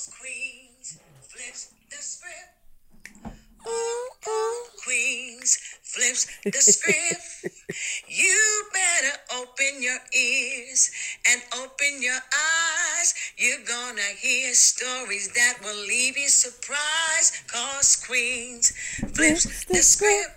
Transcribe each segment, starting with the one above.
Cause Queens flips the script. Ooh, ooh, Queens flips the script. you better open your ears and open your eyes. You're gonna hear stories that will leave you surprised. Cause Queens flips the script.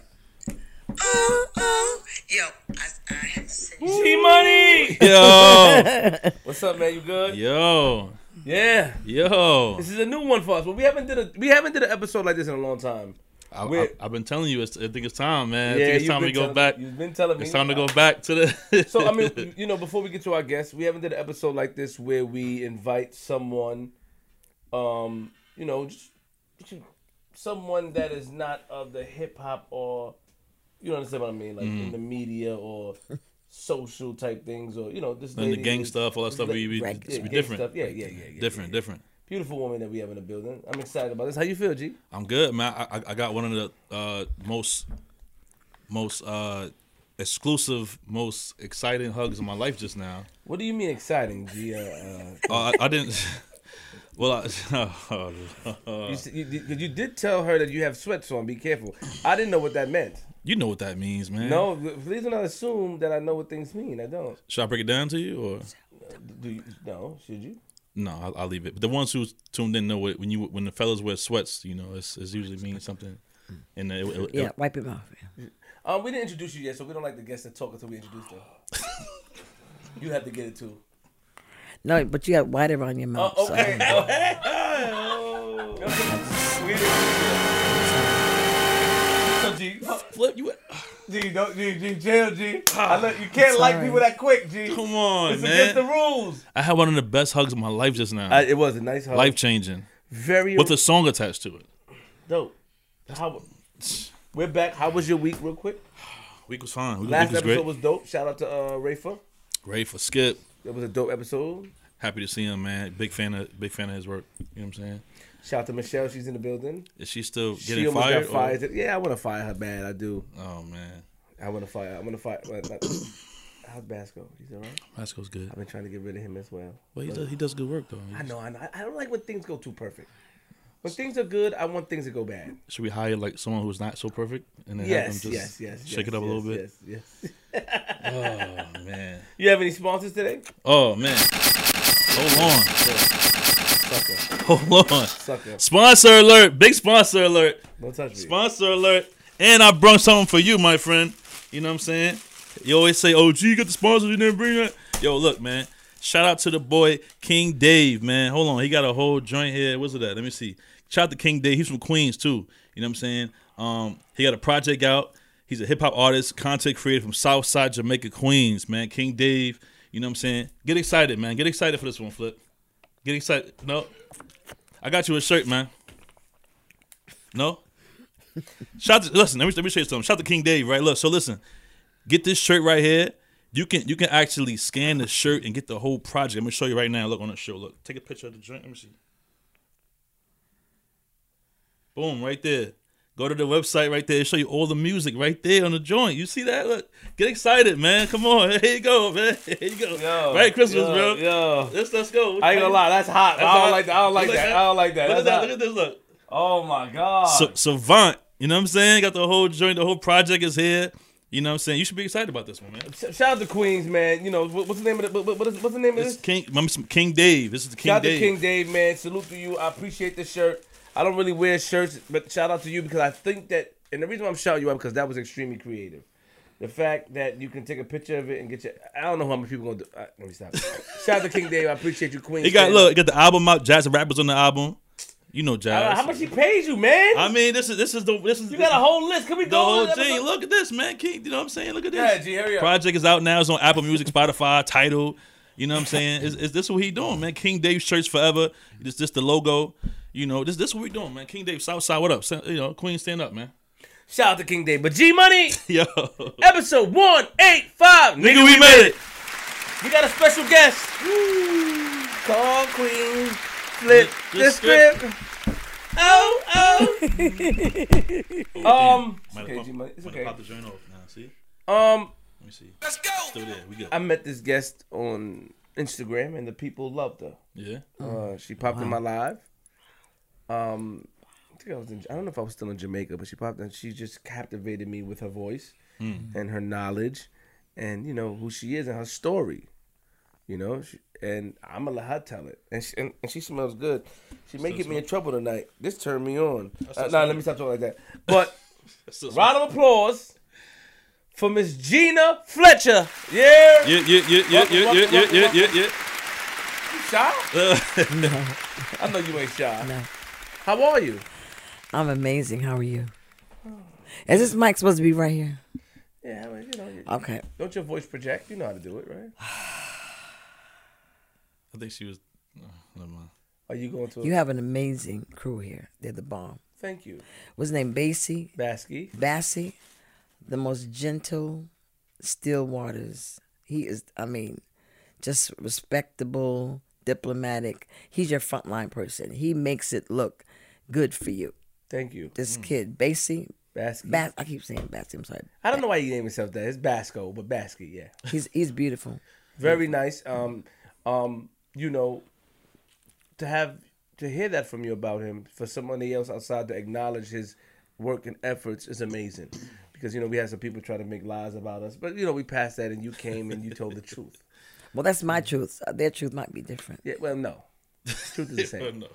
Ooh, ooh. Yo, I, I have to say. G Money. Yo, What's up, man? You good? yo, Yeah. yo. This is a new one for us, but we haven't did a we haven't did an episode like this in a long time. I, I, have been telling you, it's, I think it's time, man. I Yeah, think it's time to go back. You've been telling me. It's time to go back to the. So I mean, you know, before we get to our guests, we haven't did an episode like this where we invite someone, um, you know, just, just someone that is not of the hip hop or, you know, understand what I mean, like Mm. in the media or social type things, or you know, this and the gang stuff, all that stuff, we, we yeah, be different, stuff. Yeah, yeah, yeah, yeah. different, yeah. different. Beautiful woman that we have in the building. I'm excited about this. How you feel, G? I'm good, man. I, I, got one of the uh, most, most uh, exclusive, most exciting hugs of my life just now. What do you mean exciting, G? Uh, uh, Uh, I, I didn't. Well, I, s- you, you, you did tell her that you have sweats on. Be careful. I didn't know what that meant. You know what that means, man. No, please do not assume that I know what things mean. I don't. Should I break it down to you, or Do you? No, should you? no? I'll, I'll leave it. But the ones who tuned in know what when you when the fellas wear sweats, you know, it's, it's usually means something. And it, it, it- Yeah, wipe him off. Um, we didn't introduce you yet, so we don't like the guests that talk until we introduce them. you have to get it too. No, but you got white on your mouth. Oh, so- okay. We didn't- flip you. G, don't G, G, jail, G. I let, you can't like people that quick, G. Come on, It's against the rules. I had one of the best hugs of my life just now. Uh, it was a nice hug. life changing Very with a song attached to it. dope. How, we're back. How was your week, real quick? Week was fine. Week, Last week was episode great. was dope. Shout out to uh, Rafa. Great for Skip. It was a dope episode. Happy to see him, man. Big fan of big fan of his work. You know what I'm saying? Shout out to Michelle. She's in the building. Is she still getting almost fired? got or- fired. Yeah, I want to fire her bad. I do. Oh man, I want to fire. I want to fire. How's Basco? He's all right. Vasco's good. I've been trying to get rid of him as well. Well, he does, he does good work though. I know. I know. I don't like when things go too perfect. When things are good, I want things to go bad. Should we hire like someone who's not so perfect and then Yes, have them just yes. shake yes, it up a little bit? Yes, yes. Oh man. You have any sponsors today? Oh man. Hold on. Sucker. Hold on. Sponsor alert. Big sponsor alert. Don't touch me. Sponsor alert. And I brought something for you, my friend. You know what I'm saying? You always say, oh, gee, you got the sponsors, you didn't bring that. Yo, look, man. Shout out to the boy King Dave, man. Hold on. He got a whole joint here. What's it at? Let me see. Shout out to King Dave. He's from Queens, too. You know what I'm saying? Um, he got a project out. He's a hip hop artist, content creator from Southside Jamaica, Queens, man. King Dave. You know what I'm saying? Get excited, man. Get excited for this one, Flip. Get excited. No. I got you a shirt, man. No? Shout to, listen, let me let me show you something. Shout to King Dave, right? Look, so listen, get this shirt right here. You can you can actually scan the shirt and get the whole project. I'm gonna show you right now. Look on the show. Look, take a picture of the joint. Let me see. Boom, right there. Go to the website right there. It'll show you all the music right there on the joint. You see that? Look, get excited, man. Come on, here you go, man. Here you go. Yo, Merry Christmas, yo, bro. Yo. Let's let's go. I ain't gonna lie, that's hot. That's I don't hot. like that. I don't like that. at I don't like that. Look at that. Look at this. Look. Oh my god. Sa- Savant. You know what I'm saying? Got the whole joint, the whole project is here. You know what I'm saying? You should be excited about this one, man. Shout out to Queens, man. You know what's the name of the what, what is, what's the name of This this? King, King Dave. This is the King shout out to King Dave, man. Salute to you. I appreciate the shirt. I don't really wear shirts, but shout out to you because I think that, and the reason why I'm shouting you out because that was extremely creative. The fact that you can take a picture of it and get your, I don't know how many people gonna do. Uh, let me stop. shout out to King Dave. I appreciate you, Queen. He got look, he got the album out. Jazz rappers on the album. You know Jazz. Uh, how much he pays you, man? I mean, this is this is the this is you got a whole list. Can we the go whole thing. Look at this, man. King, you know what I'm saying? Look at this. Yeah, G, hurry up. Project is out now. It's on Apple Music, Spotify, Tidal. You know what I'm saying? Is, is this what he doing, man? King Dave's Church forever. This this the logo. You know this this what we doing, man. King Dave Southside. What up? You know Queen, stand up, man. Shout out to King Dave. But G Money, Yo, episode one eight five. nigga, we made it. We got a special guest. Call Queen, flip The the script. script. Oh, oh. um, it's okay, G Money. It's might have okay. popped the joint off now. See, Um, let me see. Let's go. Still there. We good. I met this guest on Instagram, and the people loved her. Yeah. Uh, she popped in my live. Um, I think I was in. I don't know if I was still in Jamaica, but she popped in. She just captivated me with her voice and her knowledge, and you know who she is and her story. You know, she, and I'm gonna let her tell it. And she, and, and she smells good. She may get me in trouble tonight. This turned me on. Uh, nah, let me stop talking like that. But round of applause for Miss Gina Fletcher. Yeah. Yeah, yeah, yeah, yeah, welcome, yeah, yeah, yeah, yeah, yeah, yeah. You shy? Uh, no. I know you ain't shy. No. How are you? I'm amazing. How are you? Is this mic supposed to be right here? Yeah, I mean, you know. You, okay. Don't your voice project? You know how to do it, right? I think she was. Oh, never mind. Are you going to? A... You have an amazing crew here. They're the bomb. Thank you. What's his name? Basie. Baskey. Bassey the most gentle, still waters. He is, I mean, just respectable, diplomatic. He's your frontline person. He makes it look good for you. Thank you, This kid, Basie, Basky. Bass, I keep saying Bassy, I'm sorry. I don't know why you name yourself that. It's Basco, but Basky, yeah. He's he's beautiful. Very nice. Um, um, you know, to have to hear that from you about him for somebody else outside to acknowledge his work and efforts is amazing. Because you know we had some people try to make lies about us, but you know we passed that, and you came and you told the truth. Well, that's my truth. Uh, Their truth might be different. Yeah, well, no, truth is the same. no.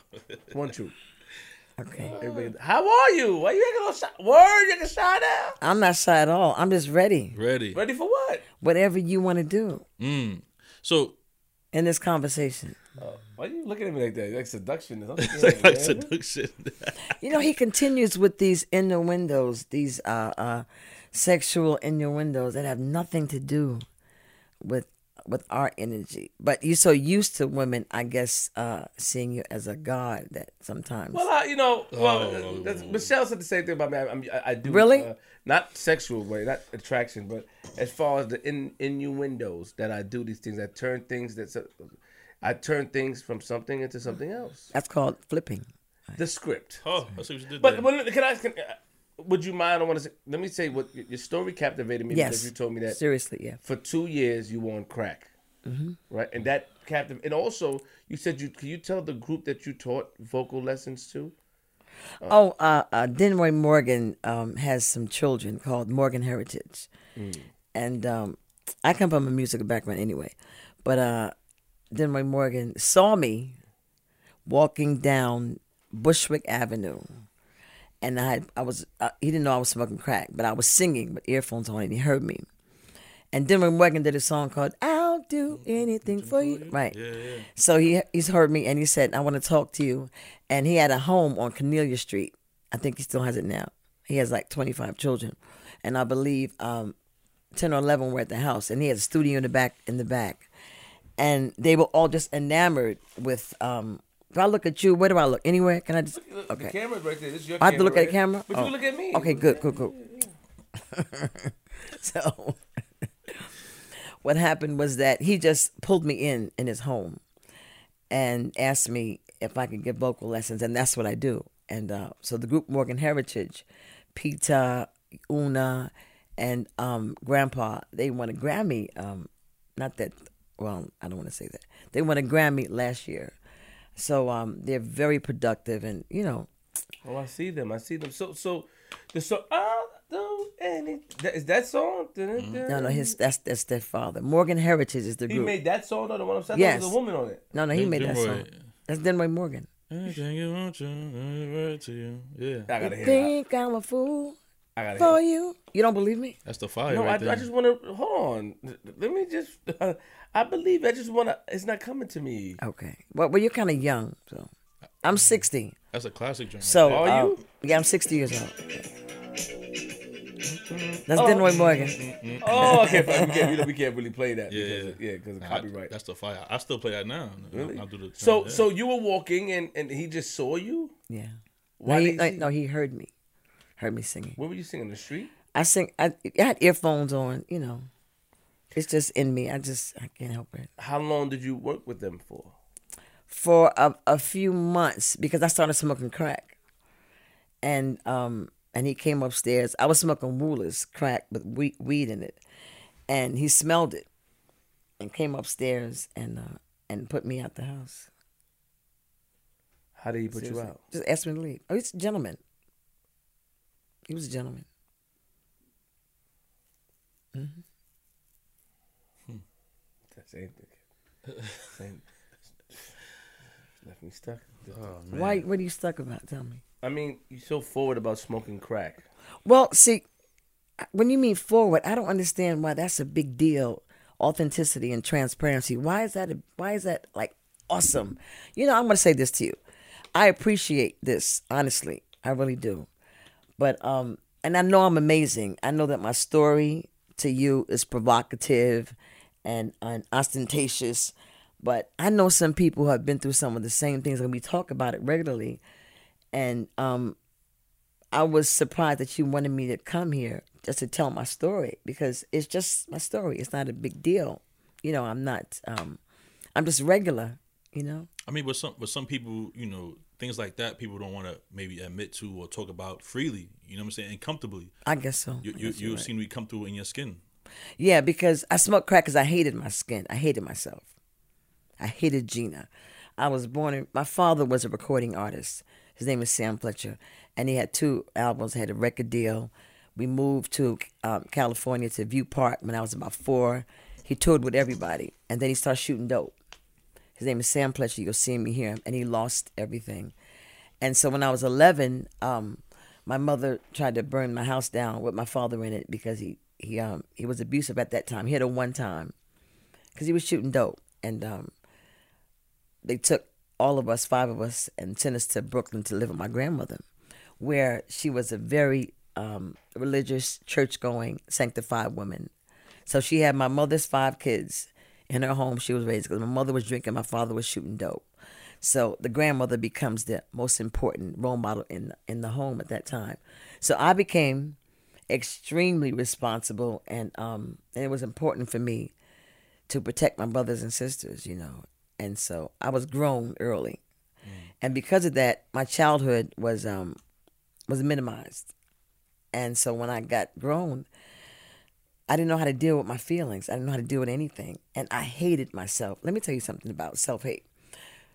One truth. Okay. Everybody, how are you? Why you acting all shy? Word, you acting shy now? I'm not shy at all. I'm just ready. Ready. Ready for what? Whatever you want to do Mm. So in this conversation. Why are you looking at me like that? Like seduction? or like, like Yeah, man. seduction. You know, he continues with these innuendos, these uh, uh, sexual innuendos that have nothing to do with with our energy. But you're so used to women, I guess, uh, seeing you as a god that sometimes. Well, I, you know, well, Oh. that's, Michelle said the same thing about me. I, I'm, I, I do Really? uh, not sexual way, not attraction, but as far as the in, innuendos that I do these things, I turn things that I turn things from something into something else. That's called flipping. The script. Oh, I see what you did But there. well, can I? Can, uh, would you mind? I want to say. Let me say what your story captivated me Yes. because you told me that Seriously, yeah. for two years you were on crack, Mm-hmm. right? And that captive. And also, you said you. Can you tell the group that you taught vocal lessons to? Oh, uh, uh, Denroy Morgan um, has some children called Morgan Heritage, and um, I come from a musical background anyway. But uh, Denroy Morgan saw me walking down Bushwick Avenue, and I I was uh, he didn't know I was smoking crack, but I was singing with earphones on, and he heard me. And Denroy Morgan did a song called "I'll Do Anything for You," right? yeah, yeah. So he he's heard me and he said, I want to talk to you. And he had a home on Cornelia Street. I think he still has it now. He has like 25 children. And I believe um, 10 or 11 were at the house. And he had a studio in the back. In the back. And they were all just enamored with. Um, if I look at you, where do I look? Anywhere? Can I just. The Okay. camera's right there. This is your I have to look at the camera? But Oh. you look at me. Okay, good, good, good. so what happened was that he just pulled me in in his home and asked me if I could give vocal lessons, and that's what I do. And uh, so the group Morgan Heritage, Peter, Una, and um, Grandpa, they won a Grammy. Um, not that, well, I don't want to say that. They won a Grammy last year. So um, they're very productive, and you know, Oh, I see them. I see them. So, so the song. I'll do any. That, is that song? no, no, his that's that's their father. Morgan Heritage is the group. He made that song. or the one I'm saying. Yes. There's a woman on it. no, no, he made that song. That's Denroy Morgan. Anything you want, you, I'll right to you. Yeah, I gotta hear. That. Think I'm a fool I gotta for you. You don't believe me? that's the fire No, right I, there. I just want to hold on. Let me just. I believe. I just want to. It's not coming to me. Okay. Well, well, you're kind of young, so I'm 60. That's a classic joint. Are So uh, you? Yeah, I'm 60 years old. That's Denroy Morgan. Oh, okay. fine. We can't. We, don't- we can't really play that. Yeah, Because yeah, because of I- copyright. that's the fire. I still play that now. Really? I'll do the So, yeah. so you were walking and and he just saw you. Yeah. Why no, he, did he see- no, he heard me. Heard me singing. Where were you singing? The street? I sing. I, I had earphones on. You know, it's just in me. I just I can't help it. How long did you work with them for? for a, a few months because I started smoking crack, and um and he came upstairs. I was smoking Woolers crack with weed, weed in it, and he smelled it, and came upstairs and uh, and put me out the house. How did he put you out? Just asked me to leave. Oh, he's a gentleman. He was a gentleman. That same thing. Same. Left me stuck. Oh, man. Why? What are you stuck about? Tell me. I mean, you're so forward about smoking crack. Well, see, when you mean forward, I don't understand why that's a big deal. Authenticity and transparency. Why is that? A, why is that like awesome? You know, I'm to say this to you. I appreciate this honestly. I really do. But um, and I know I'm amazing. I know that my story to you is provocative and, and ostentatious. But I know some people who have been through some of the same things, and we talk about it regularly. And um, I was surprised that you wanted me to come here just to tell my story because it's just my story. It's not a big deal. You know, I'm not. Um, I'm just regular. You know. I mean, with some with some people, you know, things like that, people don't want to maybe admit to or talk about freely. You know what I'm saying? And comfortably. I guess so. You I you, guess you right. seem to come through in your skin. Yeah, because I smoked crack because I hated my skin. I hated myself. I hated Gina. I was born in, my father was a recording artist. His name is Sam Fletcher. And he had two albums, had a record deal. We moved to um, California to View Park when I was about four. He toured with everybody. And then he started shooting dope. His name is Sam Fletcher. You'll see me here. And he lost everything. And so when I was 11, um, my mother tried to burn my house down with my father in it because he he um he was abusive at that time. He hit her one time because he was shooting dope, and um, they took all of us, five of us, and sent us to Brooklyn to live with my grandmother, where she was a very um, religious, church-going, sanctified woman. So she had my mother's five kids in her home. She was raised because my mother was drinking, my father was shooting dope. So the grandmother becomes the most important role model in in the home at that time. So I became extremely responsible, and um, and it was important for me to protect my brothers and sisters, you know. And so I was grown early, and because of that, my childhood was um was minimized. And so when I got grown, I didn't know how to deal with my feelings. I didn't know how to deal with anything, and I hated myself. Let me tell you something about self hate.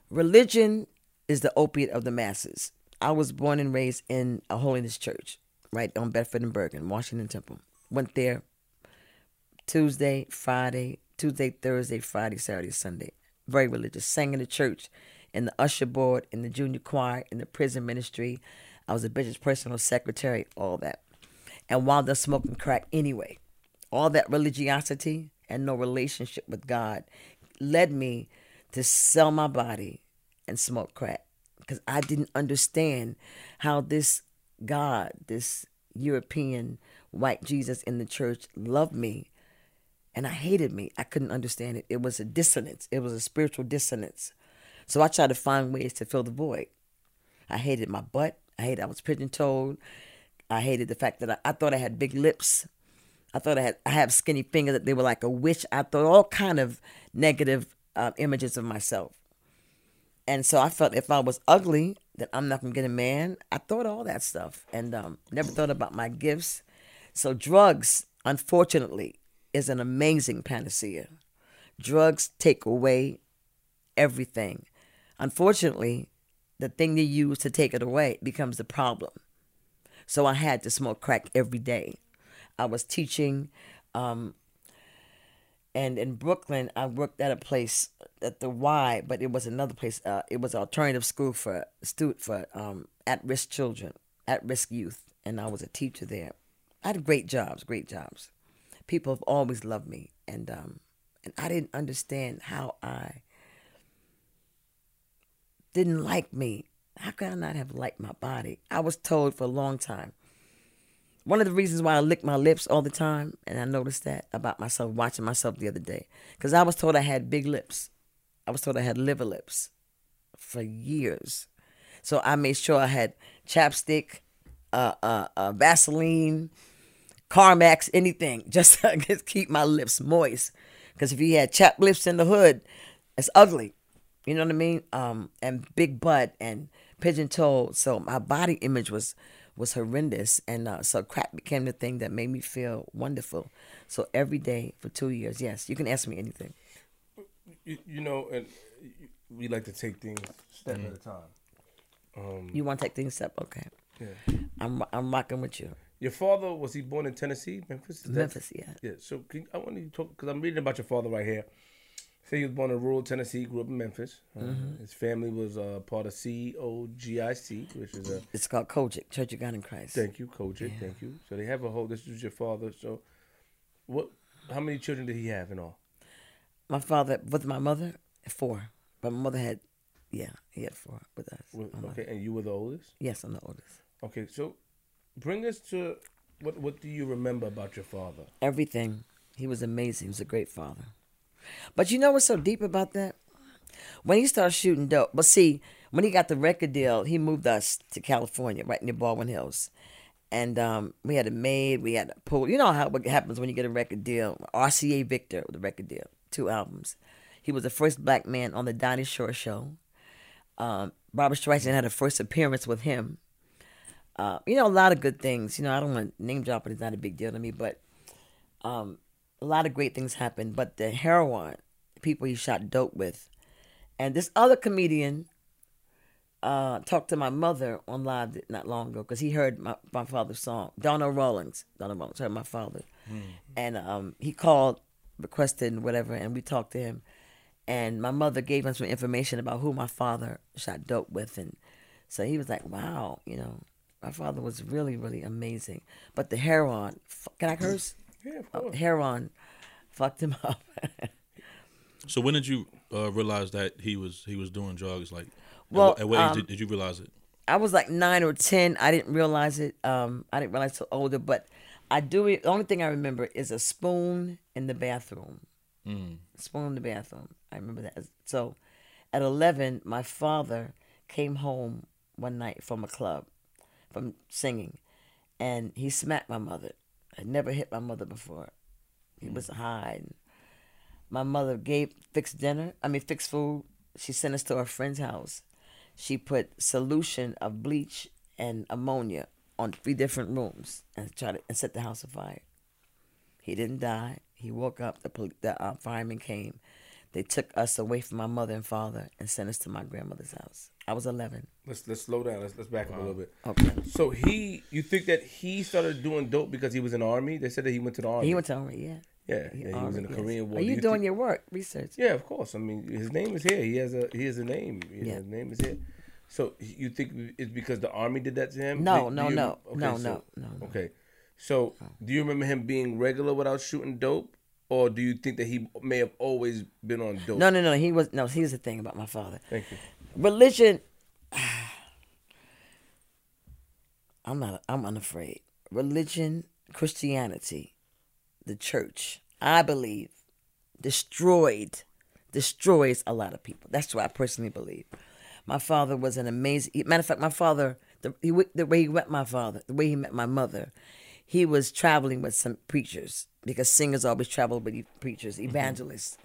Religion is the opiate of the masses. I was born and raised in a holiness church, right on Bedford and Bergen, Washington Temple. Went there Tuesday, Friday, Tuesday, Thursday, Friday, Saturday, Sunday. Very religious. Sang in the church, in the usher board, in the junior choir, in the prison ministry. I was a bishop's personal secretary, all that. And wound up smoking crack anyway. All that religiosity and no relationship with God led me to sell my body and smoke crack because I didn't understand how this God, this European white Jesus in the church loved me and I hated me. I couldn't understand it. It was a dissonance. It was a spiritual dissonance. So I tried to find ways to fill the void. I hated my butt. I hated I was pigeon toed. I hated the fact that I, I thought I had big lips. I thought I had I have skinny fingers that they were like a witch. I thought all kind of negative uh, images of myself. And so I felt if I was ugly, that I'm not gonna get a man. I thought all that stuff and um, never thought about my gifts. So drugs, unfortunately, is an amazing panacea. Drugs take away everything. Unfortunately, the thing you use to take it away becomes the problem. So I had to smoke crack every day. I was teaching, um, and in Brooklyn, I worked at a place at the Y, but it was another place. Uh, it was an alternative school for stu- for um, at-risk children, at-risk youth, and I was a teacher there. I had great jobs, great jobs. People have always loved me, and um, and I didn't understand how I didn't like me. How could I not have liked my body? I was told for a long time. One of the reasons why I lick my lips all the time, and I noticed that about myself, watching myself the other day, because I was told I had big lips. I was told I had liver lips for years. So I made sure I had chapstick, uh, uh, uh, Vaseline, Carmex, anything, just to just keep my lips moist. Because if you had chapped lips in the hood, it's ugly. You know what I mean? Um, and big butt and pigeon toed. So my body image was was horrendous, and uh, so crack became the thing that made me feel wonderful. So every day for two years, yes, you can ask me anything. You, you know, and we like to take things step at a time. Um, You want to take things up? Okay. yeah. I'm I'm rocking with you. Your father was he born in Tennessee, Memphis? Is that- Memphis, yeah. Yeah. So can, I want you to talk because I'm reading about your father right here. Say he was born in rural Tennessee, grew up in Memphis. Uh, Mm-hmm. His family was uh, part of COGIC, which is a It's called COGIC, Church of God in Christ. thank you, COGIC, thank you. So they have a whole. This is your father. So, what? How many children did he have in all? My father with my mother, four. But my mother had, yeah, he had four with us. With- My mother. okay, and you were the oldest. Yes, I'm the oldest. Okay, so bring us to what? What do you remember about your father? Everything. He was amazing. He was a great father. But you know what's so deep about that? When he started shooting dope, but see, when he got the record deal, he moved us to California, right near Baldwin Hills. And um, we had a maid, we had a pool. You know how what happens when you get a record deal. RCA Victor a record deal, two albums. He was the first black man on the Dinah Shore show. Um, Barbra Streisand had a first appearance with him. Uh, you know, a lot of good things. You know, I don't want name dropping; it's not a big deal to me, but um, a lot of great things happened. But the heroin, people he shot dope with, and this other comedian uh, talked to my mother on live not long ago because he heard my, my father's song. Donnell Rawlings, Donnell Rawlings heard my father, and um, he called, requested whatever, and we talked to him. And my mother gave him some information about who my father shot dope with, and so he was like, "Wow, you know, my father was really, really amazing." But the heroin, f- can I curse? Yeah, of Uh, course. heroin fucked him up. So when did you uh, realize that he was he was doing drugs? Like, Well, at, what- at what age um, did, did you realize it? I was like nine or ten. I didn't realize it. Um, I didn't realize till older, but I do. The only thing I remember is a spoon in the bathroom. Spoon in the bathroom. I remember that. So, at eleven, my father came home one night from a club, from singing, and he smacked my mother. I never hit my mother before. He was high. And my mother gave fixed dinner. I mean, fixed food. She sent us to a friend's house. She put solution of bleach and ammonia on three different rooms and tried to, and set the house afire. He didn't die. He woke up. The poli- the uh, firemen came. They took us away from my mother and father and sent us to my grandmother's house. I was eleven. Let's let's slow down. Let's let's back up a little bit. Okay. So he, you think that he started doing dope because he was in the army? They said that he went to the army. He went to the army. Yeah. yeah, yeah, he was in the yes. Korean War. Are Do you, doing think- your work research? Yeah, of course. I mean, his name is here. He has a he has a name. You know, Yeah. his name is here. So you think it's because the army did that to him? No, Do- no, do you- no, okay, no, so- no, no, no. Okay, so do you remember him being regular without shooting dope, or do you think that he may have always been on dope? No, no, no. He was no. Here's the thing about my father. Thank you. Religion i'm not i'm unafraid. Religion christianity the church i believe destroyed destroys a lot of people. That's what i personally believe. My father was an amazing matter of fact my father the, he, the way he met my father the way he met my mother he was traveling with some preachers because singers always travel with preachers mm-hmm. evangelists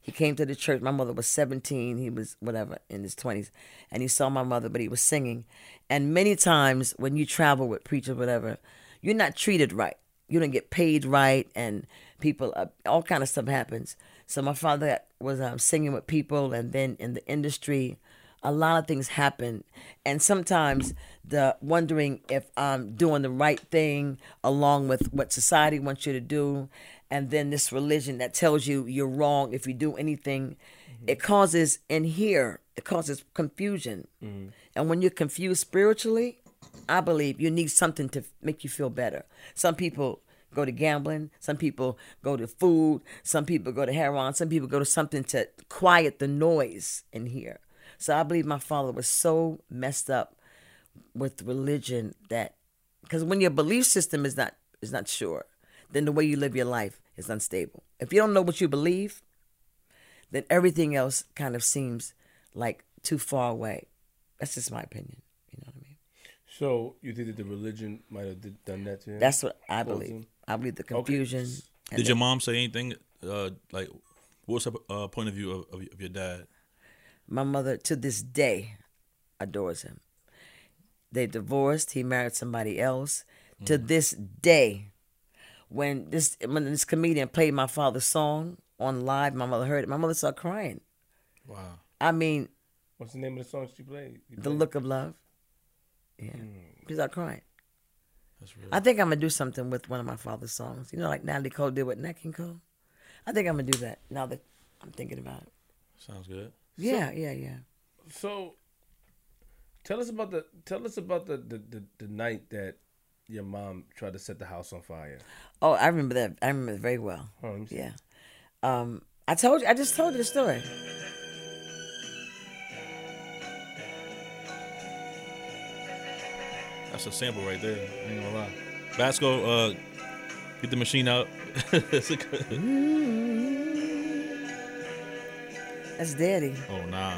he came to the church. My mother was 17. He was whatever in his 20s. And he saw my mother, but he was singing. And many times when you travel with preachers, whatever, you're not treated right. You don't get paid right. And people, uh, all kind of stuff happens. So my father was um, singing with people. And then in the industry, a lot of things happen. And sometimes the wondering if I'm doing the right thing along with what society wants you to do and then this religion that tells you you're wrong if you do anything it causes in here it causes confusion. Mm-hmm. And when you're confused spiritually i believe you need something to make you feel better. Some people go to gambling some people go to food some people go to heroin some people go to something to quiet the noise in here. So i believe my father was so messed up with religion that because when your belief system is not is not sure then the way you live your life is unstable. If you don't know what you believe, then everything else kind of seems like too far away. That's just my opinion. You know what I mean? So you think that the religion might have did, done that to him? That's what I believe. him- I believe the confusion. and Did the- your mom say anything? Uh, like, what's was her uh, point of view of, of, of your dad? my mother to this day adores him. They divorced. He married somebody else. To this day, when this when this comedian played my father's song on live, my mother heard it. My mother started crying. Wow. I mean, What's the name of the song she played? You the played? look of love. Yeah, hmm. she started crying. That's real. I think I'm gonna do something with one of my father's songs. You know, like Natalie Cole did with Nat King Cole. I think I'm gonna do that now that I'm thinking about it. Sounds good. Yeah, yeah, yeah. So, tell us about the tell us about the the, the, the night that your mom tried to set the house on fire. Oh, I remember that. I remember it very well. Oh, let me see. Yeah. Um, I told you. I just told you the story. That's a sample right there. I ain't gonna lie. Basco, uh, get the machine out. It's a good- That's Daddy. oh nah.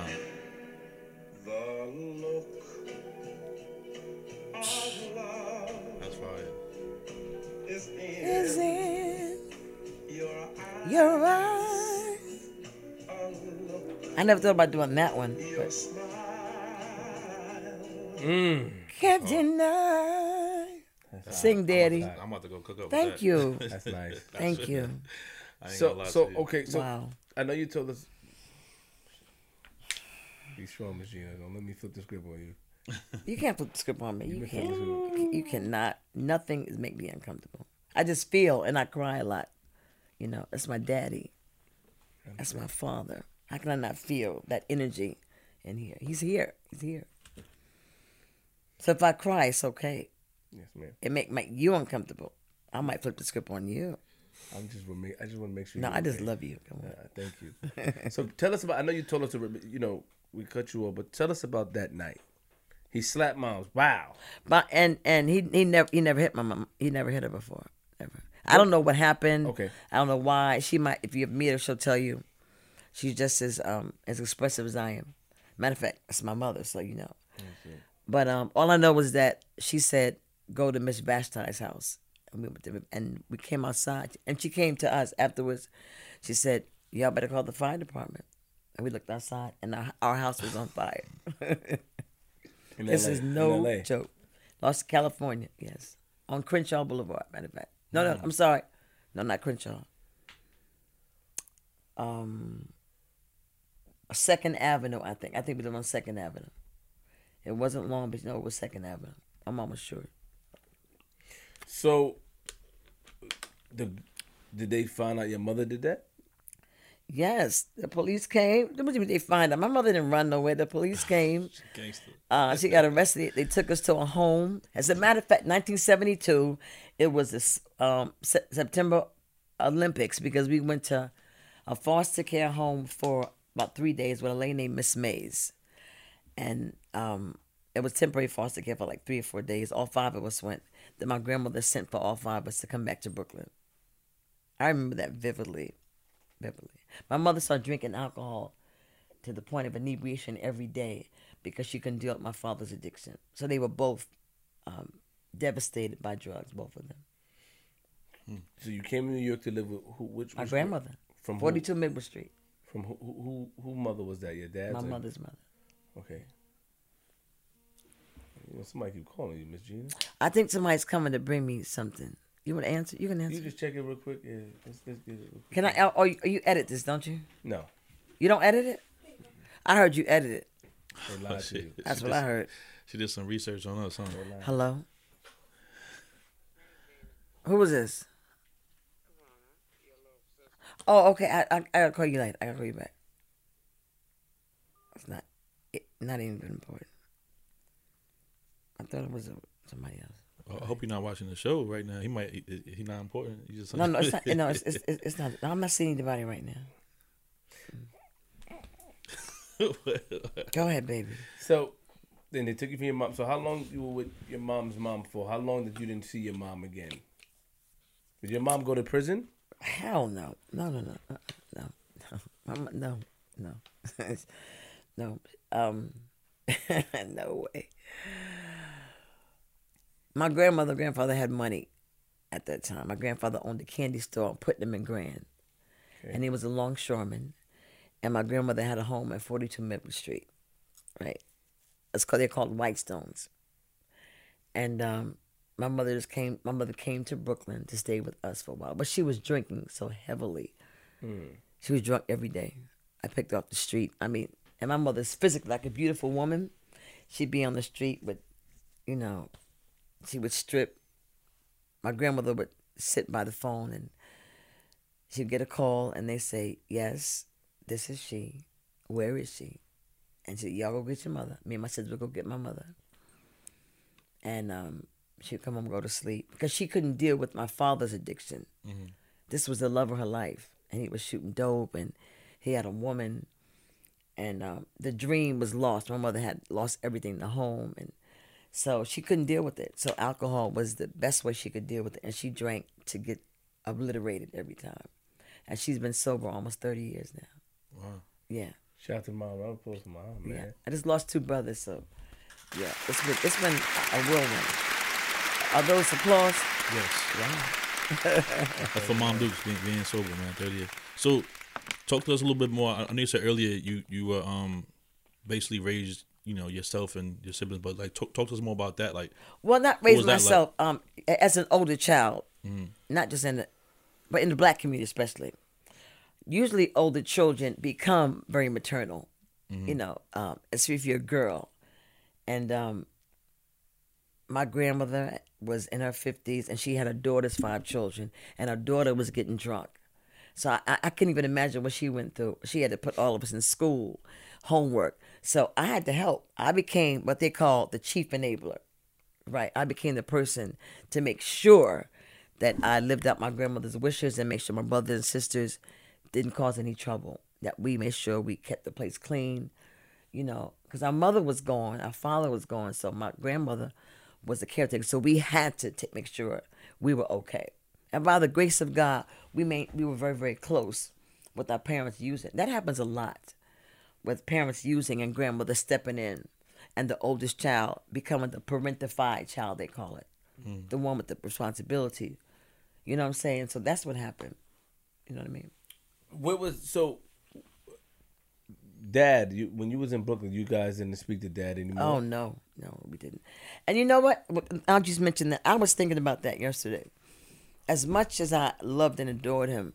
Your eyes. I never thought about doing that one. But Mm. can't deny. Sing, Daddy. I'm about to go cook up. with Thank that. you. That's nice. Thank you. So so you. okay so Wow. I know you told us. Be strong, Regina. Don't let me flip the script on you. You can't flip the script on me. You been can't. flipping the You can- You cannot. Nothing is make me uncomfortable. I just feel and I cry a lot. You know, that's my daddy. That's my father. How can I not feel that energy in here? He's here. He's here. So if I cry, it's okay. Yes, ma'am. It make make you uncomfortable. I might flip the script on you. I'm just make, I just want to make sure. No, I just okay. love you. Come on. Uh, thank you. so tell us about. I know you told us to. You know, we cut you off, but tell us about that night. He slapped moms. Wow. But and and he he never he never hit my mom. He never hit her before. Ever. I don't know what happened. Okay. I don't know why. She might if you meet her, she'll tell you. She's just as um as expressive as I am. Matter of fact, that's my mother, so you know. But um all I know was that she said, Go to Miss Vashti's house. And we went to, and we came outside and she came to us afterwards. She said, Y'all better call the fire department. And we looked outside and our, our house was on fire. This LA, is no joke. Los California, yes. On Crenshaw Boulevard, matter of fact. No, no, I'm sorry. No, not Crenshaw. Um, Second Avenue, I think. I think we live on Second Avenue. It wasn't Long Beach. No, it was Second Avenue. I'm almost sure. So, the did they find out your mother did that? Yes, the police came. What do you mean They find out. My mother didn't run nowhere. The police came. Gangster. Uh, she got arrested. They took us to a home. As a matter of fact, 1972, it was the um, Se- September Olympics because we went to a foster care home for about three days with a lady named Miss Mays. And um, it was temporary foster care for like three or four days. All five of us went. Then my grandmother sent for all five of us to come back to Brooklyn. I remember that vividly. Vividly. My mother started drinking alcohol to the point of inebriation every day because she couldn't deal with my father's addiction. So they were both um, devastated by drugs, both of them. So you came to New York to live with who? Which My grandmother, From who? 42 Midwood Street, From who? Who, who, who mother was that? Your dad's? my or- mother's mother. Okay. You know, somebody keep calling you, Miss Gina. I think somebody's coming to bring me something. You want to answer? You can answer. You just check it real quick. Yeah, let's, let's get it. Real quick. Can I? Oh, you, you edit this, don't you? No, You don't edit it? I heard you edit it. they lied shit. you. That's She what just- I heard. She did some research on us, huh? Hello. Who was this? Oh, okay. I, I I gotta call you later. I gotta call you back. It's not it, not even important. I thought it was a, somebody else. I hope you're not watching the show right now. He might. He, he not important. You just No, no, it's not. No, it's it's, it's it's not. I'm not seeing anybody right now. Go ahead, baby. So then they took you from your mom. So how long you were with your mom's mom for? How long did you didn't see your mom again? Did your mom go to prison? Hell no, no, no, no, uh, no, no, Mama, no, no, no. Um, no way. My grandmother, and grandfather had money at that time. My grandfather owned a candy store on Putnam and Grand, and he was a longshoreman. And my grandmother had a home at 42 Maple Street, right? It's called they're called Whitestones. And um, my mother just came. My mother came to Brooklyn to stay with us for a while, but she was drinking so heavily. She was drunk every day. I picked her off the street. I mean, and my mother's physically like a beautiful woman. She'd be on the street with you know, she would strip. My grandmother would sit by the phone and she'd get a call and they say, Yes, this is she. Where is she? And she said, Y'all go get your mother. Me and my sister would go get my mother. And um, she'd come home and go to sleep because she couldn't deal with my father's addiction. This was the love of her life. And he was shooting dope and he had a woman and um, the dream was lost. My mother had lost everything, the home, and so she couldn't deal with it. So alcohol was the best way she could deal with it, and she drank to get obliterated every time. And she's been sober almost thirty years now. Wow. Yeah, Shout out to mom. I'm close to mom, man. yeah. I just lost two brothers, so yeah, it's been it's been a whirlwind. Are those applause? Yes. Wow. That's for Mom Dukes being, being sober, man. Thirty years. So, talk to us a little bit more. I I know you said earlier you you were um basically raised you know yourself and your siblings, but like talk, talk to us more about that. Like, Well, not raising that like? myself. Um, as an older child, not just in the, but in the black community especially. Usually, older children become very maternal. You know, um, especially if you're a girl, and um, my grandmother was in her fifties, and she had her daughter's five children, and her daughter was getting drunk. So I, I I couldn't even imagine what she went through. She had to put all of us in school, homework. So I had to help. I became what they call the chief enabler. Right. I became the person to make sure that I lived out my grandmother's wishes and make sure my brothers and sisters didn't cause any trouble. That we made sure we kept the place clean, you know, because our mother was gone, our father was gone, so my grandmother was the caretaker. So we had to take, make sure we were okay. And by the grace of God, we made we were very very close with our parents using. That happens a lot with parents using and grandmother stepping in and the oldest child becoming the parentified child they call it. Mm. The one with the responsibility. You know what i'm saying? So that's what happened. You know what i mean? What was so? Dad, you when you was in Brooklyn, you guys didn't speak to Dad anymore. oh no. No we didn't. And you know what i'll just mention that i was thinking about that yesterday. As much as i loved and adored him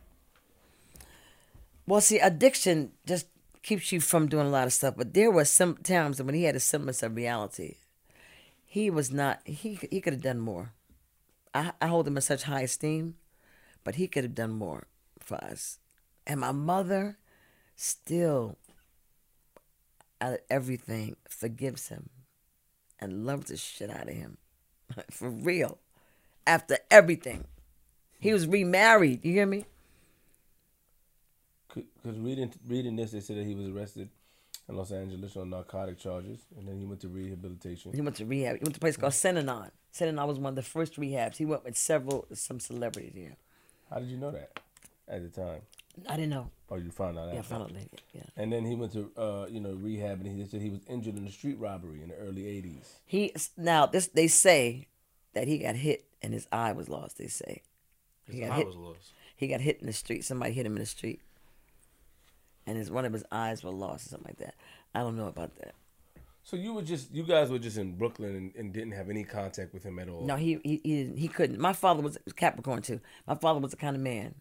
well see addiction just keeps you from doing a lot of stuff but there were some times when he had a semblance of reality. He was not he he could have done more. I, I hold him in such high esteem but he could have done more for us. And my mother still out of everything forgives him and loves the shit out of him. For real. After everything. He was remarried. You hear me Because reading reading this, they said that he was arrested in Los Angeles on narcotic charges, and then he went to rehabilitation. He went to rehab. He went to a place called Synanon. Synanon was one of the first rehabs. He went with several, some celebrities here. How did you know that at the time? I didn't know. Oh, you found out Yeah, I after? found out later. Yeah. And then he went to uh, you know rehab, and he said he was injured in a street robbery in the early '80s. He now this they say that he got hit and his eye was lost. They say he got I hit. was lost. He got hit in the street. Somebody hit him in the street, and his one of his eyes were lost or something like that. I don't know about that. So you were just you guys were just in Brooklyn and, and didn't have any contact with him at all. No, he he he, he couldn't. My father was Capricorn too. My father was the kind of man.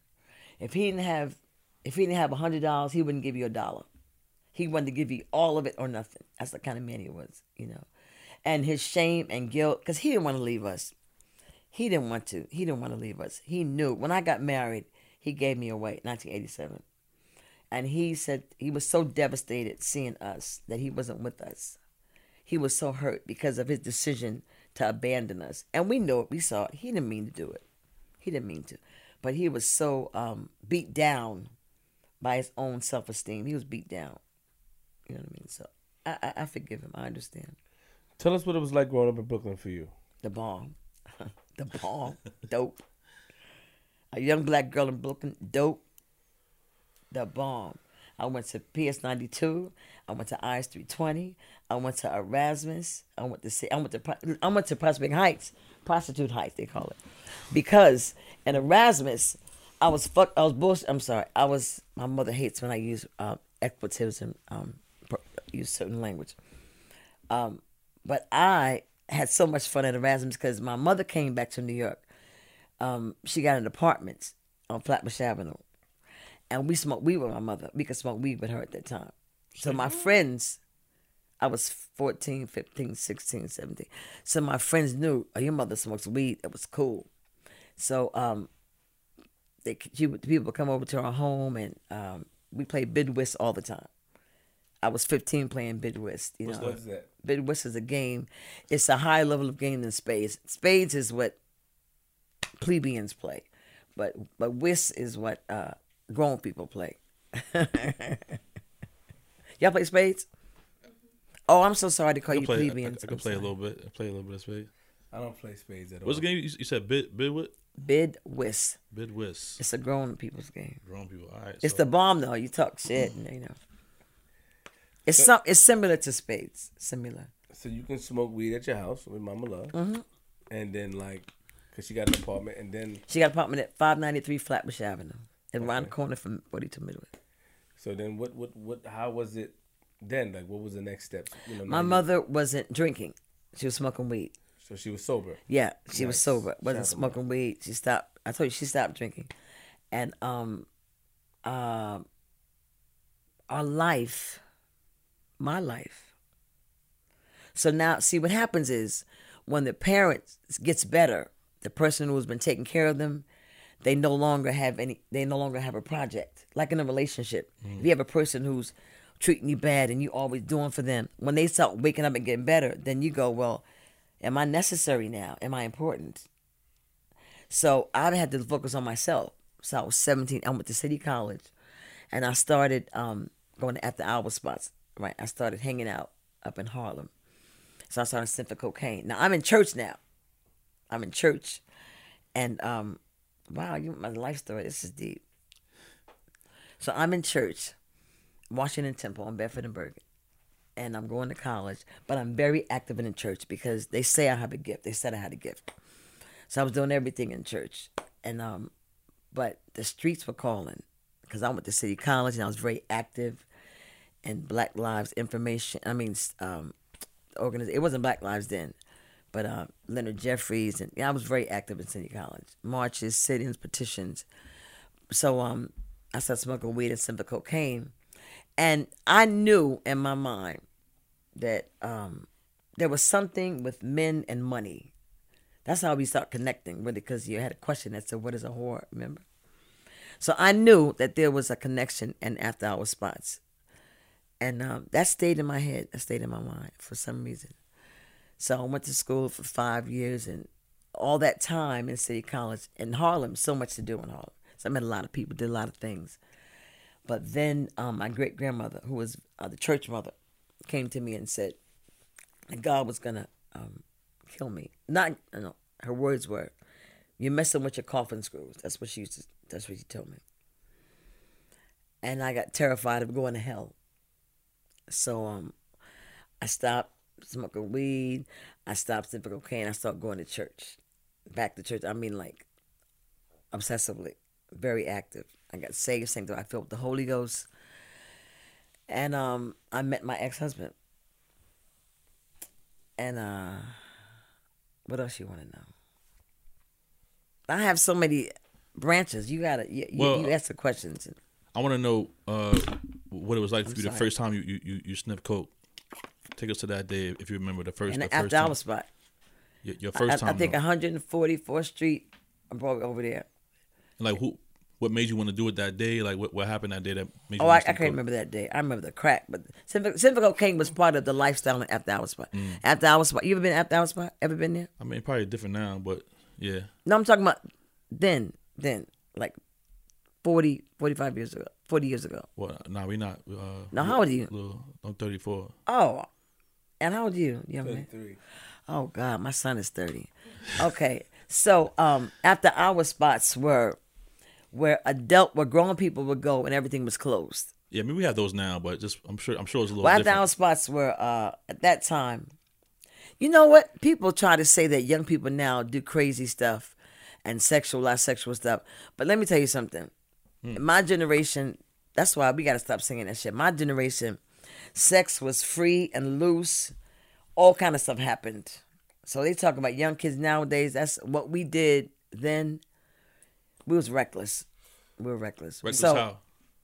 If he didn't have, if he didn't have a hundred dollars, he wouldn't give you a dollar. He wanted to give you all of it or nothing. That's the kind of man he was, you know. And his shame and guilt, because he didn't want to leave us. He didn't want to. He didn't want to leave us. He knew when I got married, he gave me away, 1987. And he said he was so devastated seeing us that he wasn't with us he was so hurt because of his decision to abandon us. And we know it, we saw it. He didn't mean to do it. He didn't mean to. But he was so um, beat down by his own self esteem. He was beat down. You know what I mean? So I, I, I forgive him. I understand. Tell us what it was like growing up in Brooklyn for you. The bomb. the bomb. Dope. A young black girl in Brooklyn. Dope. The bomb. I went to PS ninety two. I went to IS three twenty. I went to Erasmus. I went to. I went to. I went to Prospect Heights, Prostitute Heights they call it, because in Erasmus, I was fuck. I was bullshit. I'm sorry. I was. My mother hates when I use uh, expletives and um, use certain language. Um, but I had so much fun at Erasmus because my mother came back to New York. Um, she got an apartment on Flatbush Avenue, and we smoked weed with my mother. We could smoke weed with her at that time. So my friends, I was 14, 15, 16, 17. So my friends knew, oh, your mother smokes weed. It was cool. So um, they, she, people would come over to our home and um, we played bid whist all the time. I was 15 playing bid whist. You know, What's that? bid whist is a game. It's a higher level of game than spades. Spades is what plebeians play, but but whist is what uh, grown people play. Y'all play spades? Oh, I'm so sorry to call I you can play, I, I, plebeians. can I'm play a little bit. I play a little bit of spades. I don't play spades at all. What's the game you, you said? Bid bid what? Bid whist. Bid whist. It's a grown people's game. Grown people. All right. It's so- the bomb though. You talk shit, and you know. It's some. It's similar to spades. Similar. So you can smoke weed at your house with Mama Love, Mm-hmm. and then like, cause she got an apartment, and then She got an apartment at 593 Flatbush Avenue, and around the corner from 42 Midwood. so then what what what how was it then? Like what was the next step? You know, My mother wasn't drinking; she was smoking weed. So she was sober. Yeah, she was sober. Wasn't Shout smoking weed. She stopped. I told you she stopped drinking, and um, um, our life, my life. So now, see what happens is when the parents gets better, the person who's been taking care of them, they no longer have any. They no longer have a project. Like in a relationship, if you have a person who's treating you bad and you always doing for them, when they start waking up and getting better, then you go, well, am I necessary now? Am I important? So I had to focus on myself. So I was 17. I went to City College, and I started um, going to after hour spots. Right, I started hanging out up in Harlem. So I started sniffing cocaine. Now I'm in church now. I'm in church, and um, wow, you my life story. This is deep. So I'm in church, Washington Temple on Bedford and Bergen and I'm going to college, but I'm very active in the church because they say I have a gift. They said I had a gift. So I was doing everything in church. And um but the streets were calling because I went to City College and I was very active in Black Lives Information. I mean, um, organiz- It wasn't Black Lives then, but uh, Leonard Jeffries and yeah, I was very active in City College. Marches, sit-ins, petitions. So um, I started smoking weed and some cocaine, and I knew in my mind that um, there was something with men and money. That's how we start connecting, really, because you had a question as to what is a whore, remember? So I knew that there was a connection and after hour spots. And um, that stayed in my head, that stayed in my mind for some reason. So I went to school for five years and all that time in City College in Harlem, so much to do in Harlem. So I met a lot of people, did a lot of things. But then um, my great grandmother, who was uh, the church mother, came to me and said that God was gonna um, kill me. Not, no, her words were, "You're messing with your coffin screws." That's what she used to. That's what she told me. And I got terrified of going to hell. So um, I stopped smoking weed. I stopped smoking cocaine. I started going to church, back to church. I mean, like obsessively, very active. I got saved, sanctified. I filled with the Holy Ghost, and um, I met my ex husband. And uh, what else you want to know? I have so many branches. You gotta you, you- Well, you ask the questions. I want to know uh, what it was like for you the first time you, you, you, you sniffed coke. Take us to that day if you remember the first. And the the first after time. spot. Your, your first I time. I think 144th Street. I'm probably over there. And like who? What made you want to do it that day? Like what, what happened that day that made you? Oh, I, I can't coke? remember that day. I remember the crack, but Simple Cocaine was part of the lifestyle in After Hour Spot. Mm. After Hour Spot. You ever been After Hour Spot? Ever been there? I mean, probably different now, but yeah. No, I'm talking about then, then, like 40, 45 years ago, 40 years ago. Well, nah, we not. Uh, Now, how old are you? Little, I'm 34. Oh, and how old are you, young man? Thirty-three. Oh God, my son is thirty. Okay, so um, after our spots were where adult, where grown people would go and everything was closed. Yeah, I mean we have those now, but just I'm sure I'm sure it's a little Well, after different. our spots were uh, at that time. You know what? People try to say that young people now do crazy stuff and sexualize sexual stuff, but let me tell you something. In my generation, that's why we got to stop singing that shit. My generation, sex was free and loose. All kind of stuff happened. So they talk about young kids nowadays. That's what we did then. We was reckless. We were reckless. Reckless so, how?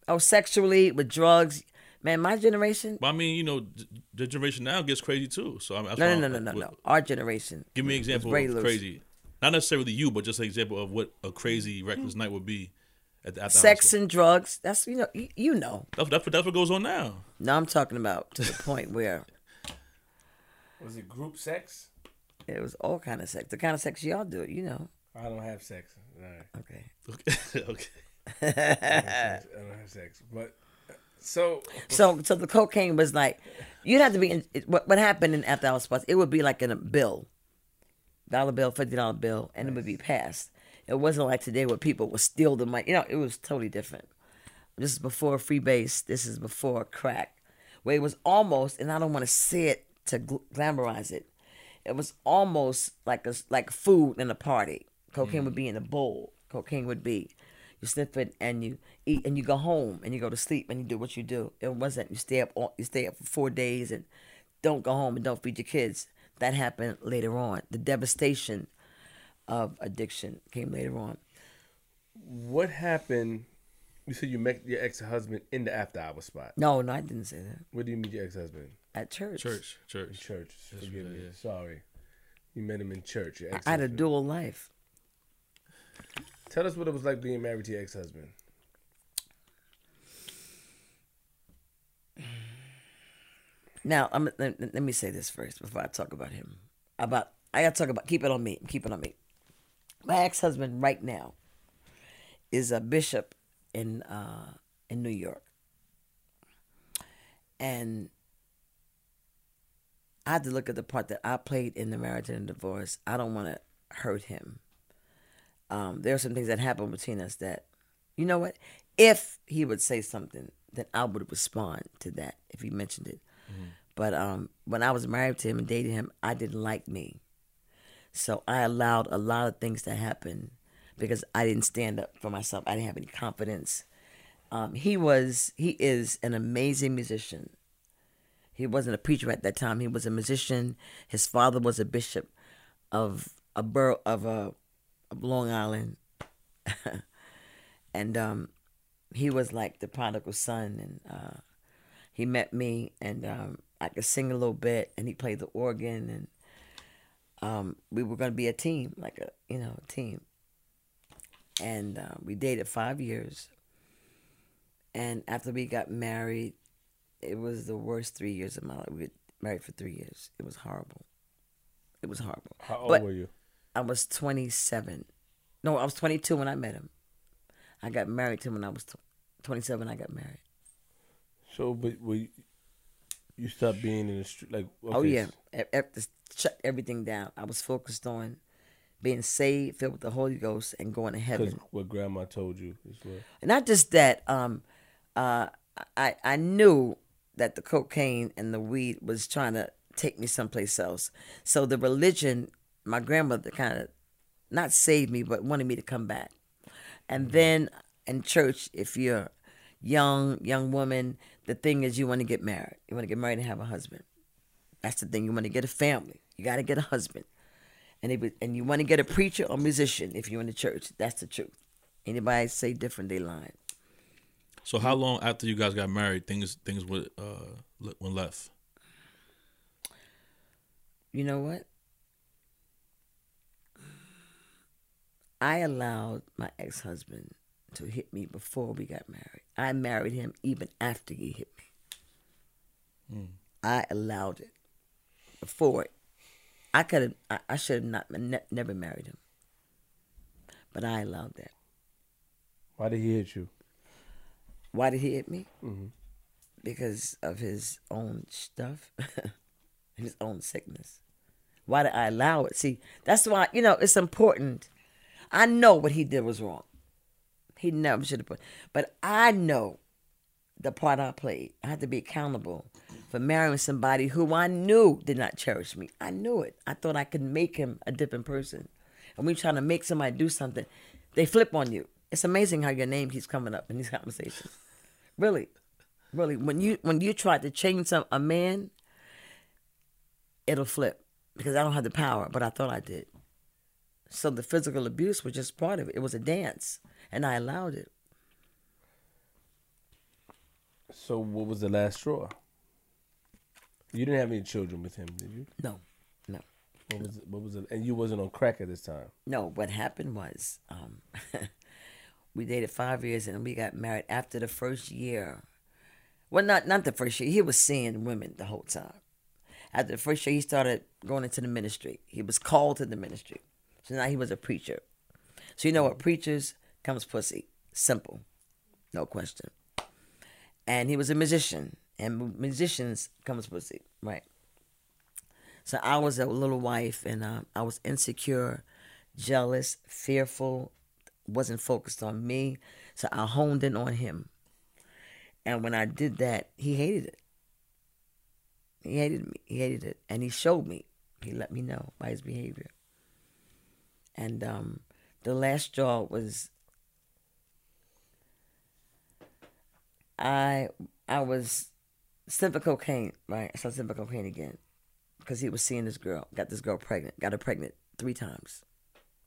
Oh, sexually with drugs, Man, my generation. But I mean, you know, the generation now gets crazy too. So I mean, that's No, no, no, no, no, no. Our generation. Give me an example of crazy. Not necessarily you, but just an example of what a crazy reckless night would be at the, at the Sex house. and drugs. That's you know you, you know. That's, that's, what, that's what goes on now. No, I'm talking about to the point where Was it group sex? it was all kind of sex. The kind of sex y'all do, you know. I don't have sex. All right. Okay. Okay. okay. I don't have sex. But so So, so the cocaine was like, you'd have to be. In, it, what what happened in after hours spots? It would be like in a bill, dollar bill, fifty dollar bill, and it would be passed. It wasn't like today where people would steal the money. You know, it was totally different. This is before freebase. This is before crack, where it was almost, and I don't want to say it to gl- glamorize it. It was almost like a like food in a party. Cocaine would mm-hmm. be in a bowl. Cocaine would be you sniff it and you eat and you go home and you go to sleep and you do what you do. It wasn't you stay up all, you stay up for four days and don't go home and don't feed your kids. That happened later on. The devastation of addiction came later on. what happened? You said you met your ex husband in the after hour spot. No, no, I didn't say that. Where do you meet your ex husband? At church. Church. In Church. church. Forgive right, me. yeah. Sorry. You met him in church. Your I had a dual life. Tell us what it was like being married to your ex husband. Now, I'm, let, let me say this first before I talk about him. About I got to talk about keep it on me. Keep it on me. My ex husband right now is a bishop in uh, in New York, and I had to look at the part that I played in the marriage and the divorce. I don't want to hurt him. Um, there are some things that happened between us that, you know what? If he would say something, then I would respond to that if he mentioned it. But um, when I was married to him and dated him, I didn't like me. So I allowed a lot of things to happen because I didn't stand up for myself. I didn't have any confidence. Um, he was, he is an amazing musician. He wasn't a preacher at that time. He was a musician. His father was a bishop of a borough of a of Long Island, and um, he was like the prodigal son. And uh, he met me, and um, I could sing a little bit, and he played the organ, and um, we were going to be a team, like a you know a team. And uh, we dated five years, and after we got married, it was the worst three years of my life. We were married for three years. It was horrible. It was horrible. How old But- were you? I was 27. No, I was 22 when I met him. I got married to him when I was 27. I got married. So, but were you, you stopped being in the street? Like, okay, Oh yeah, just shut everything down. I was focused on being saved, filled with the Holy Ghost, and going to heaven. what grandma told you what. And not just that. Um, uh, I I knew that the cocaine and the weed was trying to take me someplace else. So the religion, my grandmother kind of not saved me, but wanted me to come back. And then in church, if you're young, young woman, the thing is you want to get married. You want to get married and have a husband. That's the thing. You want to get a family. You got to get a husband. And it, and you want to get a preacher or musician if you're in the church. That's the truth. Anybody say different, they lying. So how long after you guys got married, things things went uh went left? You know what? I allowed my ex husband to hit me before we got married. I married him even after he hit me. I allowed it before it. I could have. I, I should have not ne- never married him, but I allowed that. Why did he hit you? Why did he hit me? Mm-hmm. Because of his own stuff, his own sickness. Why did I allow it? See, that's why you know it's important. I know what he did was wrong. He never should have put, but I know the part I played. I had to be accountable for marrying somebody who I knew did not cherish me. I knew it. I thought I could make him a different person. And when you're trying to make somebody do something, they flip on you. It's amazing how your name keeps coming up in these conversations. Really, really. When you when you try to change some a man, it'll flip because I don't have the power, but I thought I did. So the physical abuse was just part of it. It was a dance, and I allowed it. So what was the last straw? You didn't have any children with him, did you? No, no, What was what was it? And you wasn't on crack at this time. no. What happened was, um, we dated five years and we got married after the first year. Well, not not the first year. He was seeing women the whole time. After the first year, he started going into the ministry. He was called to the ministry. So now he was a preacher. So you know what? Preachers comes pussy. Simple, no question. And he was a musician, and mu- musicians comes pussy, right? So I was a little wife, and uh, I was insecure, jealous, fearful, wasn't focused on me. So I honed in on him. And when I did that, he hated it. He hated me. He hated it. And he showed me. He let me know by his behavior. And um, the last straw was I I was sniffing cocaine, right? I started sniffing cocaine again because he was seeing this girl, got this girl pregnant, got her pregnant three times.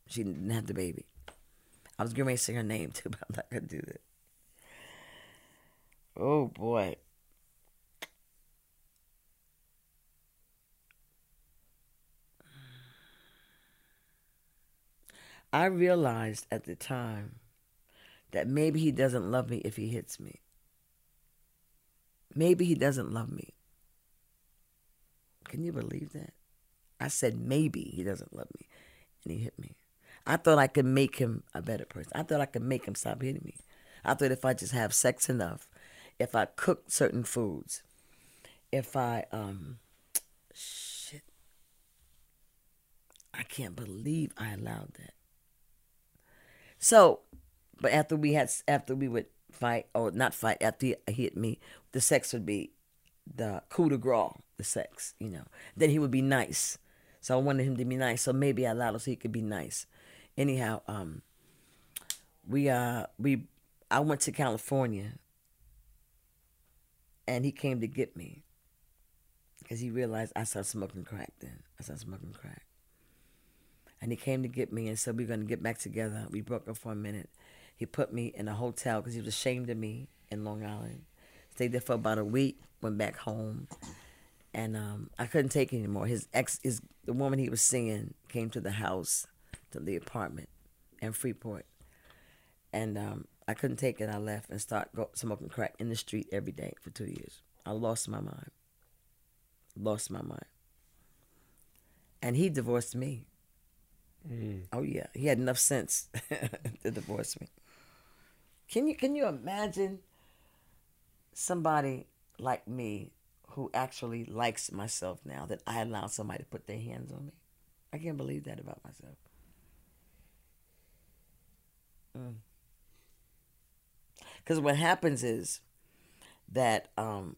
She didn't have the baby. I was going to say her name too, but I'm not gonna do that. Oh boy. I realized at the time that maybe he doesn't love me if he hits me. Maybe he doesn't love me. Can you believe that? I said maybe he doesn't love me, and he hit me. I thought I could make him a better person. I thought I could make him stop hitting me. I thought if I just have sex enough, if I cook certain foods, if I um, shit, I can't believe I allowed that. So, but after we had after we would fight or not fight after he hit me, the sex would be the coup de grace, the sex, you know. Then he would be nice. So I wanted him to be nice. So maybe I allowed him so he could be nice. Anyhow, um, we uh we I went to California, and he came to get me because he realized I started smoking crack. Then I started smoking crack, and he came to get me and said we're gonna get back together. We broke up for a minute. He put me in a hotel because he was ashamed of me in Long Island. Stayed there for about a week. Went back home, and um, I couldn't take it anymore. His ex, his the woman he was seeing, came to the house, to the apartment, in Freeport, and um, I couldn't take it. I left and started smoking crack in the street every day for two years. I lost my mind. Lost my mind. And he divorced me. Oh yeah, he had enough sense to divorce me. Can you can you imagine somebody like me who actually likes myself now that I allow somebody to put their hands on me? I can't believe that about myself. Because what happens is that um,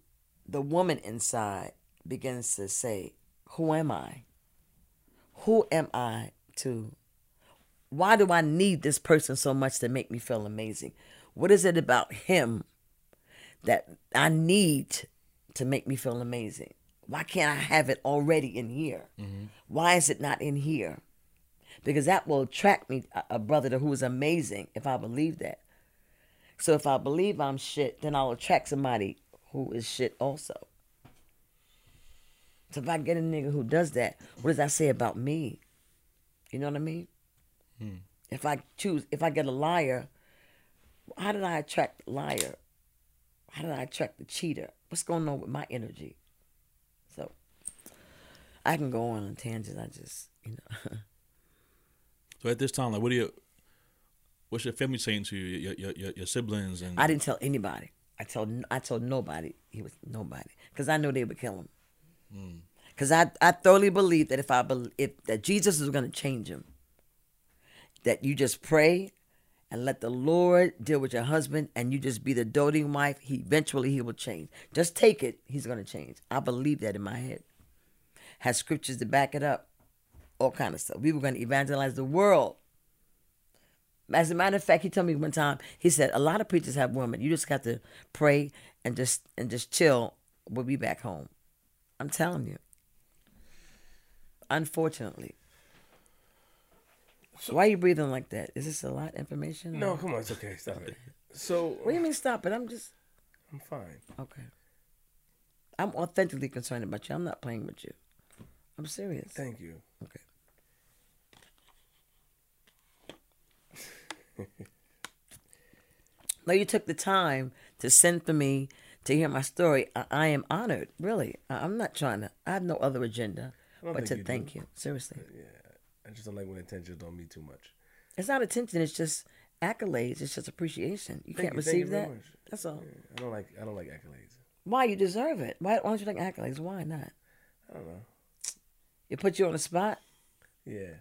the woman inside begins to say, Who am I? Who am I to? Why do I need this person so much to make me feel amazing? What is it about him that I need to make me feel amazing? Why can't I have it already in here? Mm-hmm. Why is it not in here? Because that will attract me a, brother who is amazing if I believe that. So if I believe I'm shit, then I'll attract somebody who is shit also. So if I get a nigga who does that, what does that say about me? You know what I mean? Hmm. If I choose, if I get a liar, how did I attract the liar? How did I attract the cheater? What's going on with my energy? So I can go on on tangents. I just, you know, So at this time, like, what do you, what's your family saying to you, your your, your, your siblings, and I didn't tell anybody. I told I told nobody. He was nobody because I knew they would kill him. Hmm. Because I I thoroughly believe that if I believe if that Jesus is going to change him, that you just pray and let the Lord deal with your husband, and you just be the doting wife. He eventually he will change. Just take it. He's to change. I believe that in my head. Has scriptures to back it up. All kind of stuff. We were to evangelize the world. As a matter of fact, he told me one time. He said a lot of preachers have women. You just got to pray and just and just chill. We'll be back home. I'm telling you. Unfortunately. Why are you breathing like that? Is this a lot of information? No, or- come on, it's okay. Stop it. So What do you mean stop it? I'm just I'm fine. Okay. I'm authentically concerned about you. I'm not playing with you. I'm serious. Thank you. Okay. no, you took the time to send for me to hear my story. I, I am honored, really. I, I'm not trying to. I have no other agenda but to you thank do. you. Seriously, uh, I just don't like when attention don't mean too much. it's not attention. It's just accolades. It's just appreciation. You Thank can't you, thank you receive very that. much. That's all. I don't like I don't like accolades. Why you deserve it? Why, why don't you like accolades? Why not? I don't know. It put you on the spot. Yeah.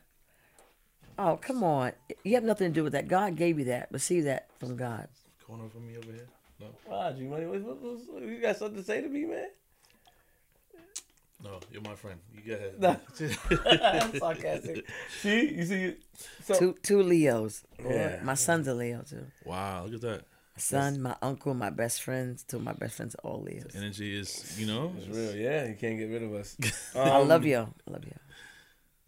Oh, come on. You have nothing to do with that. God gave you that. Receive that from God. Corner from me over here. No, Wow, G Money, you got something to say to me, man? No, you're my friend. You go ahead. I'm sarcastic. See, you see, so Two two Leos. Yeah. My son's a Leo too. Wow, look at that. My son, my uncle, my best friends. Two of my best friends are all Leos. Energy is, you know, it's real. Yeah, you can't get rid of us. I Um, love you. I love you.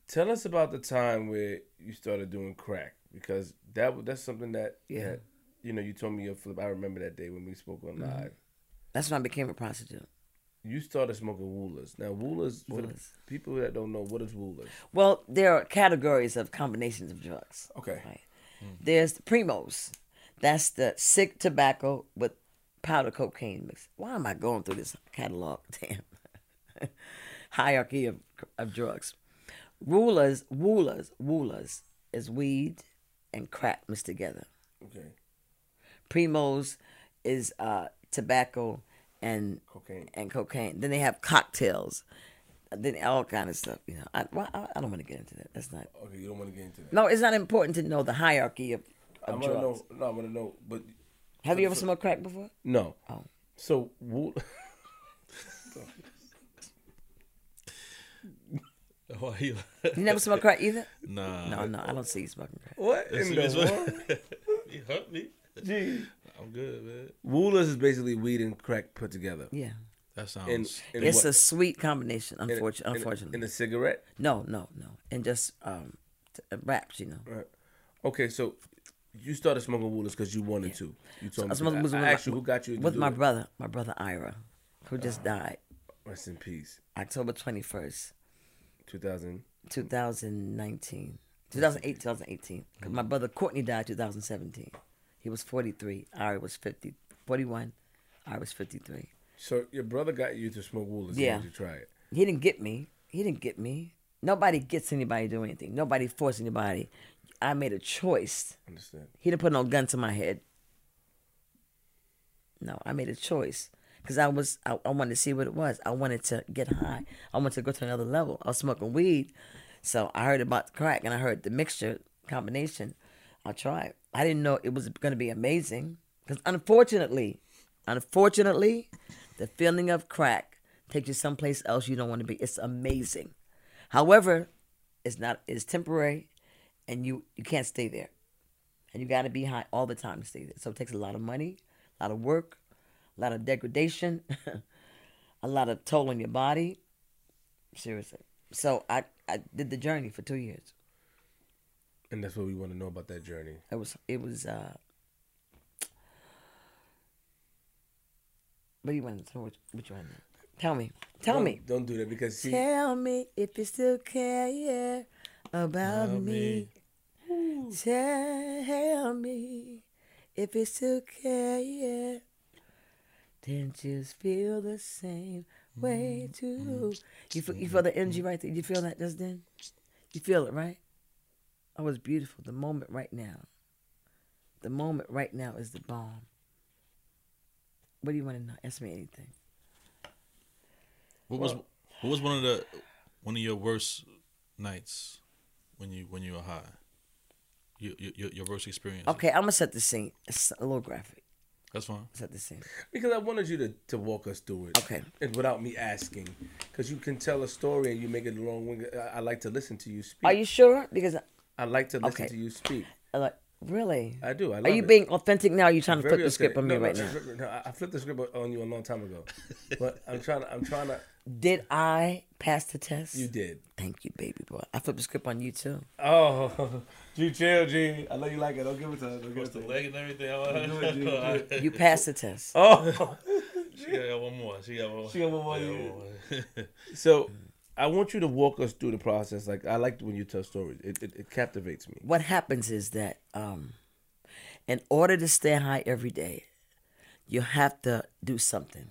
Tell us about the time where you started doing crack because that w- that's something that Yeah. that, you know you told me your flip. I remember that day when we spoke on Mm-hmm. live. That's when I became a prostitute. You started smoking woolers. Now woolers, for the people that don't know, what is woolers? Well, there are categories of combinations of drugs. Okay. Right. There's the primos. That's the sick tobacco with powder cocaine mix. Why am I going through this catalog? Damn. Hierarchy of, of drugs. Rulers, woolers, woolers is weed and crack mixed together. Okay. Primos is uh, tobacco and Cocaine. and cocaine. Then they have cocktails. Then all kind of stuff. You know, I, well, I, I don't want to get into that. That's not. Okay, you don't want to get into that. No, it's not important to know the hierarchy of, I of want to drugs. know. No, I want to know. But Have you ever smoked crack before? no. Oh. So wool. Why you? You never smoked crack either? nah. No, no, I don't see you smoking crack. what It's- in the it's- world? you hurt me. Gee. I'm good, man. Woolers is basically weed and crack put together. Yeah, That sounds. In, in it's what? a sweet combination. Unfortunately, in a- unfortunately, in a cigarette. no, no, no, and just um, t- uh, wraps. You know, Right. Okay, so you started smoking woolers because you wanted to. You told I me. smoked to. I, I asked you who got you to with my it. brother, my brother Ira, who just died Rest in peace. October twenty first, 2000. two thousand nineteen. 2008, 2018. 'Cause my brother Courtney died 2017. He was 43. Ira was 50, 41. I was 53. So your brother got you to smoke woolers. Yeah. Yeah. You try it. He didn't get me. He didn't get me. Nobody gets anybody to do anything. Nobody forced anybody. I made a choice. Understand? He didn't put no gun to my head. No, I made a choice because I was I, I wanted to see what it was. I wanted to get high. I wanted to go to another level. I was smoking weed, so I heard about the crack and I heard the mixture combination. I tried. I didn't know it was going to be amazing because unfortunately, unfortunately, the feeling of crack takes you someplace else you don't want to be. It's amazing. However, it's not. It's temporary, and you you can't stay there and you got to be high all the time to stay there. So it takes a lot of money, a lot of work, a lot of degradation, a lot of toll on your body. Seriously. So I I did the journey for two years. And that's what we want to know about that journey. It was it was. uh What do you want to tell? What, what you want to? Tell me. Tell Don't- me. Don't do that because see, Tell me if you still care about About me. Tell me if you still care. Then just feel the same way too. You feel, you feel the energy right there. You feel that just then? You feel it, right? Oh, it's beautiful. The moment right now. The moment right now is the bomb. What do you want to know? Ask me anything. What was what was one of the one of your worst nights when you when you were high? Your your, your worst experience. Okay, I'm gonna set the scene. It's a little graphic. That's fine. Set the scene. because I wanted you to, to walk us through it. Okay. And without me asking, because you can tell a story and you make it long. winded. I, I like to listen to you speak. Are you sure? Because I like to listen Okay. to you speak. I like really. I do. I love Are you it. being authentic now? Or are you trying to Very flip the script on me authentic. right no, now? no, no, I- I flipped the script on you a long time ago, but I'm trying. To, I'm trying to. Did I pass the test? You did. Thank you, baby boy. I flipped the script on you too. Oh, G, chill, G. I know you like it. Don't give it to her. Don't give it to her. leg and everything. Do it, G, do it. You passed the test. Oh, She got one more. She got one. more. She got one more, Yeah, yeah. one more. So, I want you to walk us through the process. Like I like when you tell stories. It it, it captivates me. what happens is that um, in order to stay high every day, you have to do something.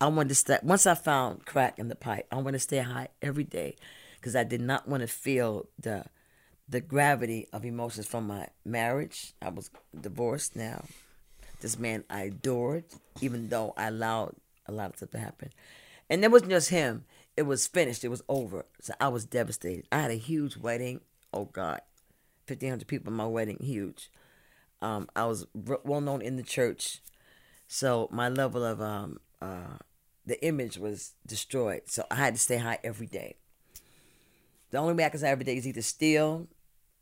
I wanted to stay. once I found crack in the pipe. I want to stay high every day because I did not want to feel the the gravity of emotions from my marriage. I was divorced now. This man I adored, even though I allowed a lot of stuff to happen. And it wasn't just him. It was finished. It was over. So I was devastated. I had a huge wedding. Oh God, fifteen hundred people at my wedding. Huge. Um, I was well known in the church, so my level of um, uh, the image was destroyed. So I had to stay high every day. The only way I could stay every day is either steal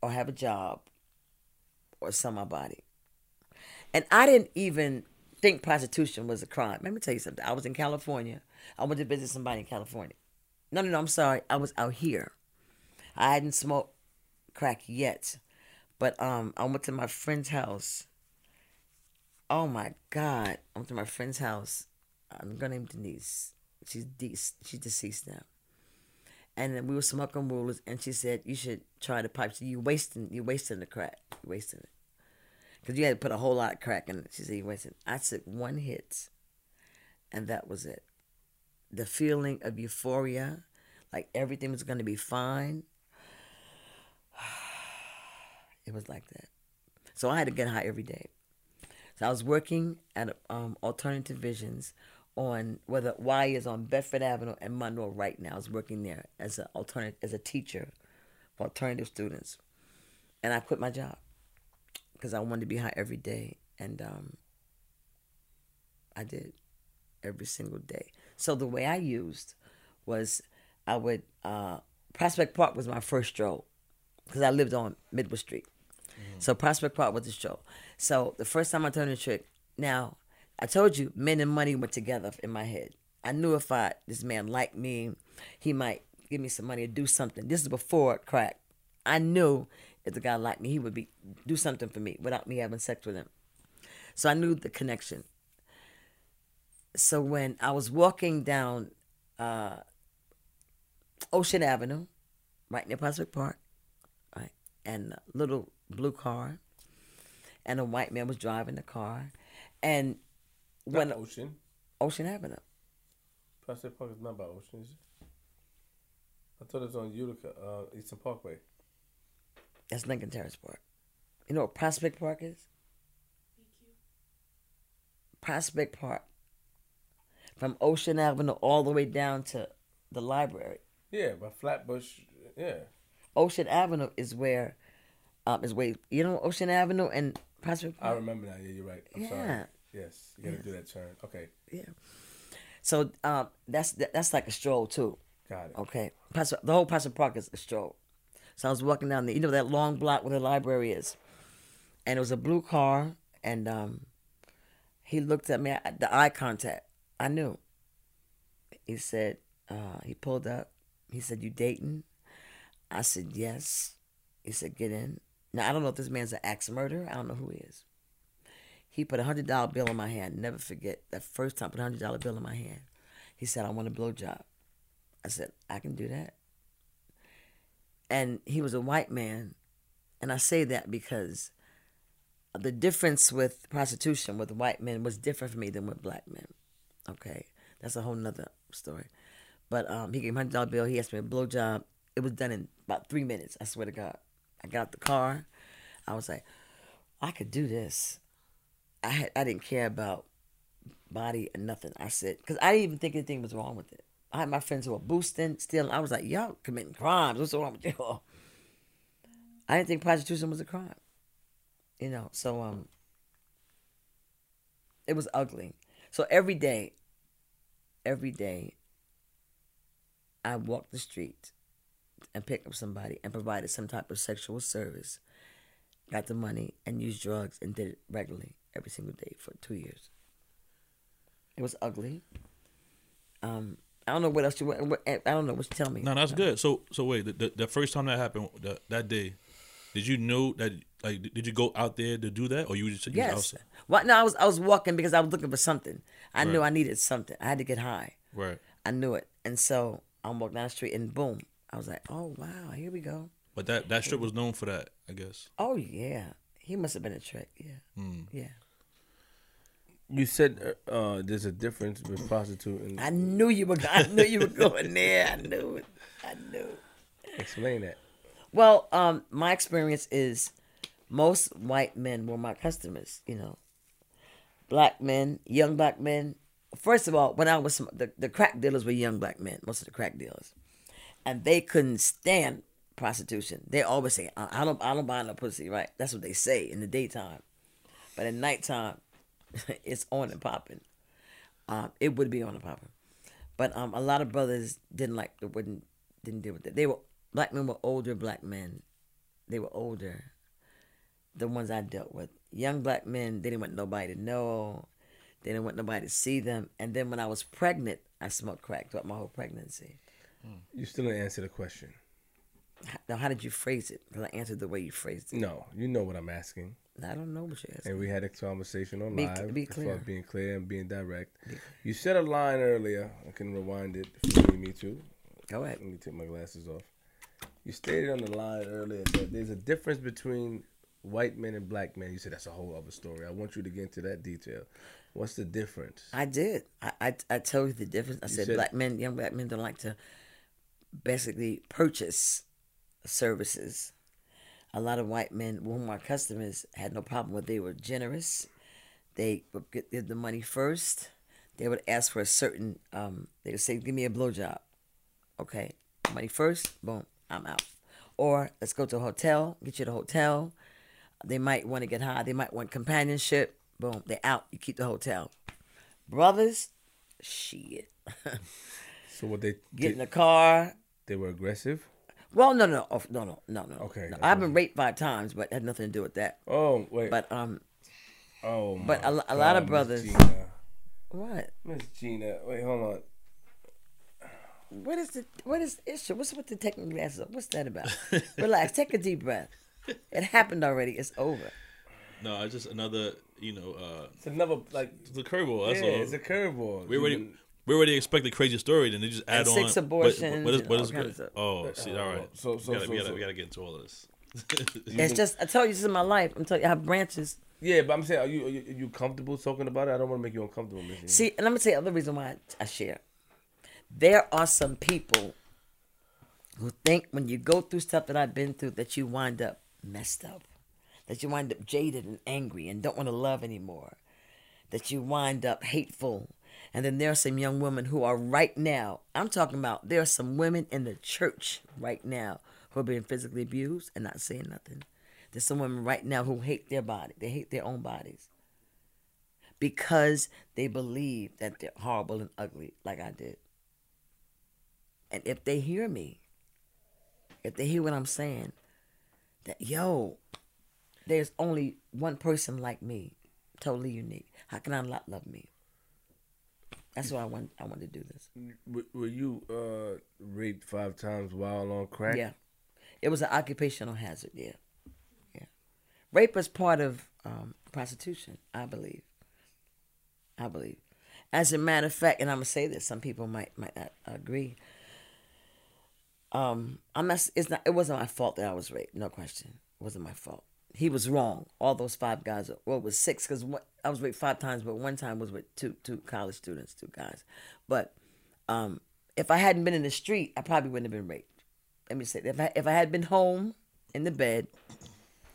or have a job or sell my body. And I didn't even think prostitution was a crime. Let me tell you something. I was in California. I went to visit somebody in California. No, no, no, I'm sorry. I was out here. I hadn't smoked crack yet. But um I went to my friend's house. Oh my God. I went to my friend's house. I'm gonna name Denise. She's de- she's deceased now. And then we were smoking woolers and she said, You should try the pipes. You wasting you wasting the crack. You wasting it. Because you had to put a whole lot of crack in it. She said, You wasting I took one hit and that was it. The feeling of euphoria, like everything was gonna be fine. It was like that. So I had to get high every day. So I was working at um, Alternative Visions on whether Y is on Bedford Avenue and Monroe right now. I was working there as an alternative as a teacher for alternative students, and I quit my job because I wanted to be high every day, and um, I did every single day. So the way I used was I would uh, Prospect Park was my first stroll because I lived on Midwood Street. So Prospect Park was the show. So the first time I turned the trick, now I told you men and money went together in my head. I knew if I this man liked me, he might give me some money to do something. This is before crack. I knew if the guy liked me, he would be do something for me without me having sex with him. So I knew the connection. So when I was walking down uh, Ocean Avenue, right near Prospect Park, right, and a little blue car, and a white man was driving the car, and when Not Ocean. Ocean Avenue, Prospect Park is not by Ocean, is it? I thought it was on Utica, uh, Eastern Parkway. that's Lincoln Terrace Park. You know what Prospect Park is? Prospect Park, from Ocean Avenue all the way down to the library. Yeah, by Flatbush. Yeah. Ocean Avenue is where, um, is where you know Ocean Avenue and Prospect I remember now. Yeah, you're right. I'm sorry. Yeah. Yes, you got to do that turn. Okay, Yeah. So um, that's that's like a stroll too. got it. Okay, Prospect, the whole Prospect Park is a stroll. So I was walking down there, you know that long block where the library is, and it was a blue car, and um, he looked at me, the eye contact, I knew. He said, uh, he pulled up. He said, "You dating?" I said, "Yes." He said, "Get in." Now I don't know if this man's an axe murderer. I don't know who he is. He put a hundred dollar bill in my hand. Never forget that first time. Put a hundred dollar bill in my hand. He said, "I want a blowjob." I said, "I can do that." And he was a white man, and I say that because the difference with prostitution with white men was different for me than with black men. Okay, that's a whole nother story. But um, he gave me a hundred dollar bill. He asked me a blowjob. It was done in about three minutes. I swear to God. I got the car. I was like, I could do this. I had I didn't care about body and nothing. I said because I didn't even think anything was wrong with it. I had my friends who were boosting, stealing. I was like, y'all committing crimes. What's wrong with y'all? I didn't think prostitution was a crime. You know, so um, it was ugly. So every day, every day, I walked the street and picked up somebody and provided some type of sexual service, got the money and used drugs and did it regularly every single day for two years. It was ugly. Um, I don't know what else you. What, I don't know what you tell me. No, that's good. So, so wait, the, the, the first time that happened, the, that day, did you know that Like, did- did you go out there to do that, or you just you was Yes. outside? Well, no, I was I was walking because I was looking for something. I knew I needed something. I had to get high. Right. I knew it, and so I'm walking down the street, and boom, I was like, "Oh wow, here we go." But that that strip was known for that, I guess. Oh yeah, he must have been a trick. Yeah, Hmm. yeah. You said uh, uh, there's a difference with prostitute and I knew you were. I knew you were going there. I knew it. I knew. explain that. Well, um, my experience is most white men were my customers. You know, black men, young black men. First of all, when I was the the crack dealers were young black men, most of the crack dealers, and they couldn't stand prostitution. They always say, "I don't, I don't buy no pussy." Right? That's what they say in the daytime, but at nighttime, it's on and popping. Um, it would be on and popping, but um, a lot of brothers didn't like the wouldn't didn't deal with it. They were black men were older black men. They were older. The ones I dealt with, young black men, they didn't want nobody to know. They didn't want nobody to see them. And then when I was pregnant, I smoked crack throughout my whole pregnancy. You still didn't answer the question. H- Now, how did you phrase it? Because I answered the way you phrased it. No, you know what I'm asking. I don't know what you're asking. And we had a conversation on Be- live be clear. being clear and being direct. You said a line earlier. I can rewind it if you need me to. Go ahead. Let me take my glasses off. You stated on the line earlier that there's a difference between white men and black men. You said that's a whole other story. I want you to get into that detail. What's the difference? I did. I, I, I told you the difference. I said, said- black men, young black men don't like to basically purchase services. A lot of white men, whom our customers had no problem with, they were generous. They would get the money first. They would ask for a certain. Um, they would say, "Give me a blowjob." Okay, money first. Boom, I'm out. Or let's go to a hotel. Get you the hotel. They might want to get high. They might want companionship. Boom, they're out. You keep the hotel. Brothers, shit. So what they Get in the car. they were aggressive. Well, no, no, oh, no, no, no, no. Okay, No. I've been raped five times, but it had nothing to do with that. Oh wait. But um, oh. but my a lo- a lot of brothers- Miss Gina. what? Miss Gina. Wait, hold on. What is the what is the issue? What's with the taking glasses? What's that about? Relax. Take a deep breath. It happened already. It's over. No, it's just another, you know, uh, It's another like. it's a curveball. That's yeah, all. it's a curveball. we already we already expect the crazy story, then they just add And on six but- abortions What, is, and what all is good? of. Oh, see, all right. So- so- we, gotta, so- we, gotta, so- we gotta get into all of this. It's just I tell you this is my life. I'm telling you, I have branches. Yeah, but I'm saying, are you are you, are you comfortable talking about it? I don't want to make you uncomfortable, Miss See, and let me tell you the other reason why I, I share. There are some people who think when you go through stuff that I've been through that you wind up messed up, that you wind up jaded and angry and don't want to love anymore, that you wind up hateful. And then there are some young women who are right now, I'm talking about there are some women in the church right now who are being physically abused and not saying nothing. There's some women right now who hate their body, they hate their own bodies because they believe that they're horrible and ugly like I did. And if they hear me, if they hear what I'm saying, yo, there's only one person like me, totally unique. How can I not love me? That's why I want. I want to do this. Were you uh, raped five times while on crack? Yeah, it was an occupational hazard. Yeah, yeah. Rape is part of um, prostitution. I believe. I believe. As a matter of fact, and I'm gonna say this, some people might might not agree. Um, I'm not. It's not. It wasn't my fault that I was raped. No question. It wasn't my fault. He was wrong. All those five guys. Well, it was six because I was raped five times, but one time was with two two college students, two guys. But um, if I hadn't been in the street, I probably wouldn't have been raped. Let me say, if I if I had been home in the bed,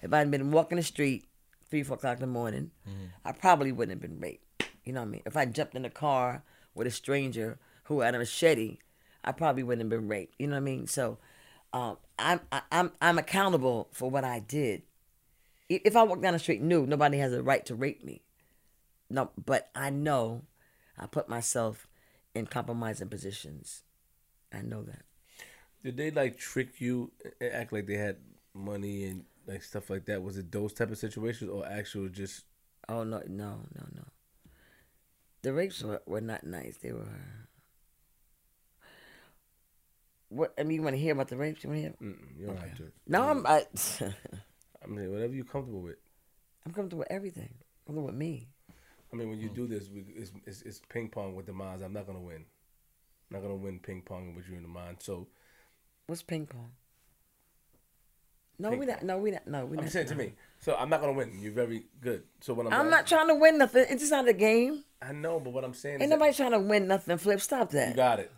if I had been walking the street three four o'clock in the morning, I probably wouldn't have been raped. You know what I mean? If I jumped in a car with a stranger who had a machete, I probably wouldn't have been raped. You know what I mean? So, um, I'm I, I'm I'm accountable for what I did. If I walk down the street, new, nobody has a right to rape me. No, but I know I put myself in compromising positions. I know that. Did they like trick you and act like they had money and like stuff like that? Was it those type of situations or actual just? Oh no, no, no, no. The rapes were, were not nice. They were. What I mean, you want to hear about the rapes? You want to hear? Mm-mm, you don't have to. No, I'm. I, I mean, whatever you're comfortable with. I'm comfortable with everything. I'm comfortable with me. I mean, when you mm. do this, we, it's, it's, it's ping pong with the minds. I'm not gonna win. I'm not gonna win ping pong with you in the mind. So What's ping pong? No, Ping we not. No, we not. No, we I'm not. saying to me. So I'm not gonna win. You're very good. So when I'm, I'm not trying to win nothing. It's just not a game. I know, but what I'm saying Ain't is that nobody trying to win nothing. Flip, stop that. you that. got it.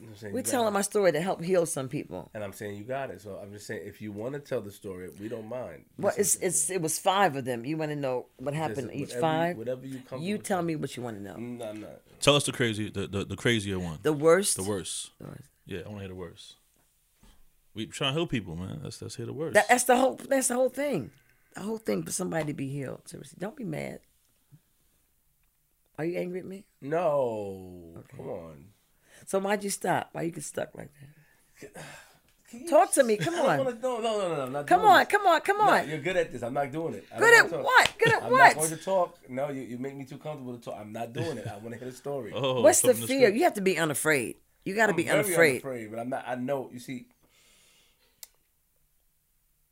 You know what I'm saying? We're telling my story to help heal some people. and I'm saying you got it. So I'm just saying, if you want to tell the story, we don't mind. Well, it's it's it was five of them. You want to know what happened Listen, to each whatever five? whatever you comfortable You with. tell me what you want to know. No, I'm not. Tell us the crazy, the the, the crazier one, The worst. the worst. The worst. Yeah, I want to hear the worst. We trying to help people, man. Let's let's hear the worst. That, that's the whole. That's the whole thing. The whole thing for somebody to be healed. Seriously, don't be mad. Are you angry at me? No, come on. So why'd you stop? Why you get stuck like that? Can you- Talk to me. Come on. wanna- no, no, no, no, I'm not Come doing on, this. come on, come No, on. you're good at this. I'm not doing it. I Good at wanna talk. what? Good at I'm what? not going to talk. No, you, you make me too comfortable to talk. I'm not doing it. I want to hear the story. oh, What's the fear? script. You have to be unafraid. You got to be very unafraid. unafraid, but I'm not. I know. You see,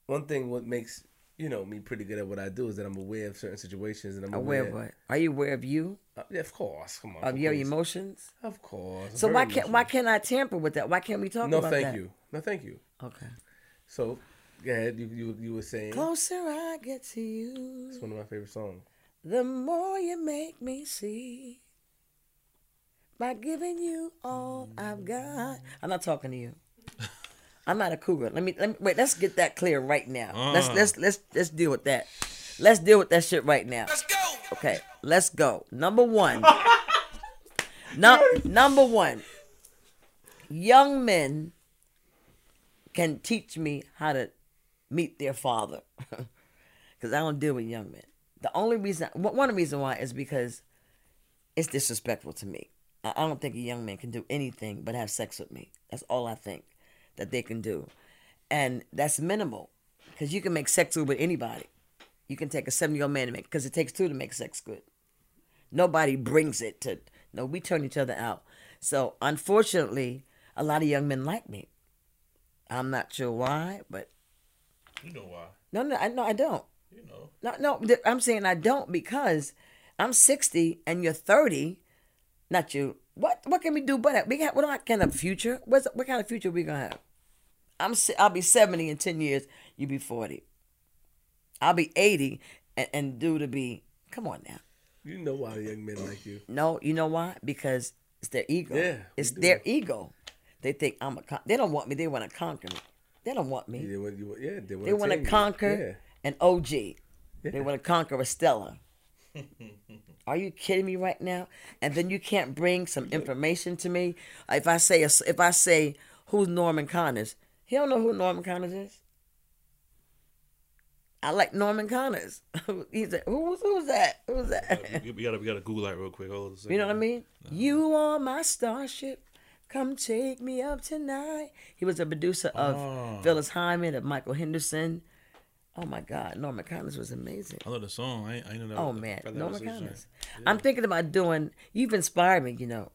one thing what makes you know me pretty good at what I do is that I'm aware of certain situations and I'm Aware aware. of what? Are you aware of you? Uh, yeah, of course. Come on. Of of your course. emotions? Of course. So Very why can't why can't I tamper with that? Why can't we talk No, about that? No, thank that? you. No, thank you. Okay. So, go ahead. You you you were saying Closer I get to you, it's one of my favorite songs. the more you make me see. By giving you all I've got. I'm not talking to you. I'm not a cougar. Let me let me wait. Let's get that clear right now. Let's Uh. let's let's let's deal with that. Let's deal with that shit right now. Let's go. Okay, let's go. Number one. no, number one. Young men can teach me how to meet their father, because I don't deal with young men. The only reason, one one reason why, is because it's disrespectful to me. I I don't think a young man can do anything but have sex with me. That's all I think that they can do, and that's minimal, because you can make sex with anybody. You can take a seven-year-old man to make, because it takes two to make sex good. Nobody brings it to. No, we turn each other out. So unfortunately, a lot of young men like me. I'm not sure why, but You know why? no, no, I no, I don't. You know. No, no, I'm saying I don't because I'm 60 and you're 30. Not you. What what can we do but that? We got what kind of future? What's what kind of future we gonna have? I'm I'll be 70 in 10 years. You be 40. I'll be 80 and, and due to be. Come on now. You know why young men like you. No, you know why? Because it's their ego. Yeah, it's their ego. They think I'm a. Con- they don't want me. They want to conquer me. They don't want me. They want you. Yeah, they want. They want to conquer an OG. They want to conquer a Stella. Are you kidding me right now? And then you can't bring some information to me. If I say if I say who's Norman Connors, he don't know who Norman Connors is. I like Norman Connors. He's a, who's who's that? Who's that? Uh, we, we gotta we gotta Google that real quick. Hold on. You know what I mean? Uh-huh. You are my starship. Come take me up tonight. He was a producer of Oh. Phyllis Hyman, of Michael Henderson. Oh my God, Norman Connors was amazing. I know the song. I, I know that. Oh man, that Norman Connors. joint. I'm thinking about doing. You've inspired me. You know.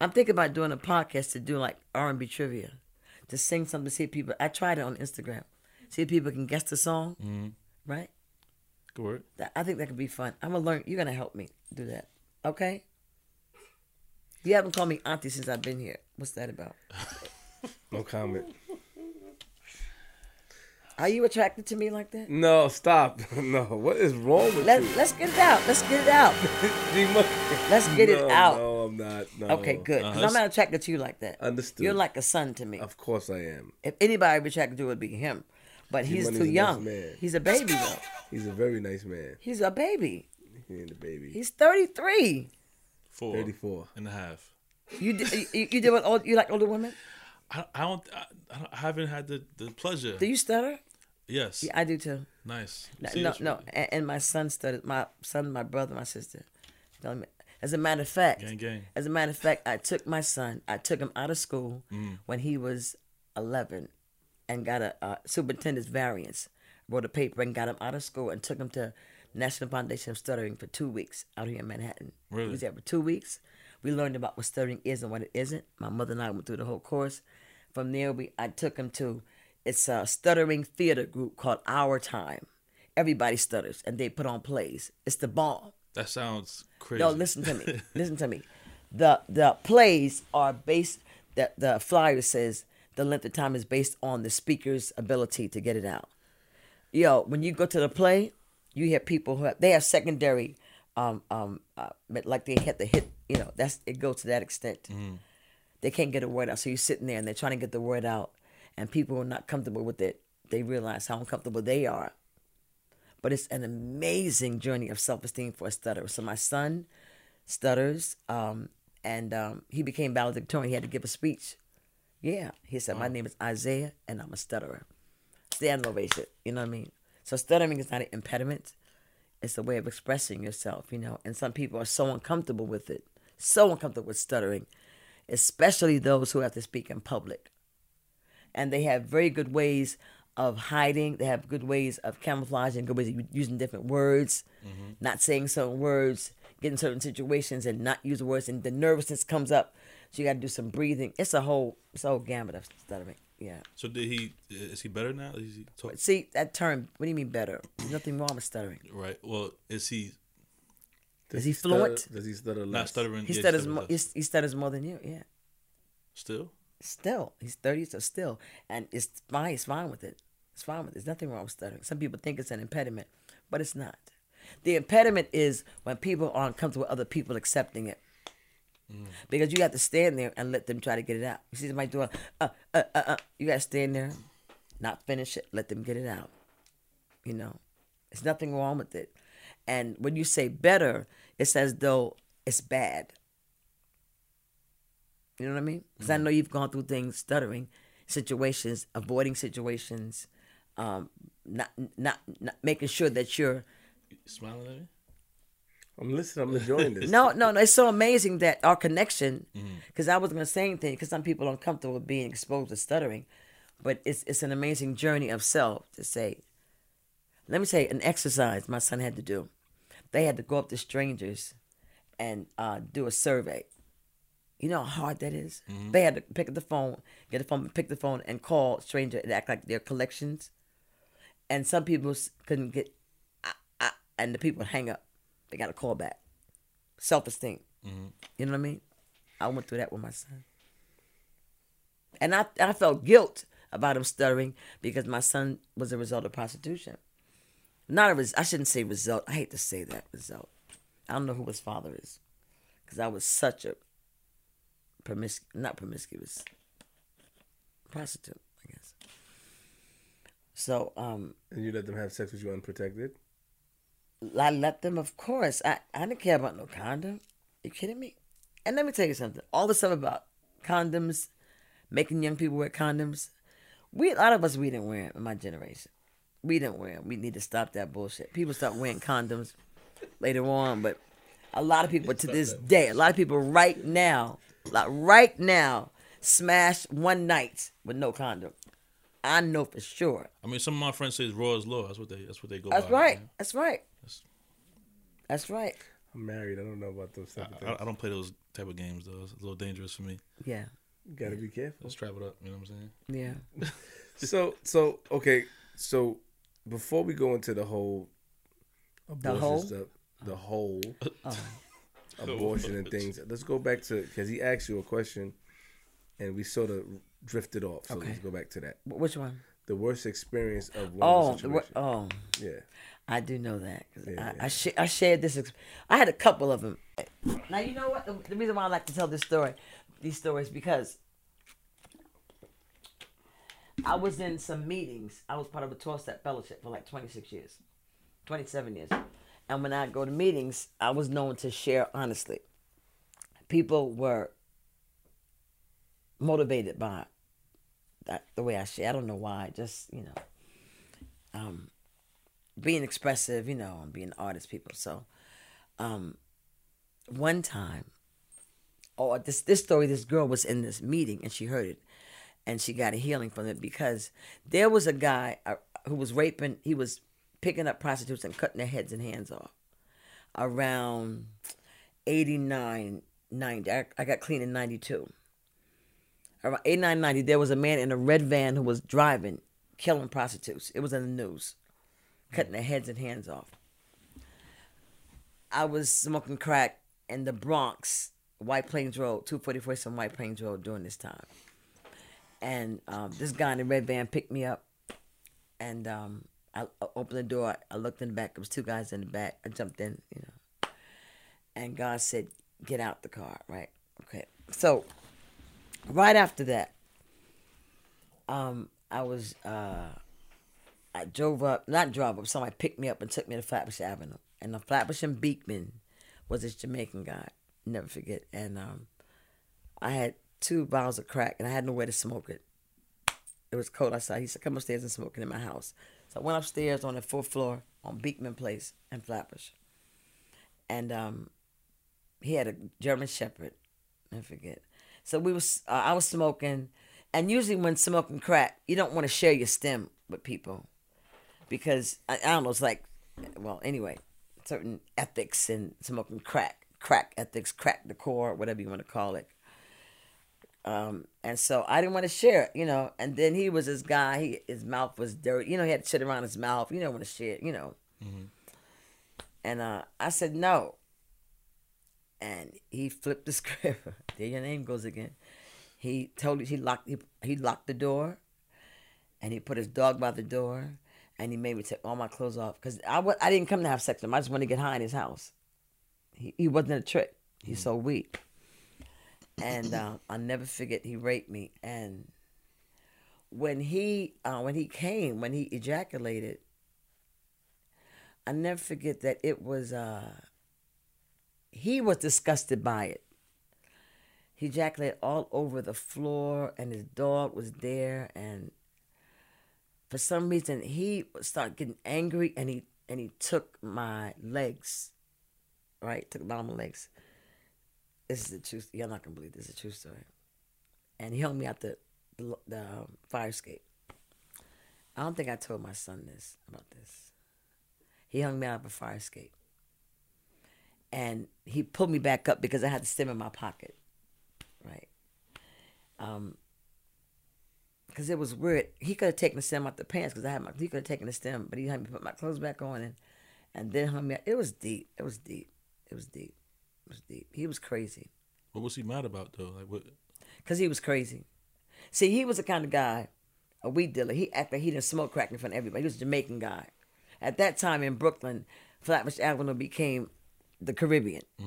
I'm thinking about doing a podcast to do like R&B trivia, to sing something. To see people. I tried it on Instagram. See if people can guess the song. Mm-hmm. Right. Good work. That, I think that could be fun. I'm gonna learn. You're gonna help me do that. Okay. You haven't called me auntie since I've been here. What's that about? No comment. Are you attracted to me like that? No, stop. No, what is wrong with Let, you? let's get it out. Let's get it out. Let's get it out. No, I'm not. No. Okay, good. 'Cause Uh-huh. I'm not attracted to you like that. Understood. You're like a son to me. Of course I am. If anybody would be attracted to, it would be him. But he's too a nice young. man. He's a baby though. He's a very nice man. He's a baby. He ain't a baby. He's 33. Four 34. and a half. You d- you, you do it old, you like older women? I, I don't. I, I haven't had the, the pleasure. Do you stutter? yes. Yeah, I do too. Nice. No, See, no, no. And, and my son studied. My son, my brother, my sister. As a matter of fact, Gang, gang. as a matter of fact, I took my son. I took him out of school Mm. when he was eleven, and got a uh, superintendent's variance. Wrote a paper and got him out of school and took him to National Foundation of Stuttering for two weeks out here in Manhattan. Really? He was there for two weeks. We learned about what stuttering is and what it isn't. My mother and I went through the whole course. From there, we I took him to it's a stuttering theater group called Our Time. Everybody stutters and they put on plays. It's the bomb. That sounds crazy. No, listen to me. listen to me. The the plays are based that the flyer says the length of time is based on the speaker's ability to get it out. Yo, when you go to the play, you hear people who have, they have secondary um um uh, like they hit the hit, you know, that's it goes to that extent. They can't get a word out. So you're sitting there and they're trying to get the word out and people are not comfortable with it. They realize how uncomfortable they are but it's an amazing journey of self-esteem for a stutterer. So my son stutters, um, and um, he became valedictorian. He had to give a speech. Yeah, he said, "My name is Isaiah, and I'm a stutterer." Stand ovation. You know what I mean? So stuttering is not an impediment; it's a way of expressing yourself. You know, and some people are so uncomfortable with it, so uncomfortable with stuttering, especially those who have to speak in public and they have very good ways of hiding. They have good ways of camouflaging, good ways of using different words, mm-hmm. not saying certain words, getting certain situations and not use words, and the nervousness comes up. So you got to do some breathing. It's a whole, it's a whole gamut of stuttering. Yeah. So did he? Is he better now? Is he talk, See that term? What do you mean better? There's nothing wrong with stuttering. right? Well, is he Does he stutter- fluent? Does he stutter less? not stuttering? He yeah, stutters. stuttering Mo- less. he, he stutters more than you. Yeah. Still, Still, he's thirty, so still, and it's fine. He's fine with it. It's fine with it. There's nothing wrong with stuttering. Some people think it's an impediment, but it's not. The impediment is when people aren't comfortable with other people accepting it. Because you have to stand there and let them try to get it out. You see somebody doing, uh, uh, uh, uh. You got to stand there, not finish it, let them get it out. You know, there's nothing wrong with it. And when you say better, it's as though it's bad. You know what I mean? Because I know you've gone through things, stuttering situations, avoiding situations, um, not, not not making sure that you're. Smiling at me? I'm listening. I'm enjoying this. No, no, no. It's so amazing that our connection. Because I wasn't gonna say anything because some people are uncomfortable with being exposed to stuttering, but it's it's an amazing journey of self to say. Let me say an exercise my son had to do. They had to go up to strangers, and uh, do a survey. You know how hard that is? They had to pick up the phone, get the phone, pick the phone, and call stranger and act like they're collections. And some people couldn't get, ah, ah, and the people hang up. They got a call back. Self esteem. You know what I mean? I went through that with my son. And I, I felt guilt about him stuttering because my son was a result of prostitution. Not a res- I shouldn't say result. I hate to say that result. I don't know who his father is because I was such a promisc not promiscuous prostitute, I guess. So um, And you let them have sex with you unprotected? I let them, of course. I, I didn't care about no condom. you kidding me? And let me tell you something. All the stuff about condoms, making young people wear condoms, we a lot of us we didn't wear 'em in my generation. We didn't wear 'em. We need to stop that bullshit. People start wearing condoms later on, but a lot of people to this day, a lot of people right now, like right now, smash one night with no condom. I know for sure. I mean, some of my friends say it's raw as law. That's what they. That's what they go. That's by, right. man. That's right. That's right. I'm married. I don't know about those type of things. I don't play those type of games though. It's a little dangerous for me. Yeah. You gotta be careful. Let's trap it up. You know what I'm saying? Yeah. So so okay. So before we go into the whole abortion whole? stuff, the whole Oh. abortion and things. Let's go back to because he asked you a question, and we sort of drifted off. So Okay. let's go back to that. Which one? The worst experience of one Oh, of the the wor- oh, yeah. I do know that. Yeah, I. I, sh- I shared this. I had a couple of them. Now you know what? The, the reason why I like to tell this story, these stories, because I was in some meetings. I was part of a 12 step fellowship for like 26 years, 27 years. And when I go to meetings, I was known to share honestly. People were motivated by that, the way I share. I don't know why. Just, you know, um, being expressive, you know, and being artist people. So, um, one time, oh, this this story, this girl was in this meeting and she heard it, and she got a healing from it because there was a guy uh, who was raping. He was picking up prostitutes and cutting their heads and hands off. Around 89, 90. I, I got clean in 92. Around 89, 90, there was a man in a red van who was driving killing prostitutes. It was in the news, cutting their heads and hands off. I was smoking crack in the Bronx, White Plains Road, 244 some White Plains Road during this time. And um, this guy in the red van picked me up, and um, I, I opened the door. I looked in the back. There was two guys in the back. I jumped in, you know. And God said, "Get out the car." Right? Okay. So, right after that, um, I was uh, I drove up, not drove up. Somebody picked me up and took me to Flatbush Avenue, and the Flatbush and Beekman was this Jamaican guy. Never forget. And um, I had two bottles of crack, and I had nowhere to smoke it. It was cold outside. He said, "Come upstairs and smoke it in my house." So I went upstairs on the fourth floor on Beekman Place in Flatbush, and um, he had a German Shepherd. I forget. So we was uh, I was smoking, and usually when smoking crack, you don't want to share your stem with people, because I, I don't know. It's like, well, anyway, certain ethics in smoking crack, crack ethics, crack the core, whatever you want to call it. Um, and so I didn't want to share it, you know. And then he was this guy. He his mouth was dirty, you know. He had shit around his mouth. You don't want to share, it, you know. And uh, I said no. And he flipped the script. there your name goes again. He told he locked he, he locked the door, and he put his dog by the door, and he made me take all my clothes off because I wa- I didn't come to have sex with him. I just wanted to get high in his house. He he wasn't a trick. He's so weak. And uh, I'll never forget he raped me. And when he uh, when he came when he ejaculated, I never forget that it was uh, he was disgusted by it. He ejaculated all over the floor, and his dog was there. And for some reason, he started getting angry, and he and he took my legs, right, took my legs. This is the truth. You're not gonna believe this is a true story. And he hung me out the the, the um, fire escape. I don't think I told my son this about this. He hung me out of a fire escape. And he pulled me back up because I had the stem in my pocket. Right. Um because it was weird. He could have taken the stem out the pants because I had my. He could have taken the stem, but he had me put my clothes back on and, and then hung me. Out. It was deep. It was deep. It was deep. It was deep. He was crazy What was he mad about though? Like what? because he was crazy. See, he was the kind of guy, a weed dealer. He acted like he didn't smoke crack in front of everybody. He was a Jamaican guy. At that time in Brooklyn, Flatbush Avenue became the Caribbean. The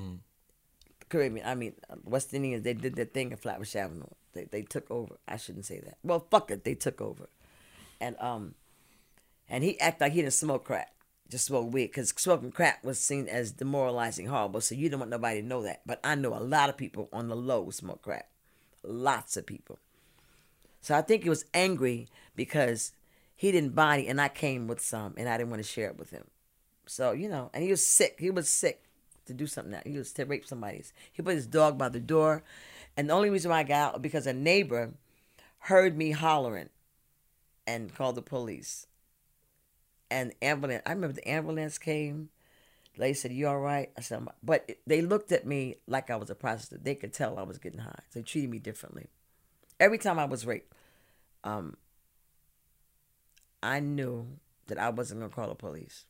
Caribbean. I mean, uh, West Indians. They did their thing in Flatbush Avenue. They they took over. I shouldn't say that. Well, fuck it. They took over, and um, and he acted like he didn't smoke crack. Just smoke weed because smoking crack was seen as demoralizing, horrible. So you don't want nobody to know that. But I know a lot of people on the low smoke crack. Lots of people. So I think he was angry because he didn't buy it and I came with some and I didn't want to share it with him. So, you know, and he was sick. He was sick to do something that he was to rape somebody's. He put his dog by the door. And the only reason why I got out because a neighbor heard me hollering and called the police. And ambulance I remember the ambulance came. The lady said, You all right? I said, but they looked at me like I was a prostitute. They could tell I was getting high. They treated me differently. Every time I was raped, um, I knew that I wasn't gonna call the police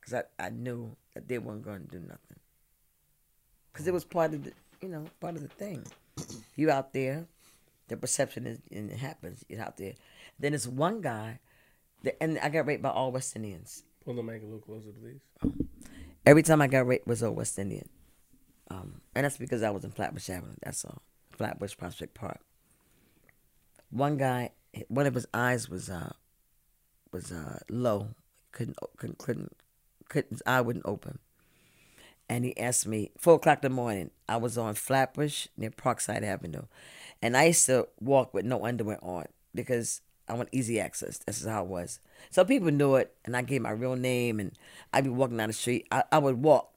because I, I knew that they weren't gonna do nothing because it was part of the you know part of the thing. You out there, the perception is and it happens. You're out there. Then there's one guy, that, and I got raped by all West Indians. Pull the mic a little closer, please. Every time I got raped was a West Indian, um, and that's because I was in Flatbush Avenue. That's all, Flatbush Prospect Park. One guy, one of his eyes was uh was uh low, couldn't couldn't couldn't, couldn't I wouldn't open, and he asked me four o'clock in the morning. I was on Flatbush near Parkside Avenue, and I used to walk with no underwear on because I want easy access. This is how it was. So people knew it, and I gave my real name, and I'd be walking down the street. I, I would walk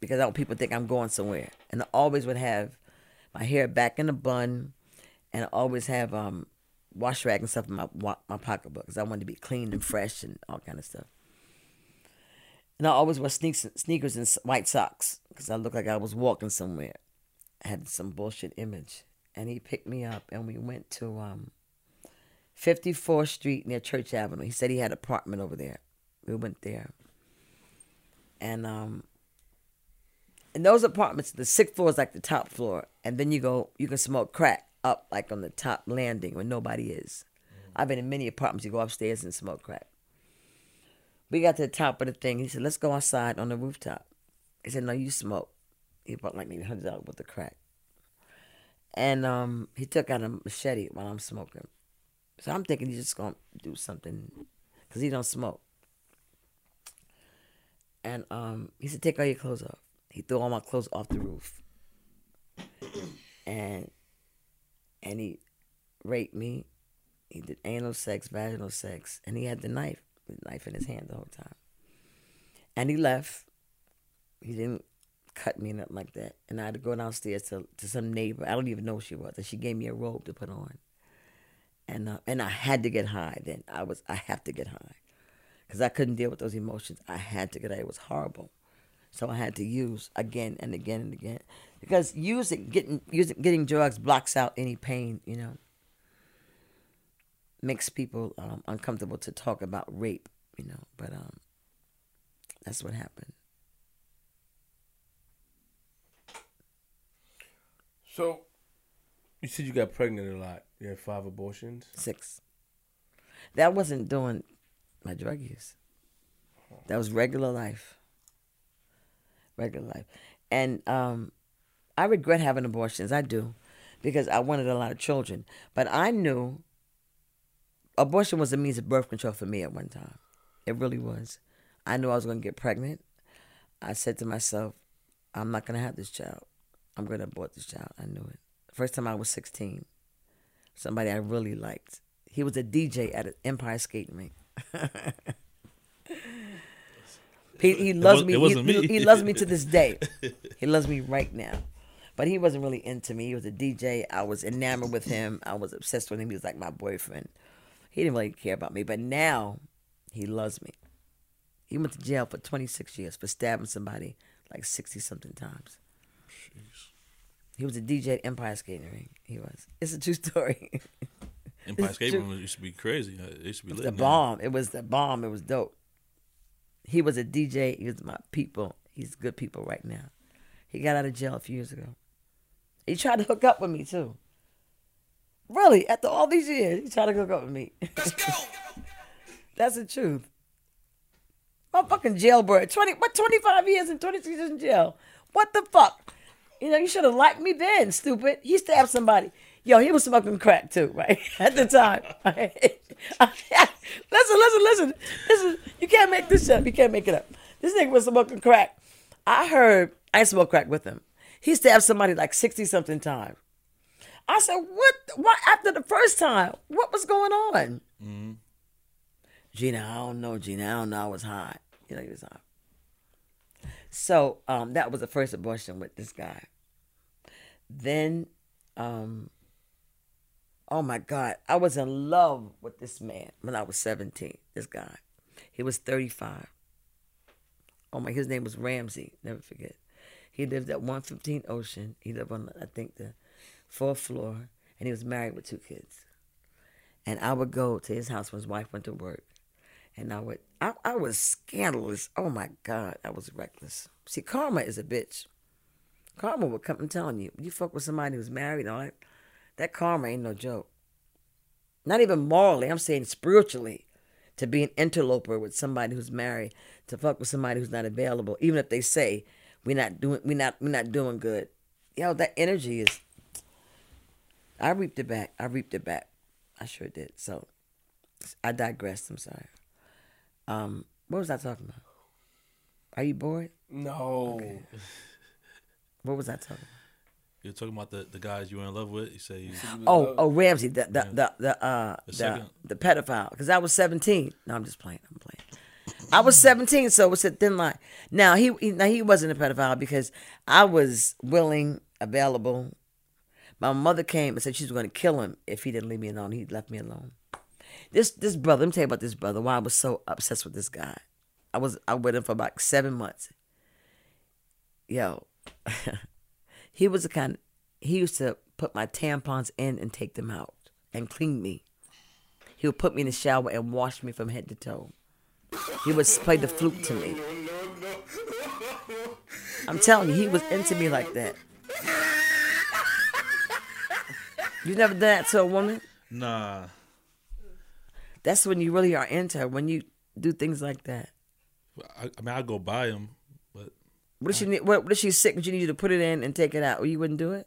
because I want people think I'm going somewhere, and I always would have my hair back in a bun, and I always have um wash rag and stuff in my my pocketbook because I wanted to be clean and fresh and all kind of stuff. And I always wear sneaks, sneakers and white socks because I looked like I was walking somewhere. I had some bullshit image, and he picked me up, and we went to um, 54th Street near Church Avenue. He said he had an apartment over there. We went there. And um in those apartments, the sixth floor is like the top floor. And then you go you can smoke crack up like on the top landing where nobody is. I've been in many apartments, you go upstairs and smoke crack. We got to the top of the thing. He said, Let's go outside on the rooftop. He said, No, you smoke. He bought like maybe hundred dollars worth of crack. And um, he took out a machete while I'm smoking. So I'm thinking he's just gonna do something because he don't smoke. And um, he said, "Take all your clothes off." He threw all my clothes off the roof, and and he raped me. He did anal sex, vaginal sex, and he had the knife, knife in his hand the whole time. And he left. He didn't cut me nothing like that. And I had to go downstairs to, to some neighbor. I don't even know who she was. And she gave me a robe to put on. And uh, and I had to get high then. I was I have to get high. Because I couldn't deal with those emotions. I had to get high. It was horrible. So I had to use again and again and again. Because using getting using getting drugs blocks out any pain, you know. Makes people um, uncomfortable to talk about rape, you know. But um, that's what happened. So, you said you got pregnant a lot. You had five abortions. Six. That wasn't doing my drug use. That was regular life. Regular life. And um, I regret having abortions. I do. Because I wanted a lot of children. But I knew abortion was a means of birth control for me at one time. It really was. I knew I was going to get pregnant. I said to myself, I'm not going to have this child. I'm going to abort this child. I knew it. First time I was 16. Somebody I really liked. He was a DJ at an Empire Skating Rink. he, he loves me. he, me. he loves me to this day. he loves me right now. But he wasn't really into me. He was a DJ. I was enamored with him. I was obsessed with him. He was like my boyfriend. He didn't really care about me. But now he loves me. He went to jail for 26 years for stabbing somebody like 60 something times. He was a DJ at Empire Skating Rink. He was. It's a true story. Empire Skating. Room used to be crazy. Uh, It used to be lit. the man. bomb. It was the bomb. It was dope. He was a DJ. He was my people. He's good people right now. He got out of jail a few years ago. He tried to hook up with me too. Really, after all these years, he tried to hook up with me. Let's go. That's the truth. Motherfucking jailbird. Twenty what twenty five years and twenty six years in jail. What the fuck? You know, you should have liked me then, stupid. He stabbed somebody. Yo, he was smoking crack too, right? At the time. listen, listen, listen. Listen, you can't make this up. You can't make it up. This nigga was smoking crack. I heard I smoked crack with him. He stabbed somebody like 60 something times. I said, what? Why after the first time? What was going on? Gina, I don't know, Gina. I don't know. I was hot. You know, he was hot. So um, that was the first abortion with this guy. Then, um, oh my God, I was in love with this man when I was 17. This guy. He was 35. Oh my, his name was Ramsey. Never forget. He lived at 115 Ocean. He lived on, I think, the fourth floor. And he was married with two kids. And I would go to his house when his wife went to work. And I would, I, I was scandalous. Oh my God, I was reckless. See, karma is a bitch. Karma will come, I'm telling you, you fuck with somebody who's married all that, that karma ain't no joke. Not even morally, I'm saying spiritually. To be an interloper with somebody who's married, to fuck with somebody who's not available, even if they say we're not doing we're not we're not doing good. Yo, that energy is I reaped it back. I reaped it back. I sure did. So I digressed. I'm sorry. Um, what was I talking about? Are you bored? No. What was I talking about? You're talking about the, the guys you were in love with. You say you, Oh, oh, Ramsey, the the the the uh The the, second. the pedophile. Because I was seventeen. No, I'm just playing. I'm playing. I was seventeen, so it's a thin line. Now he, he now he wasn't a pedophile because I was willing, available. My mother came and said she was going to kill him if he didn't leave me alone. He left me alone. This this brother, let me tell you about this brother. Why I was so obsessed with this guy. I was I with him for about seven months. Yo, he was the kind. He used to put my tampons in and take them out and clean me. He would put me in the shower and wash me from head to toe. He would play the flute to me. I'm telling you, he was into me like that. You never done that to a woman? Nah. That's when you really are into her. When you do things like that. I, I mean, I go buy them, but What if she need, what, what if she's sick and she need you to put it in and take it out? Well, you wouldn't do it.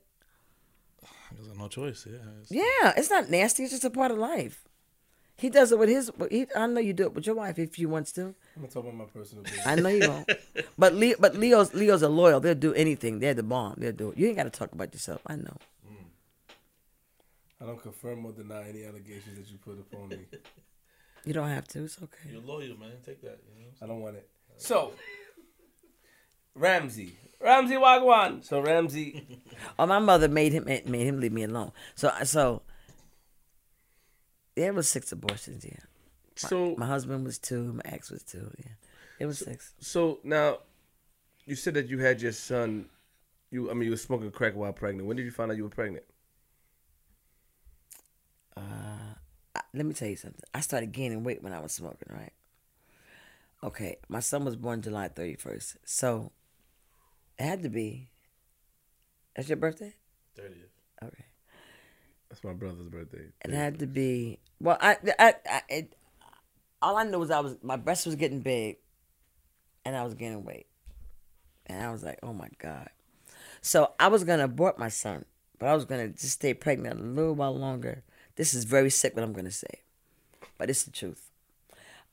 I guess have no choice. Yeah. It's- Yeah, it's not nasty. It's just a part of life. He does it with his. He, I know you do it with your wife if you wants to. I'm gonna talk about my personal business. I know you don't. But Leo, but Leo's Leo's are loyal. They'll do anything. They're the bomb. They'll do it. You ain't got to talk about yourself. I know. I don't confirm or deny any allegations that you put upon me. You don't have to. It's okay. You're loyal, man. Take that. You know? I don't want it. So, Ramsey, Ramsey Wagwan. So Ramsey, Oh, my mother made him made him leave me alone. So so there was six abortions. Yeah, so my husband was two. My ex was two. Yeah, it was six. so now, you said that you had your son. You, I mean, you were smoking crack while pregnant. When did you find out you were pregnant? Uh, I- let me tell you something. I started gaining weight when I was smoking, right? Okay, my son was born July 31st. So it had to be. That's your birthday? 30th. Okay. That's my brother's birthday. It had to be. Well, I, I, I it, all I knew was I was my breast was getting big, and I was gaining weight, and I was like, oh my god. So I was gonna abort my son, but I was gonna just stay pregnant a little while longer. This is very sick what I'm gonna say, but it's the truth.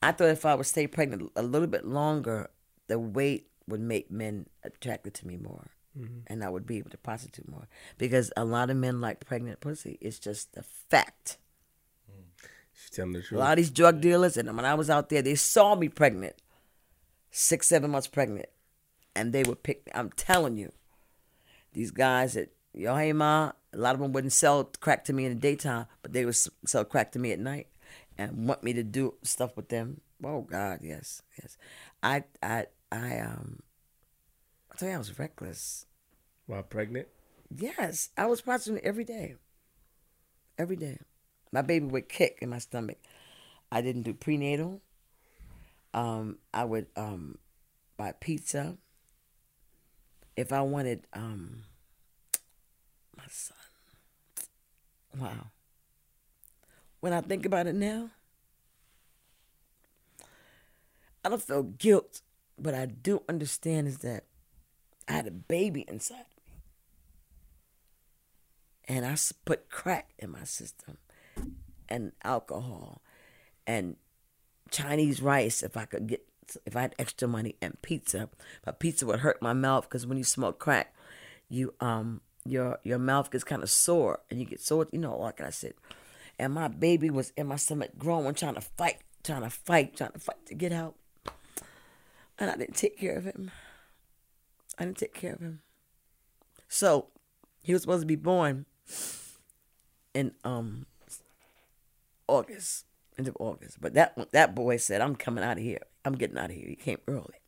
I thought if I would stay pregnant a little bit longer, the weight would make men attracted to me more. Mm-hmm. And I would be able to prostitute more because a lot of men like pregnant pussy. It's just a fact. Mm. She's telling the truth. A lot of these drug dealers, and when I was out there, they saw me pregnant, six, seven months pregnant, and they would pick me. I'm telling you, these guys that, yo, hey, ma, a lot of them wouldn't sell crack to me in the daytime, but they would sell crack to me at night and want me to do stuff with them. Oh, God, yes, yes. I, I, I, um, I tell you, I was reckless. While pregnant? Yes, I was prostituting every day. Every day. My baby would kick in my stomach. I didn't do prenatal. Um, I would um, buy pizza. If I wanted um, my son. Wow. When I think about it now, I don't feel guilt, but I do understand is that I had a baby inside me. And I put crack in my system and alcohol and Chinese rice if I could get if I had extra money and pizza. But pizza would hurt my mouth because when you smoke crack, you um your your mouth gets kind of sore and you get sore. You know, like I said, and my baby was in my stomach growing, trying to fight, trying to fight, trying to fight to get out. And I didn't take care of him. I didn't take care of him. So he was supposed to be born in um August, end of August. But that that boy said, "I'm coming out of here. I'm getting out of here." He came early.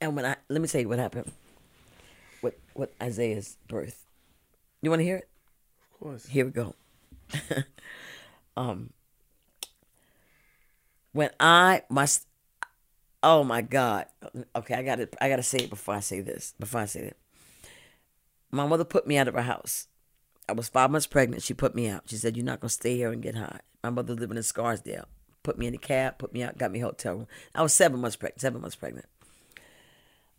And when I let me tell you what happened with Isaiah's birth. You want to hear it? Of course. Here we go. um, when I must, oh my God. Okay, I got to I got to say it before I say this. Before I say it, my mother put me out of her house. I was five months pregnant. She put me out. She said, "You're not gonna stay here and get high." My mother living in Scarsdale. Put me in a cab. Put me out. Got me a hotel room. I was seven months pregnant. Seven months pregnant.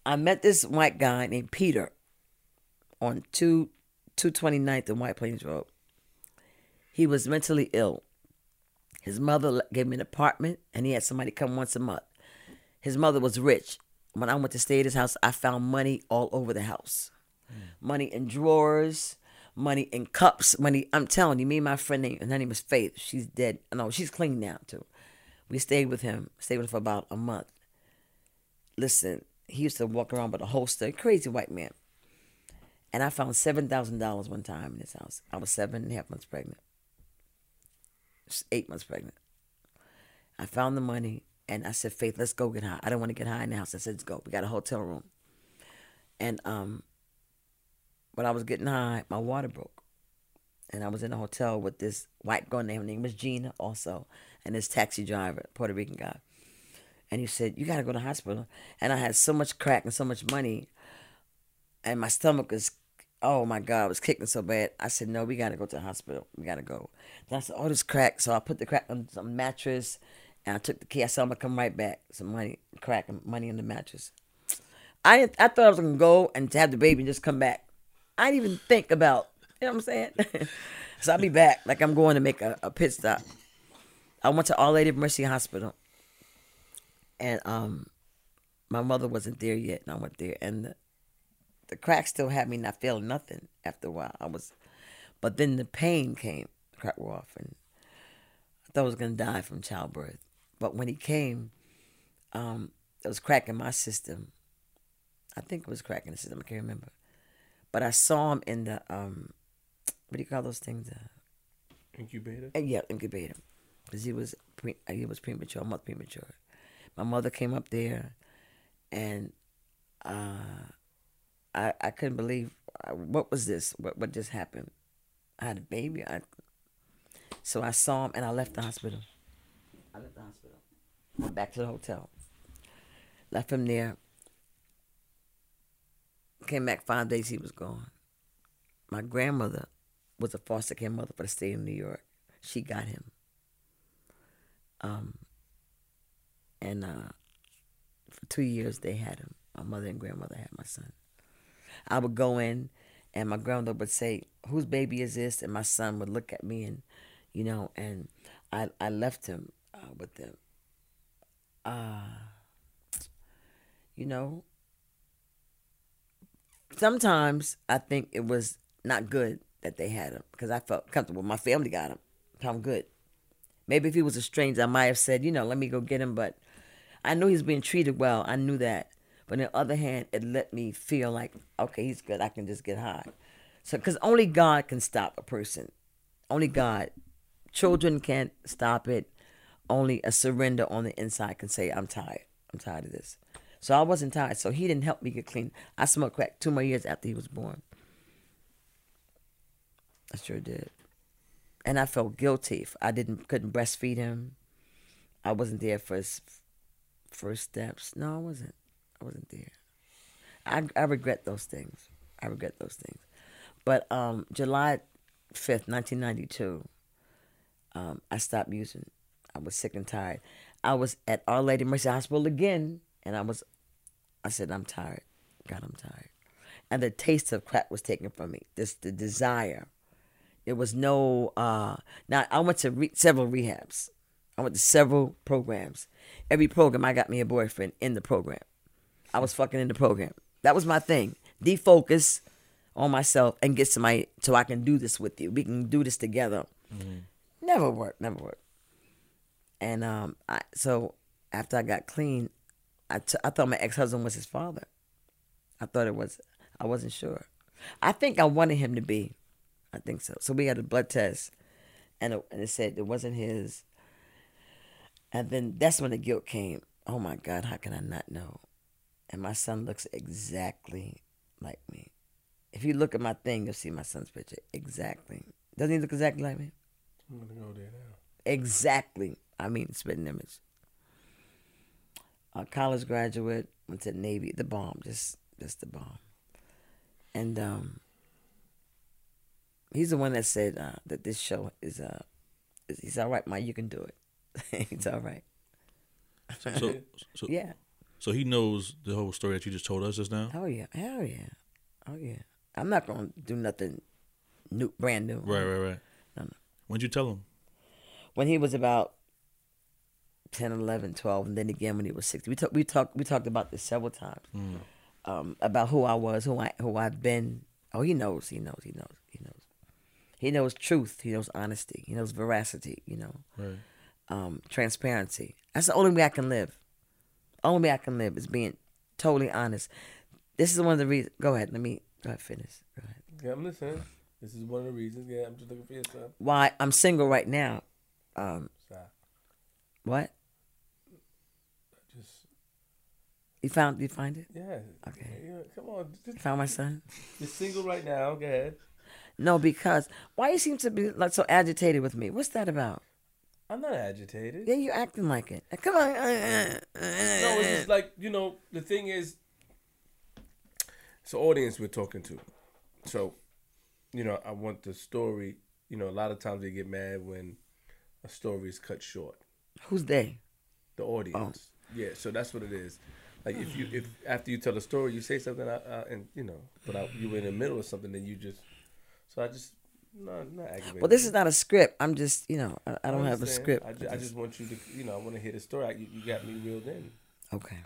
I met this white guy named Peter on two two twenty ninth and White Plains Road. He was mentally ill. His mother gave him an apartment, and he had somebody come once a month. His mother was rich. When I went to stay at his house, I found money all over the house. Money in drawers, money in cups, money. I'm telling you, me and my friend, and her name is Faith. She's dead. No, she's clean now too. We stayed with him. Stayed with him for about a month. Listen, he used to walk around with a holster. Crazy white man. And I found seven thousand dollars one time in his house. I was seven and a half months pregnant. Eight months pregnant. I found the money and I said, Faith, let's go get high. I don't want to get high in the house. I said, let's go. We got a hotel room. And um when I was getting high, my water broke. and I was in a hotel with this white girl named her name was Gina also, and this taxi driver, Puerto Rican guy. And he said, "You got to go to the hospital." And I had so much crack and so much money, and my stomach was, oh my god, it was kicking so bad. I said, "No, we got to go to the hospital. We got to go." And I said, "Oh, this crack." So I put the crack on some mattress, and I took the key. I said, "I'm gonna come right back." Some money, crack, and money in the mattress. I didn't, I thought I was gonna go and have the baby and just come back. I didn't even think about, you know what I'm saying? so I'll be back, like I'm going to make a, a pit stop. I went to Our Lady Mercy Hospital, and um, my mother wasn't there yet, and I went there, and the, the crack still had me not feeling nothing after a while. I was, but then the pain came, the crack wore off, and I thought I was gonna die from childbirth. But when he came, um, there was crack in my system. I think it was crack in the system. I can't remember. But I saw him in the um, what do you call those things? Uh, Incubator. uh, yeah, incubator, because he was pre- uh, he was premature. I'm not premature. My mother came up there, and uh, I I couldn't believe uh, what was this? What what just happened? I had a baby. I so I saw him, and I left the hospital. I left the hospital. Went back to the hotel. Left him there. Came back five days. He was gone. My grandmother was a foster care mother for the state of New York. She got him. Um, and uh, for two years they had him. My mother and grandmother had my son. I would go in, and my grandmother would say, "Whose baby is this?" And my son would look at me, and you know, and I I left him uh, with them. Uh, you know, sometimes I think it was not good that they had him because I felt comfortable. My family got him. I'm good. Maybe if he was a stranger, I might have said, you know, let me go get him. But I knew he was being treated well. I knew that. But on the other hand, it let me feel like, okay, he's good. I can just get high. So, because only God can stop a person. Only God. Children can't stop it. Only a surrender on the inside can say, I'm tired. I'm tired of this. So I wasn't tired. So he didn't help me get clean. I smoked crack two more years after he was born. I sure did. And I felt guilty. I didn't couldn't breastfeed him. I wasn't there for his first steps. No, I wasn't. I wasn't there. I I regret those things. I regret those things. But um, July fifth, nineteen ninety two, um, I stopped using. I was sick and tired. I was at Our Lady Mercy Hospital again, and I was. I said, I'm tired. God, I'm tired. And the taste of crack was taken from me. This the desire. It was no. Uh, now I went to re- several rehabs. I went to several programs. Every program, I got me a boyfriend in the program. I was fucking in the program. That was my thing. Defocus on myself and get somebody so I can do this with you. We can do this together. Never worked. Never worked. And um, I, so after I got clean, I, t- I thought my ex husband was his father. I thought it was. I wasn't sure. I think I wanted him to be. I think so. So we had a blood test, and it, and it said it wasn't his. And then that's when the guilt came. Oh my God, how can I not know? And my son looks exactly like me. If you look at my thing, you'll see my son's picture. Exactly. Doesn't he look exactly like me? I'm gonna go there now. Exactly. I mean, spitting image. A college graduate, went to the Navy, the bomb, just just the bomb. And um, he's the one that said uh, that this show is uh, is, he's all right, man. You can do it. he's all right. So, so, Yeah. So he knows the whole story that you just told us just now. Oh yeah. Hell yeah. Oh yeah. I'm not gonna do nothing new, brand new. Right, right, right. No, no. When'd you tell him? when he was about 10, 11, 12, and then again when he was 60. We talked we talked we talked about this several times. Um, about who I was, who I who I've been. Oh, he knows, he knows, he knows, he knows. He knows truth, he knows honesty, he knows veracity, you know, Right. um, transparency. That's the only way I can live. Only way I can live is being totally honest. This is one of the reasons. Go ahead, let me go ahead, finish. Go ahead. Yeah, I'm listening. This is one of the reasons. Yeah, I'm just looking for yourself. Why I'm single right now. Um, what? Just You found? You find it? yeah. Okay. Yeah, come on. Just, You found my son? you're single right now. Go ahead. No, because why you seem to be like so agitated with me? What's that about? I'm not agitated. Yeah, you're acting like it. Come on. No, it's just like you know. The thing is, it's an audience we're talking to, so you know I want the story. You know, a lot of times they get mad when a story is cut short. Who's they? The audience, oh. yeah. So that's what it is. Like if you if after you tell a story, you say something, I, I, and you know, but I, you were in the middle of something, then you just. So I just no, not aggravated. Well, this is not a script. I'm just, you know, I, I don't have a script. I just, I just want you to, you know, I want to hear the story. I, you, you got me reeled in. okay.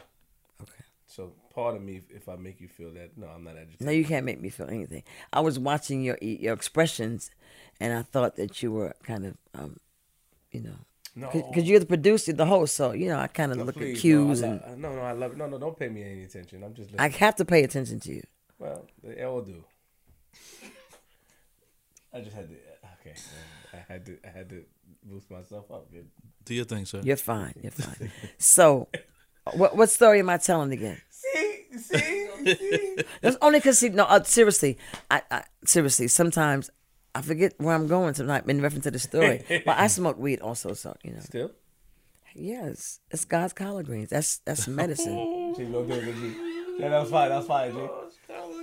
Okay. So pardon me if, if I make you feel that. No, I'm not agitated. No, you can't make me feel anything. I was watching your your expressions, and I thought that you were kind of, um, you know, No, because you're the producer, the host, so you know, I kind of No, look please, at cues, no, and no, no, I love it. No, no, don't pay me any attention. I'm just I have to pay attention to you. well, they all do. I just had to. Okay, I had to. I had to boost myself up. Good. Do your thing, sir. You're fine. You're fine. so, what what story am I telling again? See, see, see. That's only because no. Uh, seriously, I, I seriously sometimes I forget where I'm going tonight in reference to the story. but I smoke weed also, so you know. Still. Yes, it's God's collard greens. That's that's medicine. G, don't do it, G. Yeah, that was fine. That was fine, G.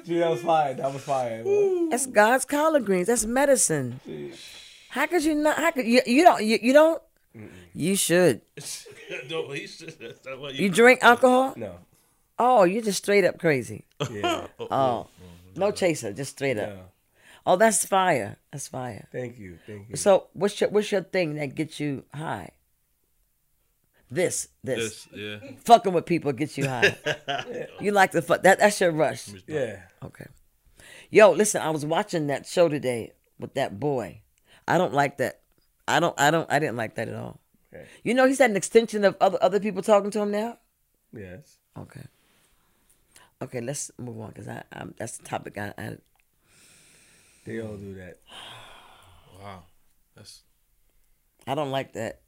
G, that was fine. That was fine. man. That's God's collard greens. That's medicine. How could you not? How could you? You don't. You, you don't. You should. no, he should. That's not what You drink alcohol? No. Oh, you're just straight up crazy. Yeah. Oh. oh, no chaser, just straight up. No. Oh, that's fire. That's fire. Thank you. Thank you. So, what's your what's your thing that gets you high? This, this, This, yeah. fucking with people gets you high. you like the fuck that? That's your rush. yeah. Okay. Yo, listen, I was watching that show today with that boy. I don't like that. I don't. I don't. I didn't like that at all. Okay. You know, he's had an extension of other other people talking to him now. Yes. Okay. Okay, let's move on because I, I that's the topic I, I They all do that. Wow. That's I don't like that.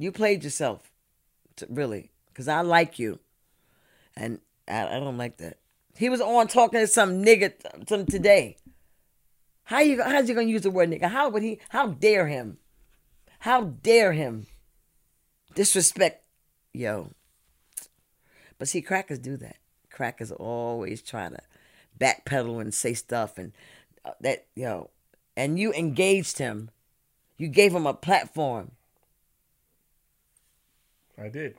You played yourself, really, because I like you, and I, I don't like that. He was on talking to some nigga some today. How you how's he gonna use the word nigga? How would he? How dare him? How dare him? Disrespect, yo. But see, crackers do that. Crackers always trying to backpedal and say stuff and uh, that yo. And you engaged him. You gave him a platform. I did.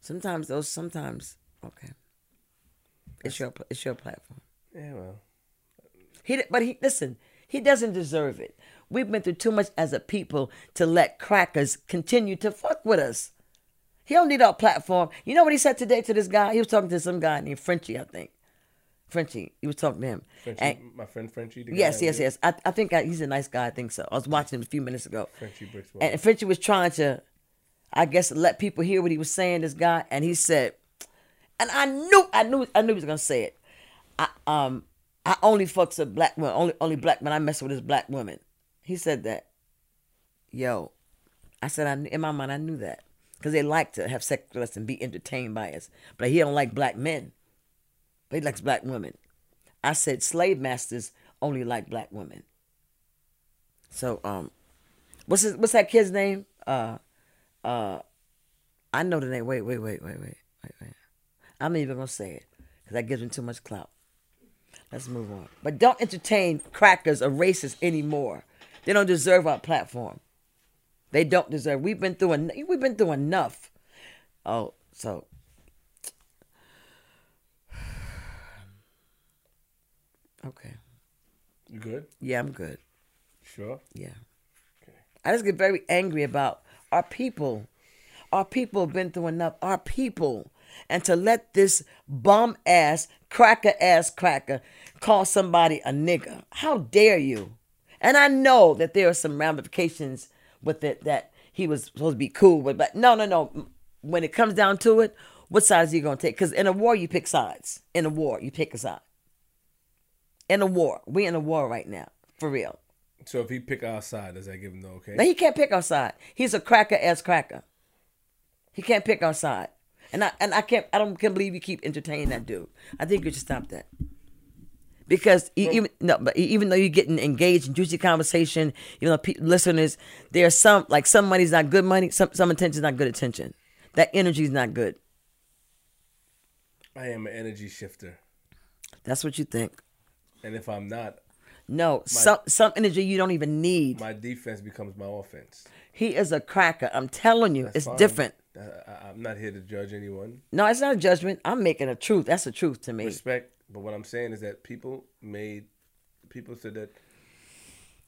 Sometimes those. Sometimes okay. It's your it's your platform. Yeah, well. He but he listen. He doesn't deserve it. We've been through too much as a people to let crackers continue to fuck with us. He don't need our platform. You know what he said today to this guy? He was talking to some guy named Frenchie, I think. Frenchie. He was talking to him. Frenchie, And- my friend Frenchie. the yes, yes, yes. I, I think I, he's a nice guy. I think so. I was watching him a few minutes ago. Frenchie Bricks. And Frenchie was trying to, I guess, let people hear what he was saying. This guy, and he said, and I knew, I knew, I knew he was gonna say it. I um, I only fucks a black woman, Only, only black men. I mess with this black woman. He said that. Yo, I said, I in my mind, I knew that because they like to have sex with us and be entertained by us. But he don't like black men. But he likes black women. I said slave masters only like black women. So um, what's his, what's that kid's name? Uh, uh, I know the name. Wait, wait, wait, wait, wait, wait, wait. I'm even gonna say it because that gives him too much clout. Let's move on. But don't entertain crackers or racists anymore. They don't deserve our platform. They don't deserve. We've been through en- we've been through enough. Oh, so okay. You good? Yeah, I'm good. Sure. Yeah. Okay. I just get very angry about our people. Our people have been through enough. Our people. And to let this bum ass, cracker ass cracker call somebody a nigger. How dare you? And I know that there are some ramifications with it that he was supposed to be cool with, but no, no, no. When it comes down to it, what side is he going to take? Because in a war, you pick sides. In a war, you pick a side. In a war. We're in a war right now. For real. So if he pick outside, does that give him the okay? Now he can't pick outside. He's a cracker ass cracker. He can't pick outside. And I and I can't I don't can't believe you keep entertaining that dude. I think you should stop that. Because e- even no, but even though you're getting engaged in juicy conversation, you know, pe- listeners, there's some like some money's not good money, some some attention's not good attention. That energy's not good. I am an energy shifter, That's what you think. and if I'm not, No, some some energy you don't even need. my defense becomes my offense. He is a cracker. I'm telling you, That's it's fine. different. I, I'm not here to judge anyone. No, it's not a judgment. I'm making a truth. That's the truth to me. Respect, but what I'm saying is that people made people said that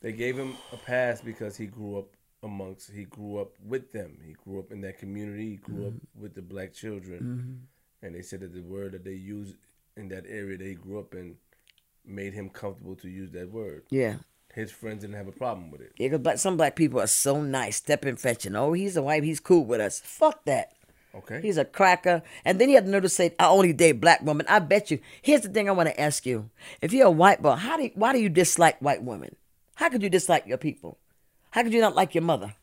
they gave him a pass because he grew up amongst he grew up with them. He grew up in that community. He grew up mm-hmm. with the black children, mm-hmm. and they said that the word that they use in that area he grew up in made him comfortable to use that word. Yeah. His friends didn't have a problem with it. Yeah, 'cause black, some black people are so nice, stepping fetching. Oh, he's a white, he's cool with us. Fuck that. Okay. He's a cracker. And then he had the nerve to say, I only date black women. I bet you. Here's the thing I want to ask you. If you're a white boy, how do you, why do you dislike white women? How could you dislike your people? How could you not like your mother?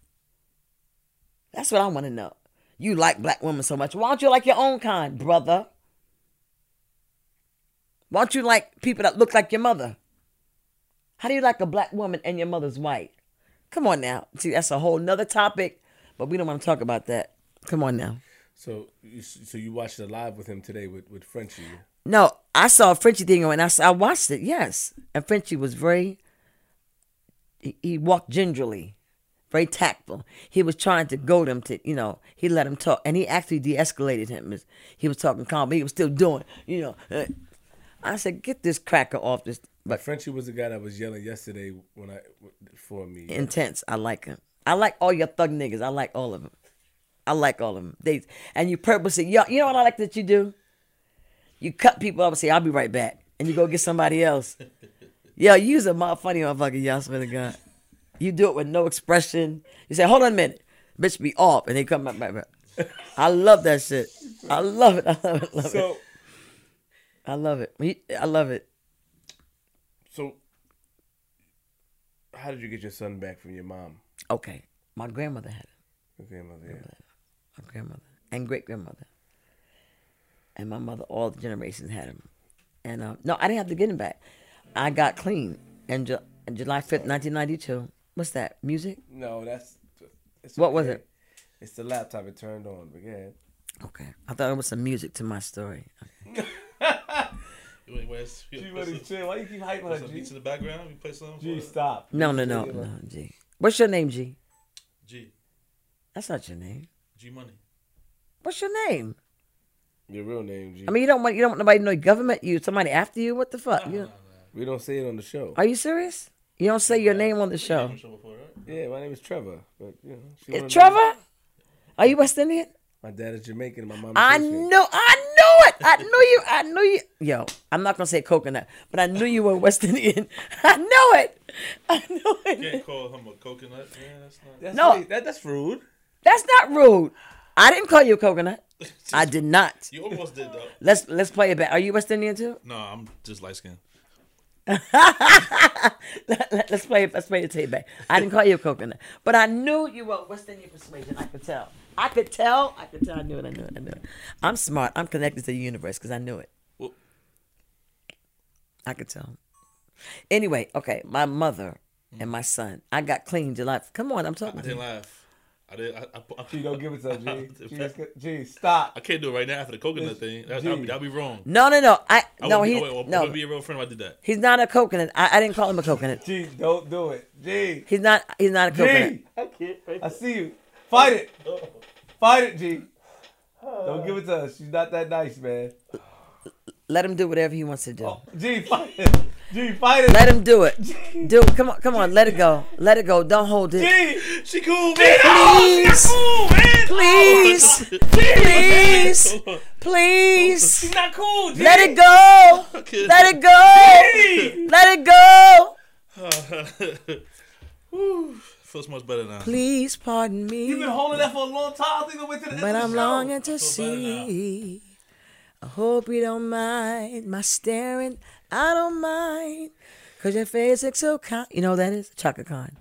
That's what I want to know. You like black women so much. Why don't you like your own kind, brother? Why don't you like people that look like your mother? How do you like a black woman and your mother's white? Come on now. See, that's a whole nother topic, but we don't want to talk about that. Come on now. so you so you watched it live with him today with with Frenchie. No, I saw a Frenchie thing and I, s- I watched it, yes. And Frenchie was very, he, he walked gingerly, very tactful. He was trying to goad him to, you know, he let him talk. And he actually de escalated him. He was talking calm, but he was still doing, you know. Uh, I said, get this cracker off this. But Frenchie was the guy that was yelling yesterday when I for me. intense. I like him. I like all your thug niggas. I like all of them. I like all of them. They and you purposely, you you know what I like that you do? You cut people up and say, "I'll be right back," and you go get somebody else. Yo, you's a mother funny motherfucker, y'all swear to God. You do it with no expression. You say, "Hold on a minute, bitch, be off," and they come back. back, back. I love that shit. I love it. I love it. Love it. I love it. I love it. so how did you get your son back from your mom? Okay, my grandmother had it. Your grandmother. Yeah. my grandmother and great grandmother, and my mother. All the generations had him, and uh, no, I didn't have to get him back. I got clean in, Ju- in July fifth, nineteen ninety two. What's that? Music? No, that's. It's What was it? It's the laptop. It turned on. But yeah. Okay, I thought it was some music to my story. Wait, where's, G, where's some, chill. Why you keep hyping where's her, some G? beats in the background? We play something. G, for stop. No, no, no, no, G. What's your name, G? G. That's not your name. G Money. What's your name? Your real name, G. I mean, you don't want you don't want nobody to know your government. You somebody after you? What the fuck? You- we don't say it on the show. are you serious? You don't say your name on the show. Show before, right? Yeah, my name is Trevor. But you know, she Is wanted- Trevor? Are you West Indian? My dad is Jamaican. My mom. Is I Haitian. know, I knew it. I knew you. I knew you. Yo, I'm not gonna say coconut, but I knew you were West Indian. I knew it. I knew it. You Can't call him a coconut. Yeah, that's not. That's No. wait, that, that's rude. That's not rude. I didn't call you a coconut. I did not. You almost did though. Let's let's play it back. Are you West Indian too? No, I'm just light skinned. Let- Let's play it. Let's play the tape back. I didn't call you a coconut, but I knew you were West Indian persuasion. I could tell. I could tell. I could tell. I knew it. I knew it. I knew it. I'm smart. I'm connected to the universe because I knew it. Well- I could tell. Anyway, okay. My mother and my son. I got clean July. Come on, I'm talking to didn't laugh. I did. I, I, I, G, don't give it to her, G. I- G, let's get- G, stop. I can't do it right now after the coconut thing. That, that'd, be, that'd be wrong. No, no, no. I I no. would be, He I would, I no. would be a real friend if I did that. He's not a coconut. I, I didn't call him a coconut. G, don't do it. G. He's not. He's not a coconut. G. I can't. I see you. Fight it. Oh. Fight it, G. Don't give it to us. She's not that nice, man. Let him do whatever he wants to do. Oh, G, fight it. G, fight it. Let him do it. Do it. Come on, come on. Let it go. Let it go. Don't hold it. G. She cool, man. Please. Oh, cool, man. Please. Oh, Please. Please. She's not cool, G. Let it go. Okay. Let it go. Let it go. Whew, feels much better now. Please pardon me. You've been holding that for a long time. I think we went to the end but of I'm the show. longing to feel better now. see. I hope you don't mind my staring. I don't mind. Cause your face looks so kind. You know that is? Chaka Khan.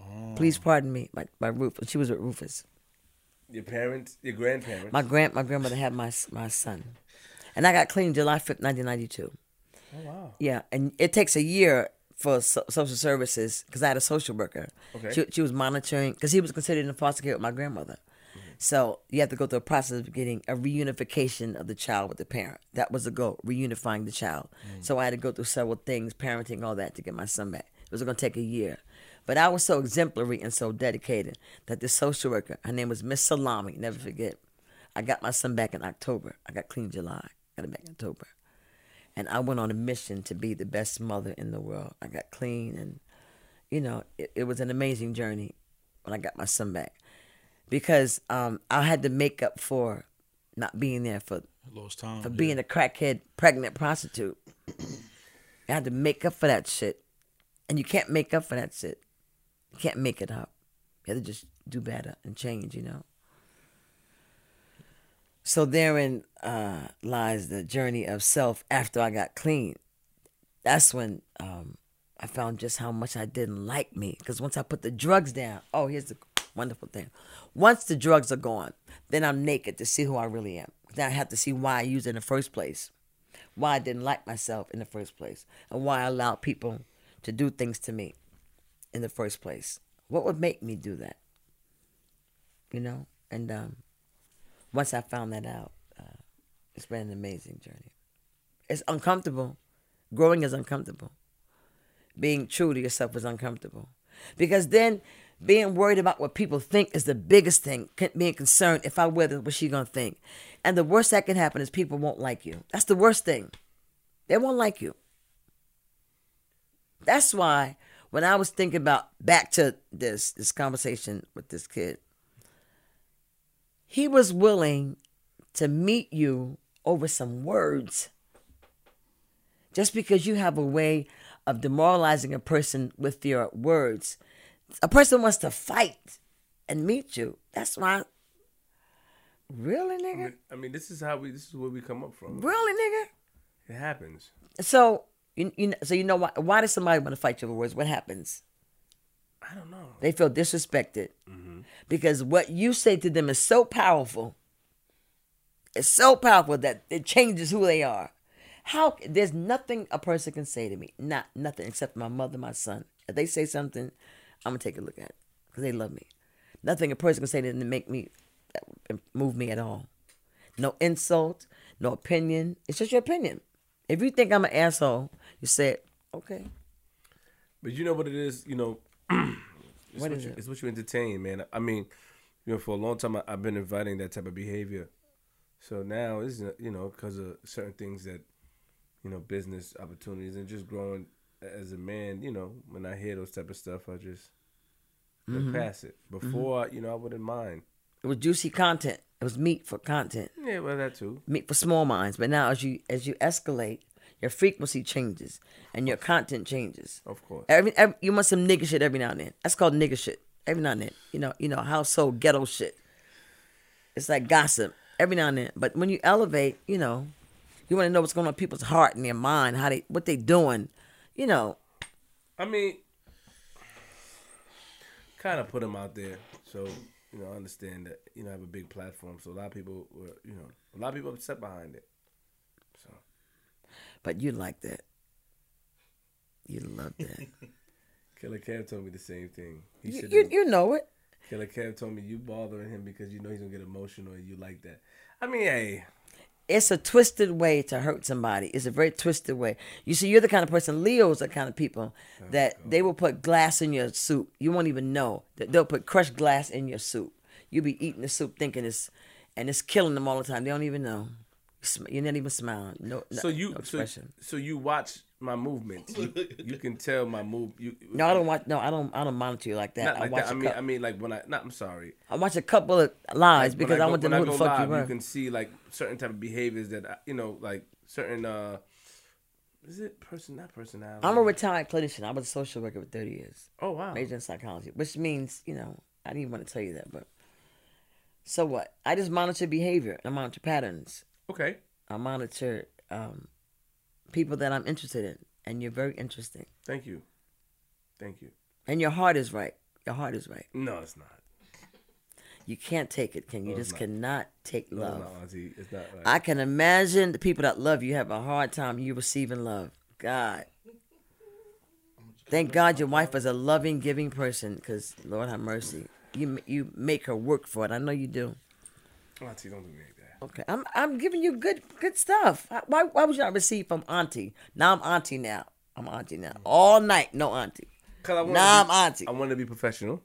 Oh. Please pardon me. My, my Rufus. She was with Rufus. Your parents, your grandparents. My grand my grandmother had my my son, and I got clean July fifth, nineteen ninety two. Oh wow. Yeah, and it takes a year for so- social services because I had a social worker. Okay. She, she was monitoring because he was considered in foster care with my grandmother. So you have to go through a process of getting a reunification of the child with the parent. That was the goal, reunifying the child. Mm. So I had to go through several things, parenting, all that, to get my son back. It was going to take a year. But I was so exemplary and so dedicated that the social worker, her name was Miss Salami, never forget. I got my son back in October. I got clean July. Got him back in October and I went on a mission to be the best mother in the world. I got clean, and you know, it, it was an amazing journey when I got my son back because um, I had to make up for not being there for Lost time. for being a crackhead pregnant prostitute. I had to make up for that shit, and you can't make up for that shit. You can't make it up. You have to just do better and change. You know. So therein uh, lies the journey of self after I got clean. That's when um, I found just how much I didn't like me. Because once I put the drugs down, oh, here's the wonderful thing. Once the drugs are gone, then I'm naked to see who I really am. Then I have to see why I used it in the first place, why I didn't like myself in the first place, and why I allowed people to do things to me in the first place. What would make me do that? You know? And um, once I found that out, uh, it's been an amazing journey. It's uncomfortable. Growing is uncomfortable. Being true to yourself is uncomfortable. Because then being worried about what people think is the biggest thing. Being concerned if I wear this, what's she to think? And the worst that can happen is people won't like you. That's the worst thing. They won't like you. That's why when I was thinking about back to this this conversation with this kid, he was willing to meet you over some words. Just because you have a way of demoralizing a person with your words. A person wants to fight and meet you. That's why. Really, I nigga? mean, I mean, this is how we. This is where we come up from. Really, nigga? It happens. So you, you so you know why why does somebody want to fight you over words? What happens? I don't know. They feel disrespected mm-hmm. because what you say to them is so powerful. It's so powerful that it changes who they are. How there's nothing a person can say to me, not nothing except my mother, my son. If they say something, I'm gonna take a look at it because they love me. Nothing a person can say to make me move me at all. No insult, no opinion. It's just your opinion. If you think I'm an asshole, you say it. Okay. But you know what it is, you know. it's What what, is you, it? It's what you entertain, man. I mean, you know, for a long time I, I've been inviting that type of behavior. So now it's you know because of certain things that, you know, business opportunities and just growing as a man. You know, when I hear those type of stuff, I just Mm-hmm. pass it. Before, you know, I wouldn't mind. It was juicy content. It was meat for content. Yeah, well, that too. Meat for small minds. But now, as you as you escalate, your frequency changes and your content changes. Of course. Every, every you want some nigga shit every now and then. That's called nigga shit. Every now and then, you know, you know, household ghetto shit. It's like gossip every now and then. But when you elevate, you know, you want to know what's going on in people's heart and their mind, how they what they doing. You know, I mean, kind of put him out there, so you know, I understand that you know I have a big platform, so a lot of people were, you know, a lot of people upset behind it. So but you like that. You love that. Killer Kev told me the same thing. He you, you you know it. Killer Kev told me you bothering him because you know he's gonna get emotional and you like that. I mean, hey, it's a twisted way to hurt somebody. It's a very twisted way. You see, you're the kind of person. Leo's the kind of people that they will put glass in your soup. You won't even know that they'll put crushed glass in your soup. You'll be eating the soup thinking it's, and it's killing them all the time. They don't even know. You're not even smiling. No, so you no so, so you watch my movements. You, you can tell my move. You no, I don't watch. No, I don't. I don't monitor you like that. Not I like watch. that. I a mean, cou- I mean, like when I. Not. I'm sorry. I watch a couple of lies Like, because I, go- want to when know who the fuck live, you were. You can see like certain type of behaviors that I- you know, like certain. uh Is it person? Not personality. I'm a retired clinician. I was a social worker for 30 years. Oh wow. major in psychology, which means, you know, I didn't even want to tell you that, but so what? I just monitor behavior. I monitor patterns. Okay. I monitor um, people that I'm interested in, and you're very interesting. Thank you. Thank you. And your heart is right. Your heart is right. No, it's not. You can't take it, can You No, just not. cannot take love. no, Auntie. It's not. Right. I can imagine the people that love you have a hard time you receiving love. God. Thank God your wife is a loving, giving person, because Lord have mercy. You you make her work for it. I know you do. Auntie, don't do me like that. Okay, I'm I'm giving you good good stuff. Why why would you not receive from Auntie? Now I'm Auntie now. I'm Auntie now. All night, no Auntie. Cause I wanna Now be- I'm Auntie. I want to be professional.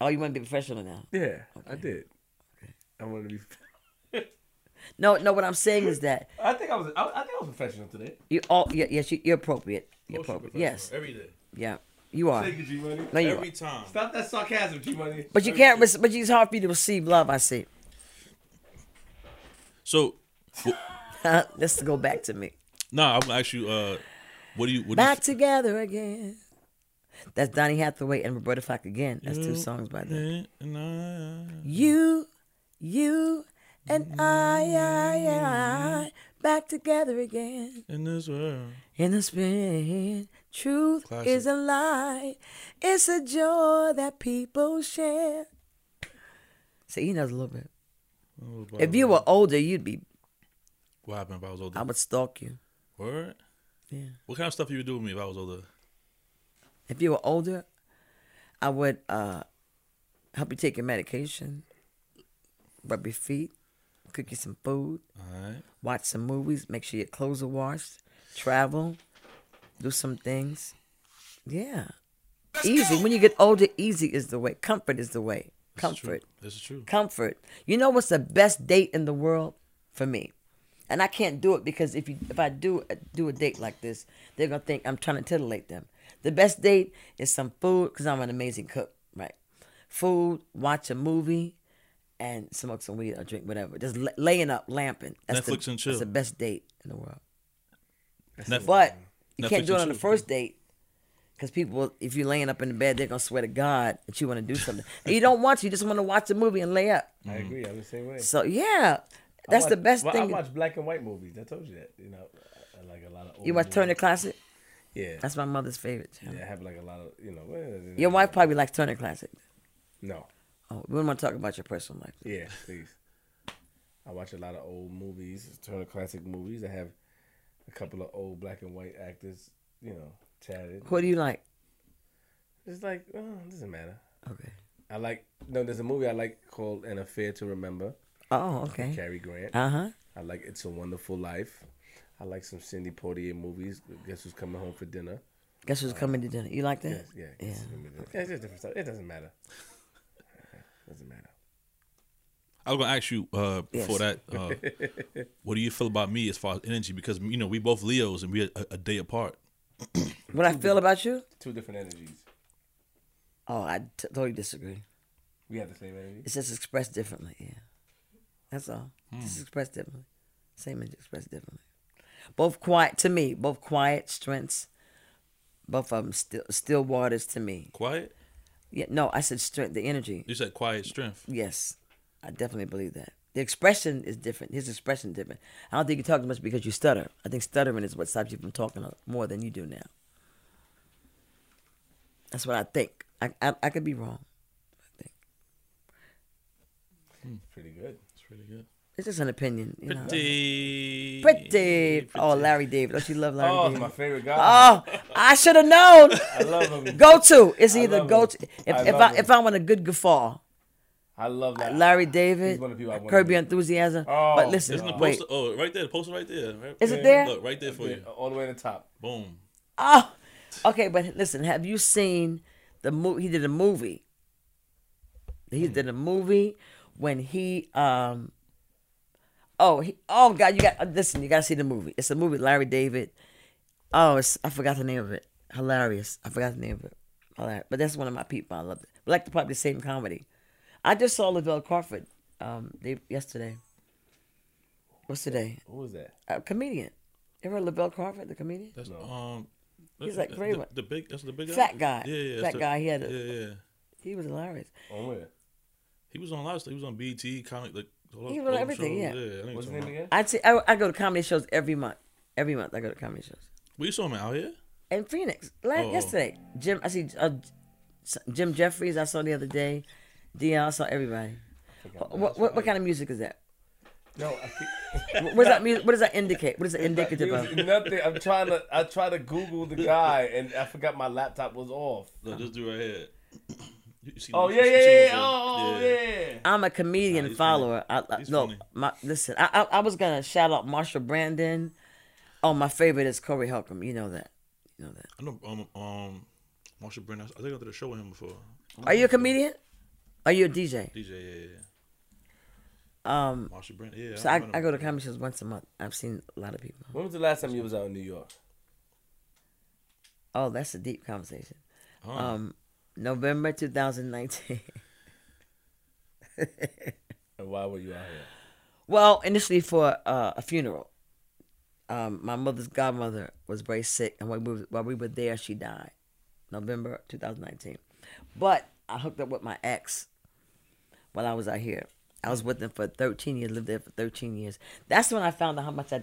Oh, you want to be professional now? Yeah, I did. Okay. I want to be. No, no. What I'm saying is that I think I was. I, I think I was professional today. you all yeah, yes you, you're appropriate. You're Most appropriate. Yes, Every day. yeah, you are. Thank you, G Money. No, you Every are. time. Stop that sarcasm, G Money. But you can't. rec- But it's hard for you to receive love. I see. So, Let's go back to me. nah, I'm gonna ask you. Uh, what do you? What do you Back together again. That's Donny Hathaway and Roberta Flack again. That's two songs by them. You, you, and I, I, I, back together again in this world. in the spring. Truth Classic. is a lie. It's a joy that people share. See, he knows a little bit. If you were older, you'd be. what happened if I was older? I would stalk you. Word? Yeah. What kind of stuff you would do with me if I was older? If you were older, I would uh, help you take your medication, rub your feet, cook you some food, All right. watch some movies, make sure your clothes are washed, travel, do some things. Yeah. easy. When you get older, easy is the way. Comfort is the way. This is Comfort. This is true. Comfort. You know what's the best date in the world for me? And I can't do it because if you if I do uh, do a date like this, they're gonna think I'm trying to titillate them. The best date is some food because I'm an amazing cook, right? Food, watch a movie, and smoke some weed or drink whatever. Just la- laying up, lamping. That's Netflix the, and chill. That's the best date in the world. Netflix. But you Netflix can't do it on the first date because people, if you're laying up in the bed, they're gonna swear to God that you want to do something. and you don't want to. You just want to watch a movie and lay up. I mm. agree. I'm the same way. So yeah, that's watch- the best well, thing. I watch black and white movies. I told you that. You know, I like a lot of. Old you watch Turner. Classic? Yeah. That's my mother's favorite. channel. yeah, I have like a lot of you know. well, Your wife probably likes Turner Classic. No. Oh, we don't want to talk about your personal life. Yeah, please. I watch a lot of old movies, Turner classic movies. I have a couple of old black and white actors, you know, chatted. What do you like? It's like, oh, it doesn't matter. Okay. I like no. There's a movie I like called An Affair to Remember. Oh, okay. Cary Grant. Uh huh. I like It's a Wonderful Life. I like some Sidney Poitier movies. Guess who's coming home for dinner? Guess who's coming to dinner? You like that? Yes, yeah, Yeah. Guess Who's Coming to Dinner. Yeah, It's just different stuff. It doesn't matter. it doesn't matter. I was gonna ask you uh, before Yes. that. Uh, what do you feel about me as far as energy? Because you know we both Leos and we're a, a day apart. What I feel about you? Two different energies. Oh, I t- totally disagree. We have the same energy. It's just expressed differently. Yeah, that's all. Hmm. Just expressed differently. Same energy expressed differently. Both quiet to me. Both quiet strengths. Both of them still still waters to me. Quiet. Yeah, no, I said strength. The energy. You said quiet strength. Yes, I definitely believe that. The expression is different. His expression is different. I don't think you talk as much because you stutter. I think stuttering is what stops you from talking more than you do now. That's what I think. I I, I could be wrong. I think hmm. Pretty good. It's really good. it's just an opinion. You know. Pretty. Pretty. Oh, Larry David. Don't you love Larry Oh, David? my favorite guy. Oh, I should have known. I love him. Go to. It's I either love go to. If I if love I if I want a good guffaw, I love that. Larry David, He's one of the people I wanna Kirby meet. Enthusiasm. Oh, but listen, Isn't the wait. poster? Oh, right there. The poster right there. Right, Is it there? Look, right there for you. All the way to the top. Boom. Oh, okay. But listen, have you seen the movie? He did a movie. He did a movie when he um. Oh, he, oh God! You got listen. You got to see the movie. It's a movie. Larry David. Oh, it's, I forgot the name of it. Hilarious. I forgot the name of it. Hilarious. But that's one of my people. I love it. We like to probably the same comedy. I just saw Lavell Crawford um they, yesterday. What's today? Who was that? A comedian. You ever heard Lavell Crawford, the comedian? That's No. um. He's like the, very the, much- the big. That's the big guy. Fat guy. Yeah, yeah. Fat that's the- guy, he had a- Yeah, yeah. He was hilarious. On where? He was on a lot of stuff. He was on BT comic. Like, all- He was on everything, shows. yeah. yeah I think What's his so. name again? I'd say I, I go to comedy shows every month. Every month I go to comedy shows. We saw him out here. In Phoenix, last, Oh. yesterday, Jim. I see uh, Jim Jefferies. I saw the other day. Dion. I saw everybody. Forgot What, what what kind of music is that? No, I. What does that mean? What does that indicate? What is it indicative It of? nothing. I'm trying to. I try to Google the guy, and I forgot my laptop was off. Look, this dude right here. Oh him? yeah, yeah, yeah. Oh, yeah. I'm a comedian Nah, he's follower. I, I, no, my listen. I, I I was gonna shout out Marshall Brandon. Oh, my favorite is Corey Holcomb. You know that. You know that. I know um um Marshall Brandon. I think I did a show with him before. Are you a comedian? Are you a DJ? DJ, yeah, yeah. Um, Marshall Brandon. Yeah. so I, met. I go to comedy shows once a month. I've seen a lot of people. When was the last time you was out in New York? Oh, that's a deep conversation. Huh. Um, November 2019. And why were you out here? Well, initially for uh, a funeral. Um, my mother's godmother was very sick, and while we, were, while we were there, she died. November 2019. But I hooked up with my ex while I was out here. I was with him for 13 years, lived there for 13 years. That's when I found out how much I,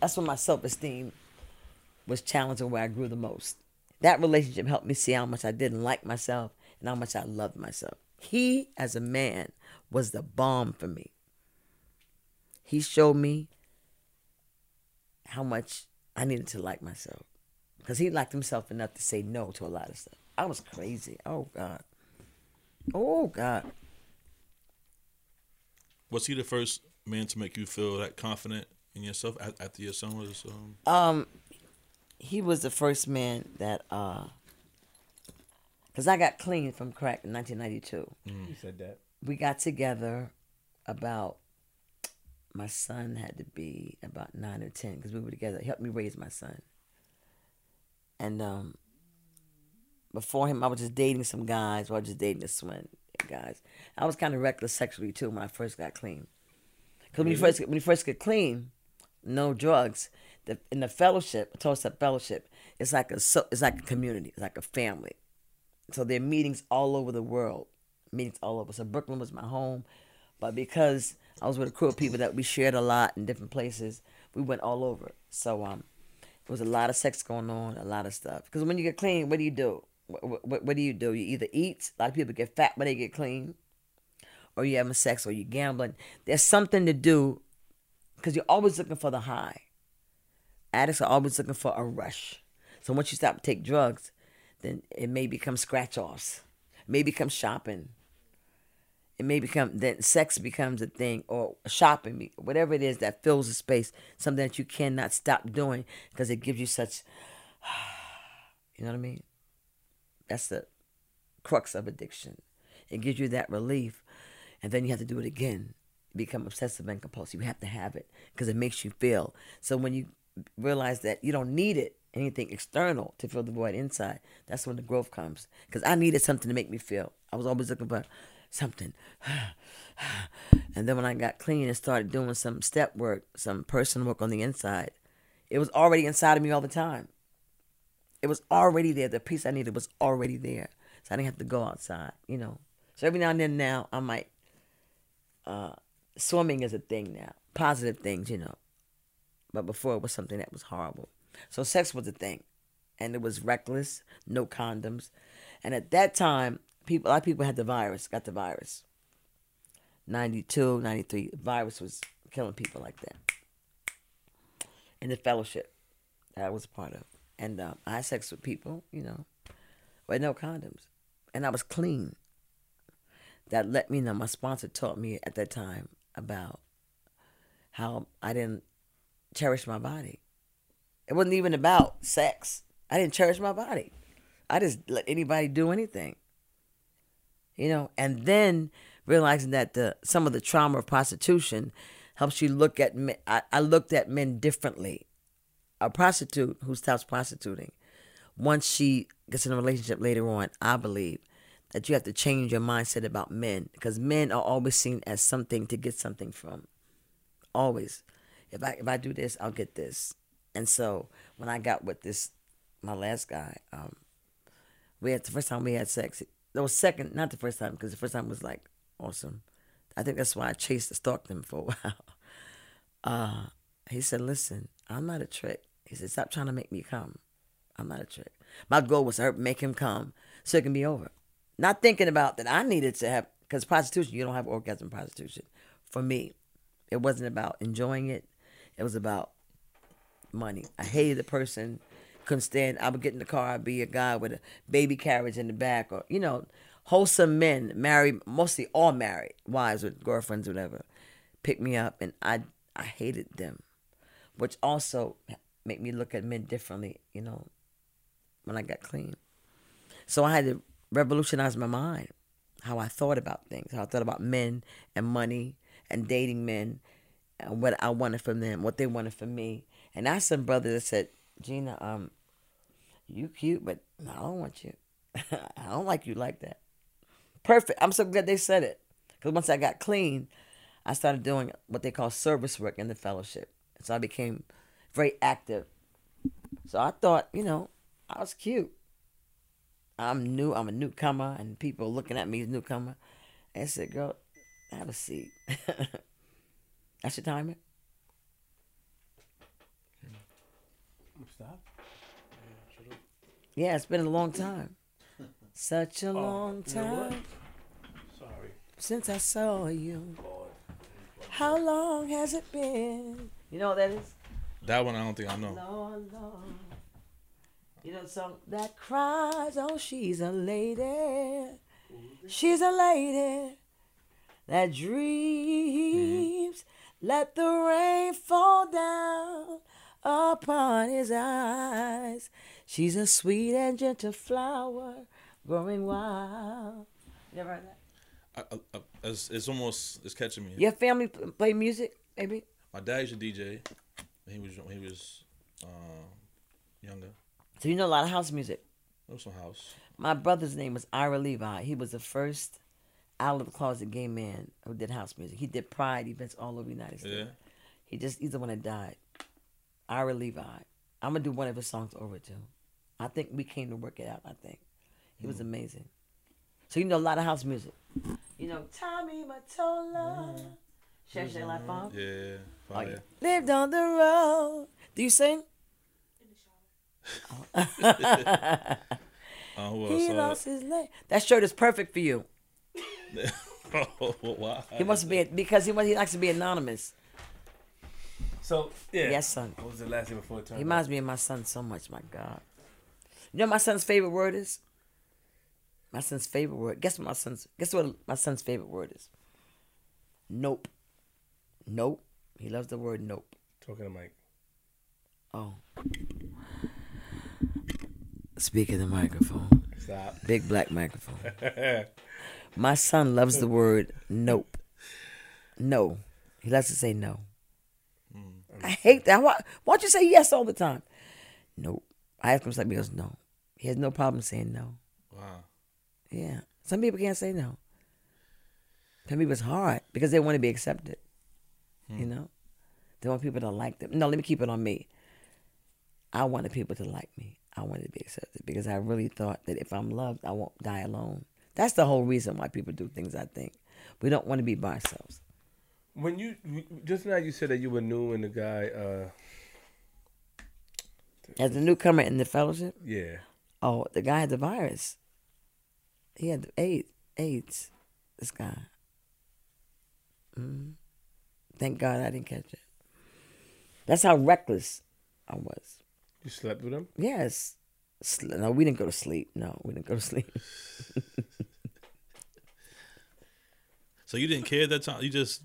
that's when my self esteem was challenged and where I grew the most. That relationship helped me see how much I didn't like myself and how much I loved myself. He, as a man, was the bomb for me. He showed me how much I needed to like myself. Because he liked himself enough to say no to a lot of stuff. I was crazy. Oh, God. Oh, God. Was he the first man to make you feel that confident in yourself a- after your son was? Um, Um, he was the first man that, uh, because I got clean from crack in 1992. You said that. we got together about my son had to be about nine or ten because we were together. He helped me raise my son. And um, before him, I was just dating some guys, or I was just dating the swing guys. I was kind of reckless sexually too when I first got clean. Because when you first when you first get clean, no drugs. The, in the fellowship, step fellowship, it's like a so, it's like a community, it's like a family. So there are meetings all over the world, meetings all over. So Brooklyn was my home, but because I was with a crew of people that we shared a lot in different places, we went all over. So um, there was a lot of sex going on, a lot of stuff. Because when you get clean, what do you do? What, what, do you do? You either eat. A lot of people get fat when they get clean, or you having sex, or you gambling. There's something to do, because you're always looking for the high. Addicts are always looking for a rush. So once you stop to take drugs, then it may become scratch offs. It may become shopping. It may become then sex becomes a thing or shopping, whatever it is that fills the space, something that you cannot stop doing because it gives you such you know what I mean? That's the crux of addiction. It gives you that relief and then you have to do it again. Become obsessive and compulsive. You have to have it because it makes you feel. So when you realize that you don't need it, anything external to fill the void inside, that's when the growth comes. Because I needed something to make me feel. I was always looking for something. and then when I got clean and started doing some step work, some personal work on the inside, it was already inside of me all the time. It was already there. The piece I needed was already there. So I didn't have to go outside, you know. So every now and then now I might uh swimming is a thing now. Positive things, you know. But before it was something that was horrible. So sex was a thing. And it was reckless, no condoms. And at that time, people a lot of people had the virus, got the virus. 92, 93, the virus was killing people like that. In the fellowship that I was part of. And um, I had sex with people, you know, with no condoms. And I was clean. That let me know. My sponsor taught me at that time about how I didn't cherish my body. It wasn't even about sex. I didn't cherish my body. I just let anybody do anything. You know, and then realizing that the some of the trauma of prostitution helps you look at men. I, I looked at men differently. A prostitute who stops prostituting, once she gets in a relationship later on, I believe that you have to change your mindset about men because men are always seen as something to get something from. Always. If I if I do this, I'll get this. And so when I got with this, my last guy, um, we had the first time we had sex. That was second, not the first time, because the first time was like awesome. I think that's why I chased, stalked him for a while. Uh, he said, "Listen, I'm not a trick." He said, "Stop trying to make me come. I'm not a trick. My goal was to make him come so it can be over. Not thinking about that I needed to have because prostitution, you don't have orgasm prostitution. For me, It wasn't about enjoying it. It was about money. I hated the person. Couldn't stand. I would get in the car. I'd be a guy with a baby carriage in the back, or you know, wholesome men, married, mostly all married, wives with girlfriends, whatever, pick me up, and I I hated them, which also made me look at men differently. You know, when I got clean, so I had to revolutionize my mind, how I thought about things, how I thought about men and money and dating men, and what I wanted from them, what they wanted from me. And I had some brother that said, Gina, um, you cute, but I don't want you. I don't like you like that. Perfect. I'm so glad they said it. Because once I got clean, I started doing what they call service work in the fellowship. So I became very active. So I thought, you know, I was cute. I'm new. I'm a newcomer, and people looking at me as newcomer. I said, "Girl, have a seat." That's your timer. Stop. Yeah, it's been a long time. Such a long you know time Sorry. since I saw you. How long has it been? You know what that is? That one I don't think I know. Lord, Lord. You know the song that cries, oh, she's a lady. She's a lady that dreams. Let the rain fall down upon his eyes. She's a sweet and gentle flower growing wild. You ever heard that? I, I, I, it's, it's almost it's catching me. Your family play music, maybe? My dad used to DJ. He was he was uh, younger. So you know a lot of house music. There was some house. My brother's name was Ira Levi. He was the first out of the closet gay man who did house music. He did pride events all over the United States. Yeah. He just he's the one that died. Ira Levi. I'm gonna do one of his songs over too. I think we came to work it out. I think he was amazing. So you know a lot of house music. You know Tommy Share Share Life Farm. Yeah. Oh, Fire. yeah. Lived on the road. Do you sing? Uh, who else? He Uh, lost his leg. That shirt is perfect for you. oh, wow. He wants to be because he wants, he likes to be anonymous. So yeah. Yes, son. What was the last thing before it turned? He reminds me of my son so much. My God. You know what my son's favorite word is? My son's favorite word. Guess what my son's guess what my son's favorite word is? Nope. Nope. He loves the word nope. Talking to Mike. Oh. Speak of the microphone. Stop. Big black microphone. My son loves the word nope. No. He loves to say no. Hmm. I hate that. Why, why don't you say yes all the time? Nope. I ask him something, he goes, no. He has no problem saying no. Wow. Yeah. Some people can't say no. Some people it's hard because they want to be accepted. You know? They want people to like them. No, let me keep it on me. I wanted people to like me. I wanted to be accepted because I really thought that if I'm loved, I won't die alone. That's the whole reason why people do things, I think. We don't want to be by ourselves. When you just now you said that you were new and the guy, uh, As a newcomer in the fellowship, yeah, oh, the guy had the virus. He had the AIDS. AIDS. This guy. Mm. Thank God I didn't catch it. That's how reckless I was. you slept with him. Yes. No, we didn't go to sleep. No, we didn't go to sleep. So you didn't care at that time? You just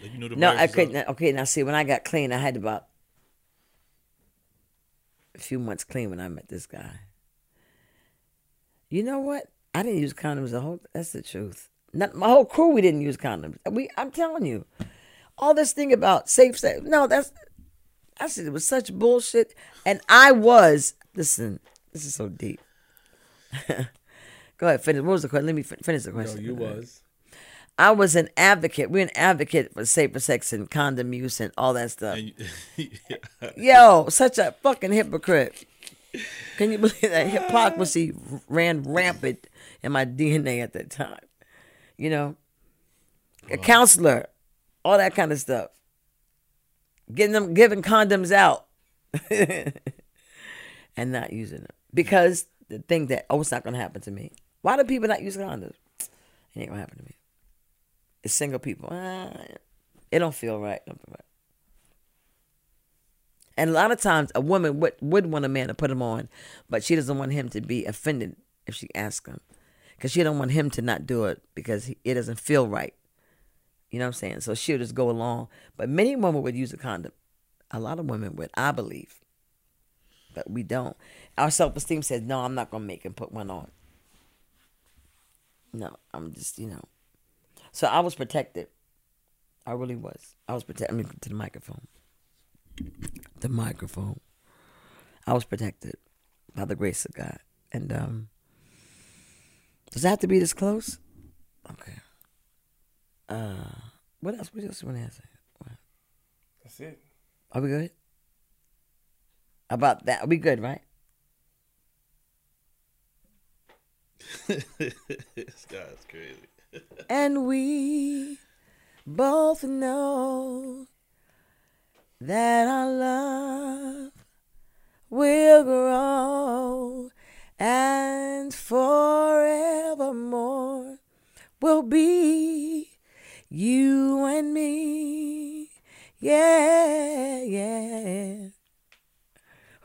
you knew the No, I couldn't. up. Uh, okay, now see, when I got clean, I had about a few months clean when I met this guy. You know what? I didn't use condoms the whole. That's the truth. Not my whole crew. We didn't use condoms. We. I'm telling you, all this thing about safe sex. No, that's. I said it was such bullshit, and I was. Listen, this is so deep. Go ahead, finish. What was the question? Let me fin- finish the question. No, you was. I was an advocate. We're an advocate for safer sex and condom use and all that stuff. Yo, such a fucking hypocrite. Can you believe that hypocrisy ran rampant in my DNA at that time? You know, a counselor, all that kind of stuff. Getting them, giving condoms out, and not using them because the thing that oh, it's not gonna happen to me. Why do people not use condoms? It ain't gonna happen to me. It's single people. Ah, It don't feel right. Don't feel right. And a lot of times, a woman would would want a man to put him on, but she doesn't want him to be offended if she asks him, because she don't want him to not do it because he, it doesn't feel right. You know what I'm saying? So she'll just go along. But many women would use a condom. A lot of women would, I believe. But we don't. Our self esteem says, no, I'm not gonna make him put one on. No, I'm just, you know. So I was protected. I really was. I was protected. I mean, to the microphone. The microphone. I was protected by the grace of God. And um does it have to be this close? Okay. Uh what else? What else you want to answer? That's it. Are we good? About that? Are we good, right? this guy's crazy. And we both know that our love will grow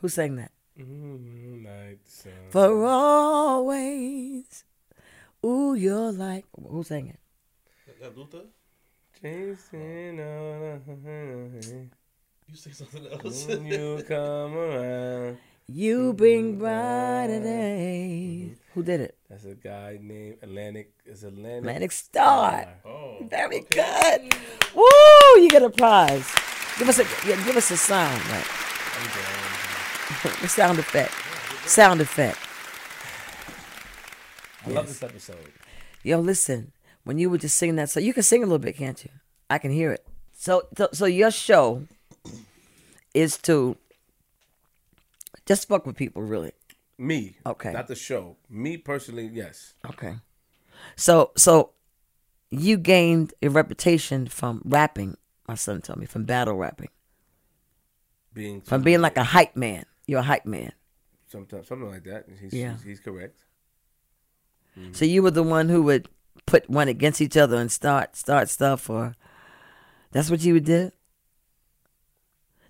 Who sang that? Mm, night sun. For always. Ooh, you're like. Who sang it? That Luther? Chasing on You say something else? when you come around. You bring brighter days. Who did it? That's a guy named Atlantic. It's Atlantic. Atlantic Starr. oh, Very good. Woo! You get a prize. Give us a yeah, give us a sound, right? The sound effect. Sound effect. I love this episode. Yo, listen. When you were just singing that, song, you can sing a little bit, can't you? I can hear it. So, so, so your show is to just fuck with people, really. Me. Okay. Not the show. Me personally, yes. Okay. So so you gained a reputation from rapping, my son told me, from battle rapping. Being From being like a hype man. You're a hype man. sometimes something like that. He's, Yeah. he's, he's correct. Mm-hmm. So you were the one who would put one against each other and start start stuff or that's what you would do?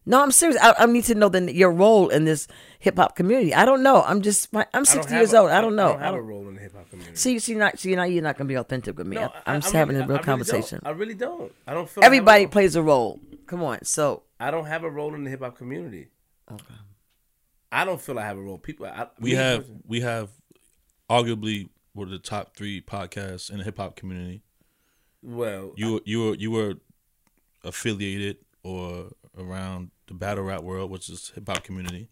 No, I'm serious. I, I need to know the, your role in this hip hop community. I don't know. I'm just I'm 60 years a- old. I don't know. I don't have I a don't- role in the hip hop community. See, see, not, see, now you're not gonna be authentic with me. No, I, am just having really- a real really conversation. don't. I really don't. I don't feel. A Everybody plays a role. Come on. So, I don't have a role in the hip hop community. okay. I don't feel I have a role. People, I, we have personally- we have arguably one of the top three podcasts in the hip hop community. Well, You were you were you were affiliated or around the battle rap world, which is hip hop community,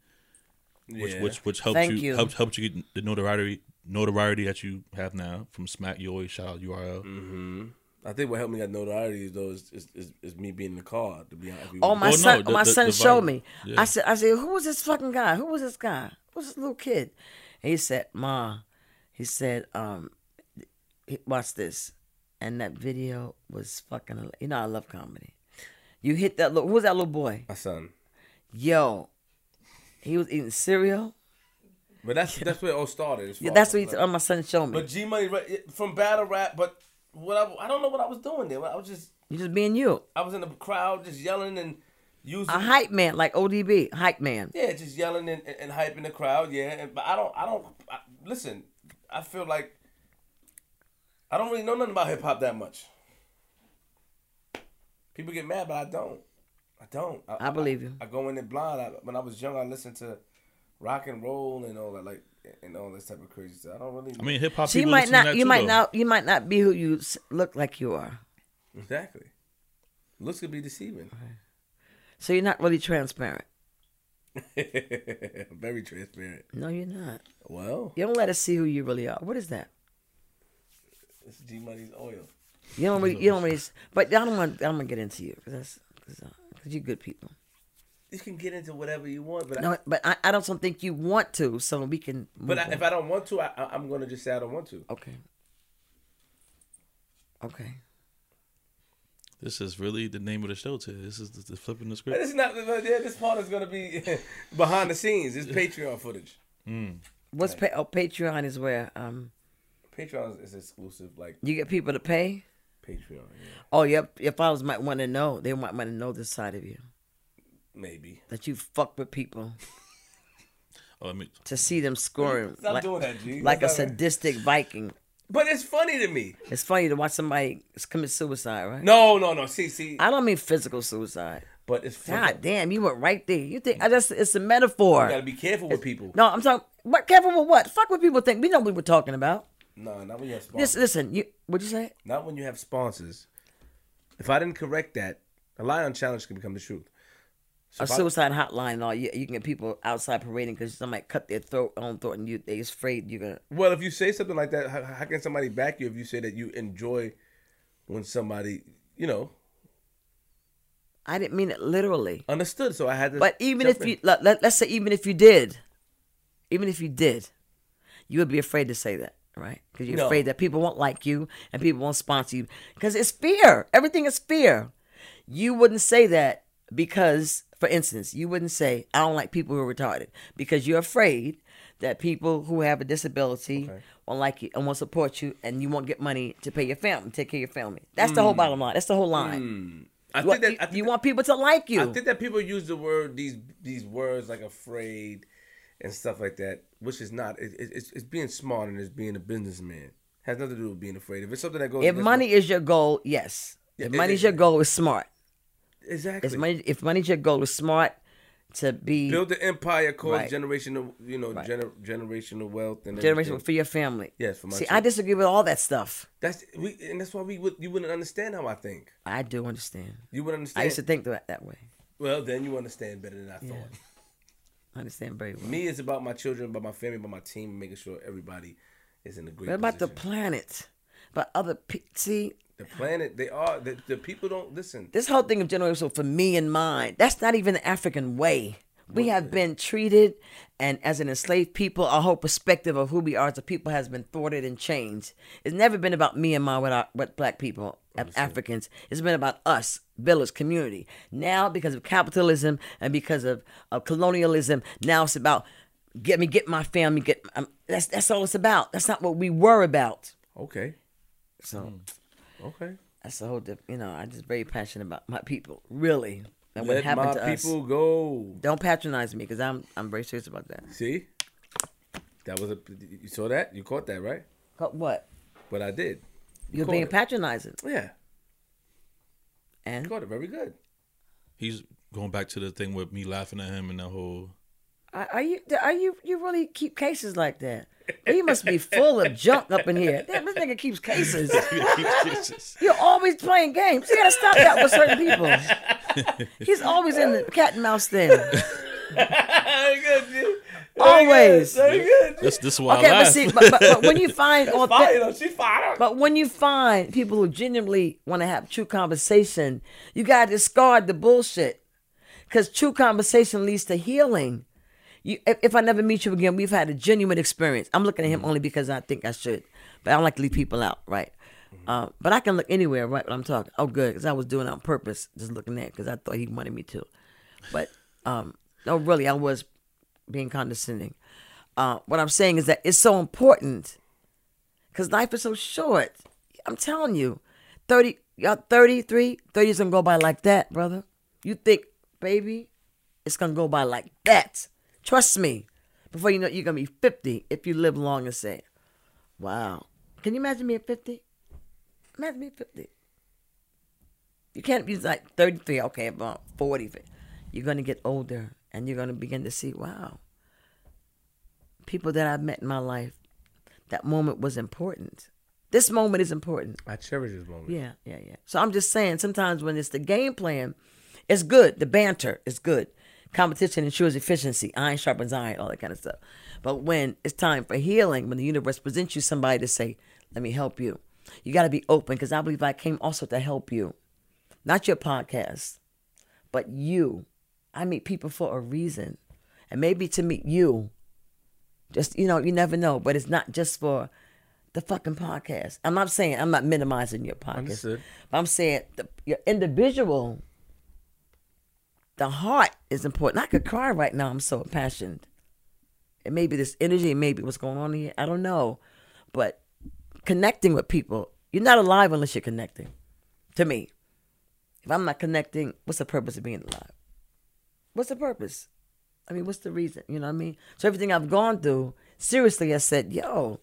which yeah. which which helped Thank you, you. helped helped you get the notoriety notoriety that you have now from Smack. You always shout out URL. Mm-hmm. I think what helped me get notoriety is though is, is, is, is me being in the car. To be honest, Oh, my Well, no, son, the- my the- son the showed me. Yeah. I said, I said, who was this fucking guy? Who was this guy? Who's this little kid? And he said, Ma, he said, um, he- watch this. And that video was fucking, you know, I love comedy. You hit that little, who was that little boy? my son. Yo, he was eating cereal. But that's that's where it all started. Yeah, that's what he, like- oh, my son showed me. But G Money from battle rap, but what I, I don't know what I was doing there. I was just You just being you. I was in the crowd just yelling and using A hype man, like ODB, hype man. yeah, just yelling and, and, and hyping the crowd. Yeah, and, but I don't I don't I, listen. I feel like I don't really know nothing about hip hop that much. People get mad, but I don't. I don't. I believe you. I, go in it blind. I, when I was young, I listened to rock and roll and all that, like and all this type of crazy stuff. I don't really. I mean, hip hop. So you might not, you too, might though. not, you might not be who you look like you are. exactly. Looks could be deceiving. So you're not really transparent. Very transparent. No, you're not. Well, You don't let us see who you really are. What is that? it's G Money's oil. You don't really, you don't really. But I don't want. I'm gonna get into you because that's because uh, you're good people. You can get into whatever you want, but I, but I, I don't think you want to, so we can. but I, on. if I don't want to, I, I- I'm gonna just say I don't want to. okay. Okay. This is really the name of the show. Today. This is the, the flipping the script. This is not. Yeah, this part is gonna be behind the scenes. It's Patreon footage. What's pa- oh, Patreon is where um Patreon is exclusive. Like you get people to pay. Patreon. Yeah. Oh, your your followers might want to know. They might want to know this side of you Maybe. that you fuck with people Oh, let me. to see them scoring Stop like, doing that, G. like a That's not right. sadistic Viking. But it's funny to me. It's funny to watch somebody commit suicide, right? No, no, no. See, see. I don't mean physical suicide. but it's funny. God damn, you went right there. You think I just it's a metaphor. You gotta be careful with people. No, I'm talking. What careful with what? Fuck what people think. We know what we're talking about. No, not when you have This, sponsors. listen. You what'd you say? Not when you have sponsors. If I didn't correct that, a lie unchallenged can become the truth. So A I- suicide hotline and all. You, you can get people outside parading because somebody cut their throat own throat and you they afraid you're gonna. well, if you say something like that, how, how can somebody back you if you say that you enjoy when somebody, you know, I didn't mean it literally. understood? So I had to. But even if in. you let, let's say even if you did, even if you did, you would be afraid to say that, right? Because you're No. afraid that people won't like you and people won't sponsor you because it's fear. Everything is fear. You wouldn't say that because, for instance, you wouldn't say I don't like people who are retarded because you're afraid that people who have a disability won't like you and won't support you and you won't get money to pay your family, take care of your family. That's the whole hmm. bottom line. That's the whole line. Hmm. I You, think that you- I think you that- want people to like you. I think that people use the word these these words like afraid and stuff like that, which is not. It, it, it's, it's being smart and it's being a businessman. Has nothing to do with being afraid. If it's something that goes. If money is your goal, yes. Yeah, If it- money's it- your goal, it's smart. Exactly. If money, if money's your goal, it's smart to be build the empire, cause Right. generational, you know, Right. gener- generational wealth and generational everything. for your family. Yes, for my See, I disagree with all that stuff. That's we, and that's why we would you wouldn't understand how I think. I do understand. You would understand. I used to think that that way. well, then you understand better than I thought. I understand very well. Me, is about my children, about my family, about my team, making sure everybody is in a great. What about the planet? But other see the planet? They are the, the people don't listen. this whole thing of generational for me and mine. That's not even the African way. We have been treated, and as an enslaved people, our whole perspective of who we are as a people has been thwarted and changed. It's never been about me and my with, our, with black people, Af- Africans. It's been about us, village community. Now, because of capitalism and because of, of colonialism, now it's about get me, get my family, get. Um, that's that's all it's about. That's not what we were about. Okay, So okay. that's the whole. diff- You know, I'm just very passionate about my people, really, and what Let happened my to us. people go. Don't patronize me because I'm I'm very serious about that. See, that was a. You saw that? You caught that, right? But what? But I did. You're being it. patronizing, Yeah, and caught it very good. He's going back to the thing with me laughing at him and the whole. are, are you are you you really keep cases like that? He must be full of junk up in here. Damn, this nigga keeps cases. You're always playing games. You gotta stop that with certain people. He's always in the cat and mouse thing. very good, G. Always. Very good. This this is why Okay, I but laugh. see, but, but, but when you find Fire, authentic, though. She fired. But when you find people who genuinely want to have true conversation, you got to discard the bullshit. Because true conversation leads to healing. You, if, if I never meet you again, we've had a genuine experience. I'm looking at him only because I think I should. But I don't like to leave people out, right? Uh, but I can look anywhere, right? When I'm talking. Oh, good. Because I was doing it on purpose, just looking at because I thought he wanted me to. But, um, no, really, I was being condescending. Uh, what I'm saying is that it's so important because life is so short. I'm telling you, 30, y'all 33, 30 is going to go by like that, brother. You think, baby, it's going to go by like that. Trust me. Before you know it, you're going to be 50 if you live long and say, wow. Can you imagine me at 50? Imagine me at 50. You can't be like 33, okay, about 40. You're going to get older and you're going to begin to see, wow, people that I've met in my life, that moment was important. This moment is important. I cherish this moment. Yeah, yeah, yeah. So I'm just saying, sometimes when it's the game plan, it's good. The banter is good. Competition ensures efficiency. Iron sharpens iron, all that kind of stuff. But when it's time for healing, when the universe presents you somebody to say, let me help you, you got to be open because I believe I came also to help you. Not your podcast, but you. I meet people for a reason. And maybe to meet you, just, you know, you never know, but it's not just for the fucking podcast. I'm not saying, I'm not minimizing your podcast. Understood. But I'm saying the, your individual, the heart is important. I could cry right now. I'm so impassioned. It may be this energy, it may be what's going on here. I don't know. But connecting with people, you're not alive unless you're connecting. to me. If I'm not connecting, what's the purpose of being alive? What's the purpose? I mean, what's the reason? You know what I mean? So everything I've gone through, seriously, I said, yo,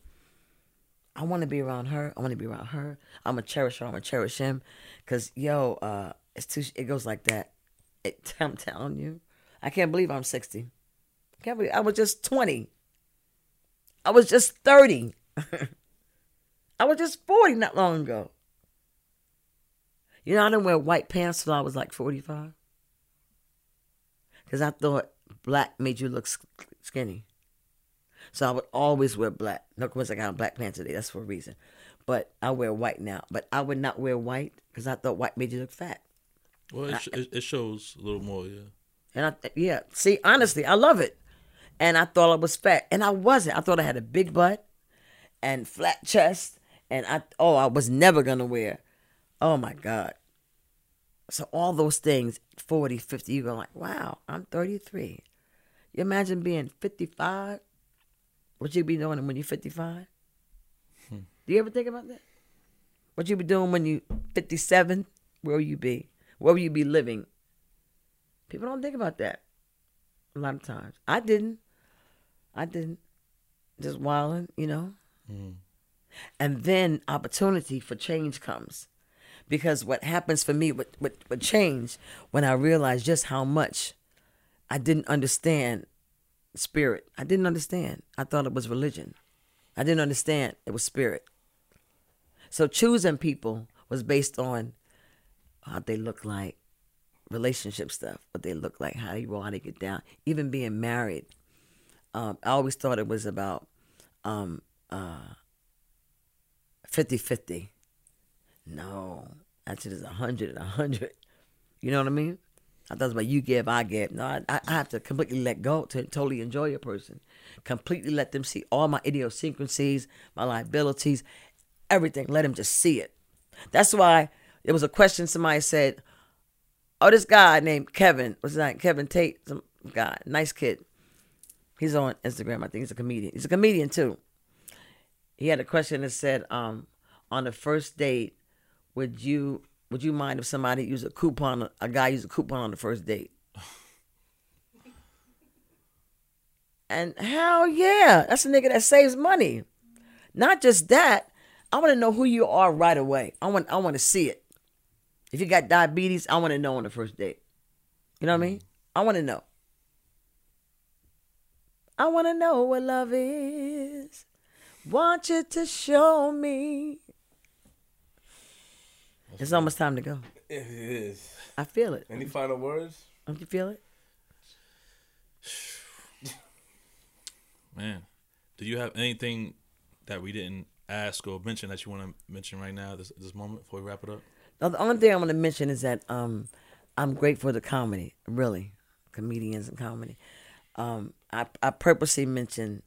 I want to be around her. I want to be around her. I'm gonna cherish her. I'm gonna cherish him, cause yo, uh, it's too. It goes like that. I'm telling you, I can't believe I'm 60. I can't believe I was just 20. I was just 30. I was just 40 not long ago. You know, I didn't wear white pants till I was like 45. Because I thought black made you look skinny. So I would always wear black. No, course I got a black pants today. That's for a reason. But I wear white now. But I would not wear white because I thought white made you look fat. Well, it, sh- it, shows a little more, yeah. And I, yeah, see, honestly, I love it. And I thought I was fat, and I wasn't. I thought I had a big butt and flat chest, and I, oh, I was never gonna wear. Oh my God. So all those things, 40, 50, you go like, wow, I'm 33. You imagine being 55? What you be doing when you're 55? Hmm. Do you ever think about that? What you be doing when you 57? Where will you be? Where will you be living? People don't think about that a lot of times. I didn't. I didn't. Just wilding, you know. Mm. And then opportunity for change comes. Because what happens for me with, with, with change, when I realized just how much I didn't understand spirit. I didn't understand. I thought it was religion. I didn't understand it was spirit. So choosing people was based on how they look like, relationship stuff, what they look like, how they roll, how they get down, even being married. Um, I always thought it was about um, uh, 50-50. No, actually it's 100 and 100. You know what I mean? I thought it was about you give, I give. No, I, I have to completely let go to totally enjoy a person. Completely let them see all my idiosyncrasies, my liabilities, everything. Let them just see it. That's why there was a question somebody said, oh, this guy named Kevin, his name? Kevin Tate, some guy, nice kid. He's on Instagram. I think he's a comedian. He's a comedian too. He had a question that said, um, on the first date, would you would you mind if somebody used a coupon, a guy used a coupon on the first date? And hell yeah, that's a nigga that saves money. Not just that, I want to know who you are right away. I want I want to see it. If you got diabetes, I want to know on the first date. You know what I mean? Mm-hmm. I want to know. I want to know what love is. Want you to show me. It's almost time to go. It is. I feel it. Any final words? Don't you feel it? Man, do you have anything that we didn't ask or mention that you want to mention right now, this this moment, before we wrap it up? Now, the only thing I want to mention is that um, I'm grateful to the comedy, really, comedians and comedy. Um, I, I purposely mentioned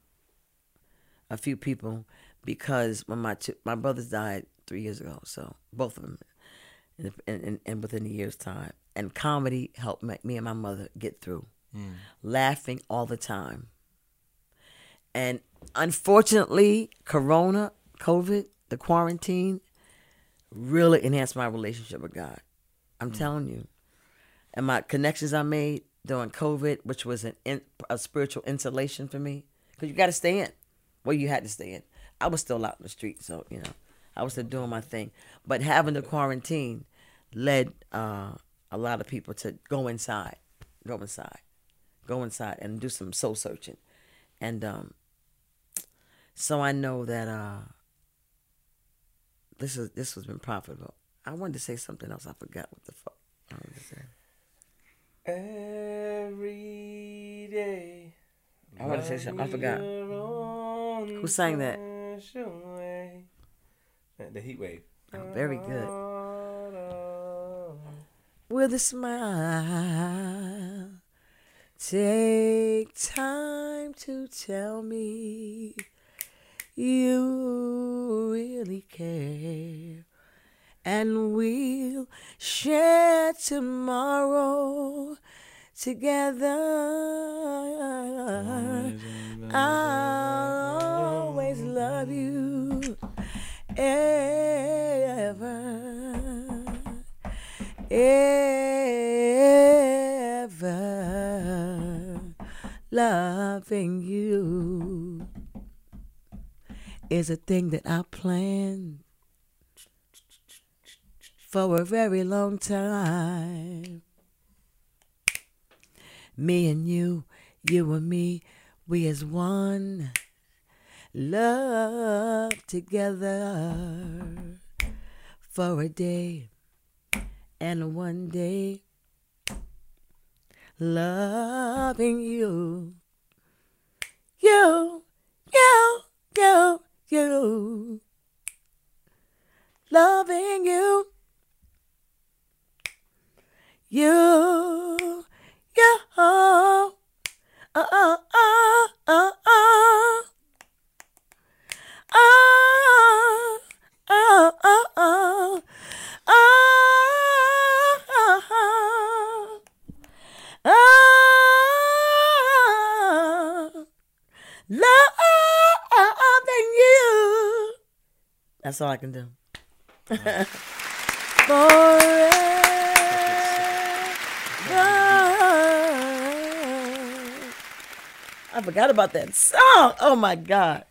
a few people because when my two, my brothers died three years ago, so both of them, and and, and within a year's time, and comedy helped make me and my mother get through, laughing all the time. And unfortunately, Corona, COVID, the quarantine, really enhanced my relationship with God. I'm telling you. And my connections I made during COVID, which was an in, a spiritual insulation for me, because you got to stay in. Well, you had to stay in. I was still out in the street, so you know, I was still doing my thing. But having the quarantine led uh, a lot of people to go inside, go inside, go inside, and do some soul searching. And um, so I know that uh, this is this has been profitable. I wanted to say something else. I forgot what the fuck I wanted to say. Every day. I want to say something. I forgot. Who sang that? The Heatwave. Oh, very good. With a smile, take time to tell me you really care. And we'll share tomorrow together. I'll always love you ever. ever loving you is a thing that I planned for a very long time. Me and you, you and me, we as one. Love together for a day and one day. Loving you, you, you, you, you. Loving you, you, you. Oh, oh, oh, oh, oh. Oh, oh, oh, oh, oh, oh, loving you. That's all I can do. Forever. I forgot about that song. Oh my God.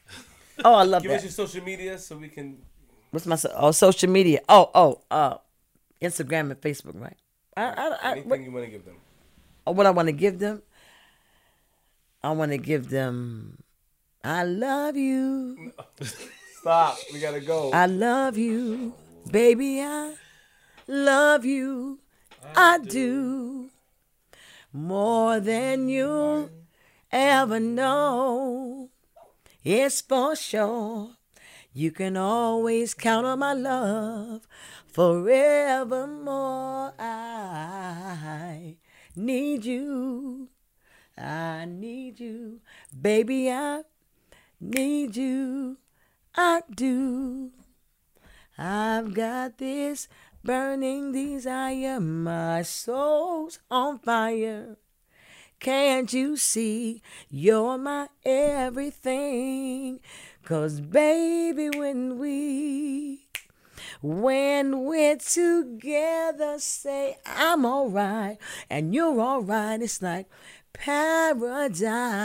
Oh, I love that. Give us your social media so we can. What's my so- oh social media? Oh oh uh, Instagram and Facebook, right? I, I, I, Anything what, you want to give them. oh, what I want to give them? I want to give them. I love you. Stop. We gotta go. I love you, baby. I love you. I do more than you ever know. It's for sure. You can always count on my love forevermore. I need you. I need you. Baby, I need you. I do. I've got this burning desire. My soul's on fire. Can't you see you're my everything? Cause baby, when we when we're together, say I'm alright and you're alright. It's like paradise.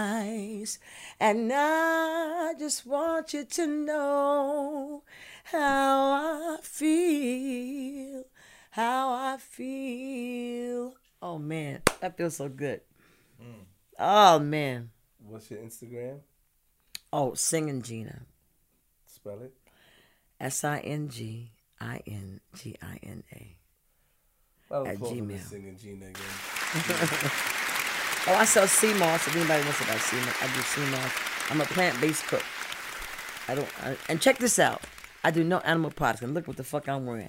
And I just want you to know how I feel. How I feel. Oh man, that feels so good. Hmm. Oh man. What's your Instagram? Oh, singing Gina. Spell it. S I N G I N G I N A. At Gmail. singing Gina again. Oh, I sell sea moss. If anybody wants to buy sea moss, I do sea moss. I'm a plant-based cook. I don't. I, and check this out. I do no animal products. And look what the fuck I'm wearing.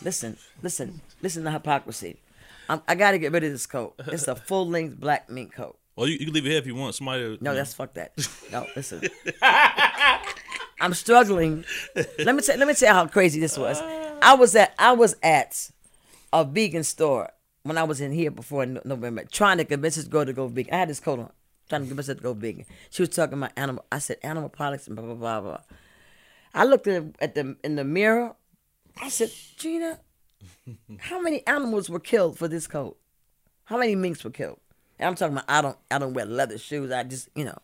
Listen, listen, listen to hypocrisy. I'm, I got to get rid of this coat. It's a full-length black mink coat. Well, you, you can leave it here if you want. Somebody. Uh, no, that's fuck that. No, listen. I'm struggling. Let me tell. Let me tell you how crazy this was. I was at. I was at a vegan store when I was in here before No- November, trying to convince this girl to go vegan. I had this coat on, trying to convince her to go vegan. She was talking about animal. I said animal products and blah blah blah blah. I looked at, at the in the mirror. I said, Gina, how many animals were killed for this coat? How many minks were killed? And I'm talking about I don't I don't wear leather shoes. I just you know.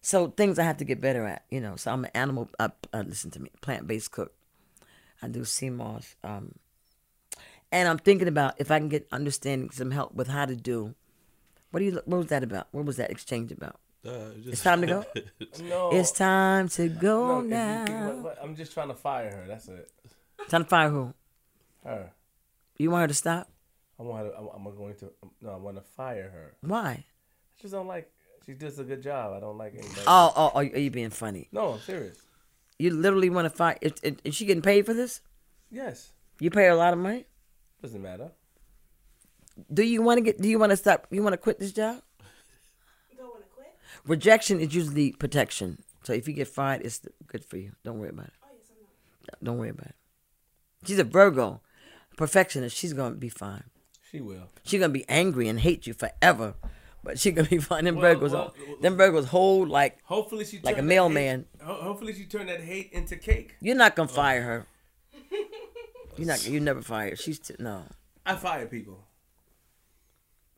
So things I have to get better at, you know. So I'm an animal. Uh, listen to me, plant based cook. I do sea moss, um, and I'm thinking about if I can get understanding some help with how to do. What do you? What was that about? What was that exchange about? Uh, It's time to go. No. It's time to go no, if you- now. what- what- I'm just trying to fire her. That's it. Time to fire who? Her. You want her to stop? I want her. I'm, I'm going to. No, I want to fire her. Why? I just don't like. She does a good job. I don't like anybody. Oh, oh, oh, are you being funny? No, I'm serious. You literally want to fire? Is, is, is she getting paid for this? Yes. You pay her a lot of money. Doesn't matter. Do you want to get? Do you want to stop? You want to quit this job? You don't want to quit? Rejection is usually protection. So if you get fired, it's good for you. Don't worry about it. Oh, yes, I know. Don't worry about it. She's a Virgo, perfectionist. She's gonna be fine. She will. She's gonna be angry and hate you forever, but she's gonna be fine. Them Well, Virgos, well, them Virgos hold like Hopefully she Like a mailman. hate- Hopefully she turned that hate into cake. you're not gonna fire her. You're not. You never fired. She's t- no. I fire people.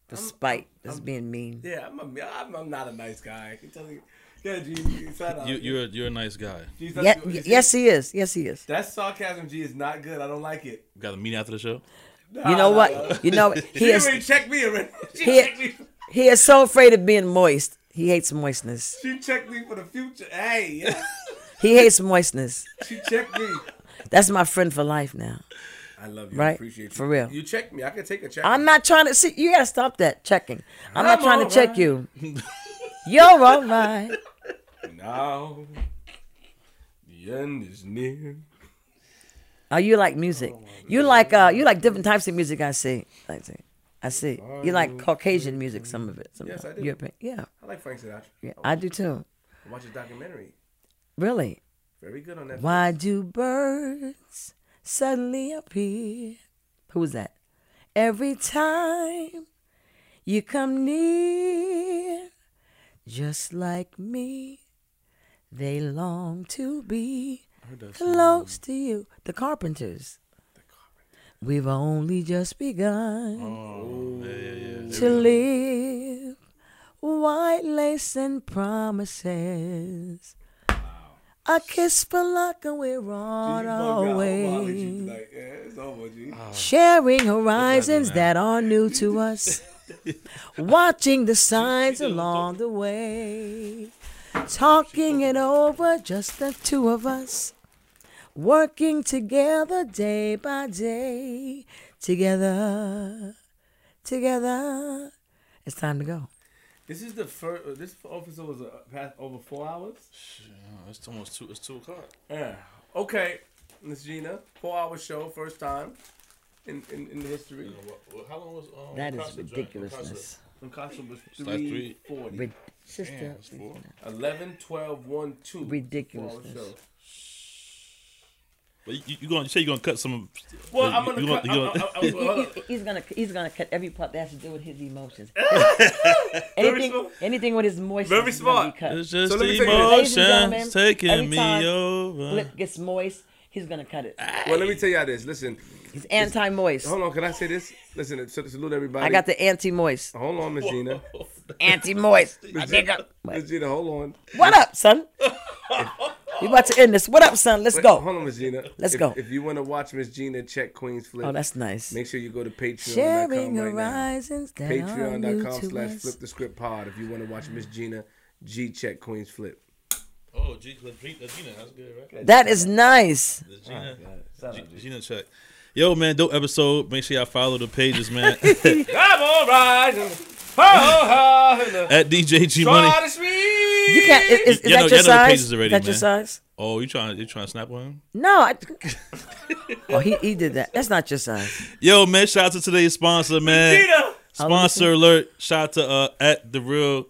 Despite just being mean. Yeah, I'm, a, I'm, I'm not a nice guy. I can tell you. Yeah, G, shout out. Uh, you, you're you're a nice guy. G, Yeah, that's- yes, he is. Yes, he is. That sarcasm, G, is not good. I don't like it. Got a meeting after the show. You know what? You know he She is. already checked me already. She He- checked me. He is so afraid of being moist. He hates moistness. She checked me for the future. Hey, yeah. He hates moistness. she checked me. That's my friend for life now. I love you. Right? Appreciate you. For real. You check me. I can take a check. I'm not trying to see. You gotta stop that checking. I'm not I'm trying to check you. You're all right. now. The end is near. Oh, you like music? You like uh, you like different types of music. I see. I see. I see. You like Caucasian music, some of it. Some Yes, I do. European. Yeah, I like Frank Sinatra. yeah, I do too. Watch his documentary. Really? Very good on that. Why do birds suddenly appear? Who's that? Every time you come near, just like me, they long to be close to you. The Carpenters. We've only just begun Oh, yeah, yeah, yeah. to live white lace and promises. A kiss for luck and we're on our way. Yeah, over, Sharing horizons that are new to us. Watching the signs along the way. Talking it over, just the two of us. Working together day by day. Together. Together. It's time to go. This is the first. Uh, this episode was uh, past over four hours. Oh, it's almost two. It's two o'clock. Yeah. Okay, Miss Gina, four hour show, first time in in, in history. How long was um, That is ridiculousness. And Costa was three- three forty. Rid- sister, Damn, four. 11, 12, 1, 2. Ridiculousness. Four-hour show. But you, you gonna you say you gonna cut some? Well, you- I'm gonna you cut. you I'm- gonna- I'm- I'm- He- hold he- on. he- he's gonna he's gonna cut every part that has to do with his emotions. Anything anything with his moisture. Very smart. It's just So let me tell you this. Ladies and gentlemen, emotions taking every me over. Lip gets moist. He's gonna cut it. Well, let me tell y'all this. Listen, He's anti-moist. hold on. Can I say this? Listen, salute everybody. I got the anti-moist. Hold on, Miss Gina. Anti-moist. Miss Gina, Gina, hold on. What up, son? we about to end this. What up, son? Let's Wait, go. Hold on, Miss Gina. Let's If- go. If you want to watch Miss Gina check Queens Flip, Oh, that's nice. make sure you go to Patreon.com Sharing right now. horizons that are new Patreon.com to slash us. flip the script pod if you want to watch Miss Gina G check Queens Flip. Oh, G, G, Gina, that's good, right? That is nice. The Gina, G, Gina check. Yo, man, dope episode. Make sure y'all follow the pages, man. I'm all right. At DJ G Money. You can't. Is, is, is You know- that your you know the size? pages already, that your size? Oh, you trying you trying to snap on him? No. I, oh, he he did that. That's not your size. Yo, man, shout out to today's sponsor, man. Sponsor alert. Shout out to uh at the real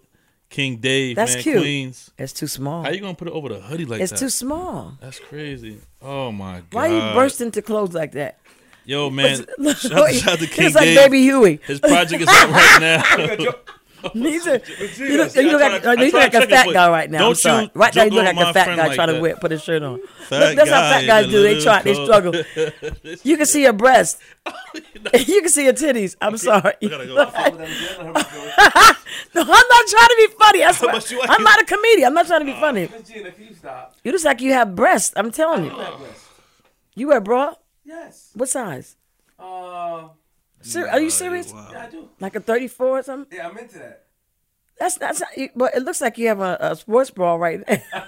King Dave, That's man, cute. Queens. It's too small. How you gonna put it over the hoodie like It's that? It's too small. That's crazy. Oh my god. Why you burst into clothes like that? Yo, man. Look, shout, out- shout out to King It's like Dave. Baby Huey. His project is out right now. He's a, you look, you look like, to- you look like a fat guy right now. I'm don't sorry. you Right now, you look like a fat guy like trying to that. wear, put his shirt on. Look, that's how fat guys do. They little try, they struggle. You can see your breast. you can see your titties. I'm sorry. Go. no, I'm not trying to be funny. I swear. much you like I'm not a comedian. I'm not trying to be funny. Miss can you stop? You just like you have breasts. I'm telling you. You wear bra? Yes. What size? Uh, Ser- are you serious? yeah, I do. Like a 34 or something? Yeah, I'm into that. That's that's not, but it looks like you have a, a sports bra right there.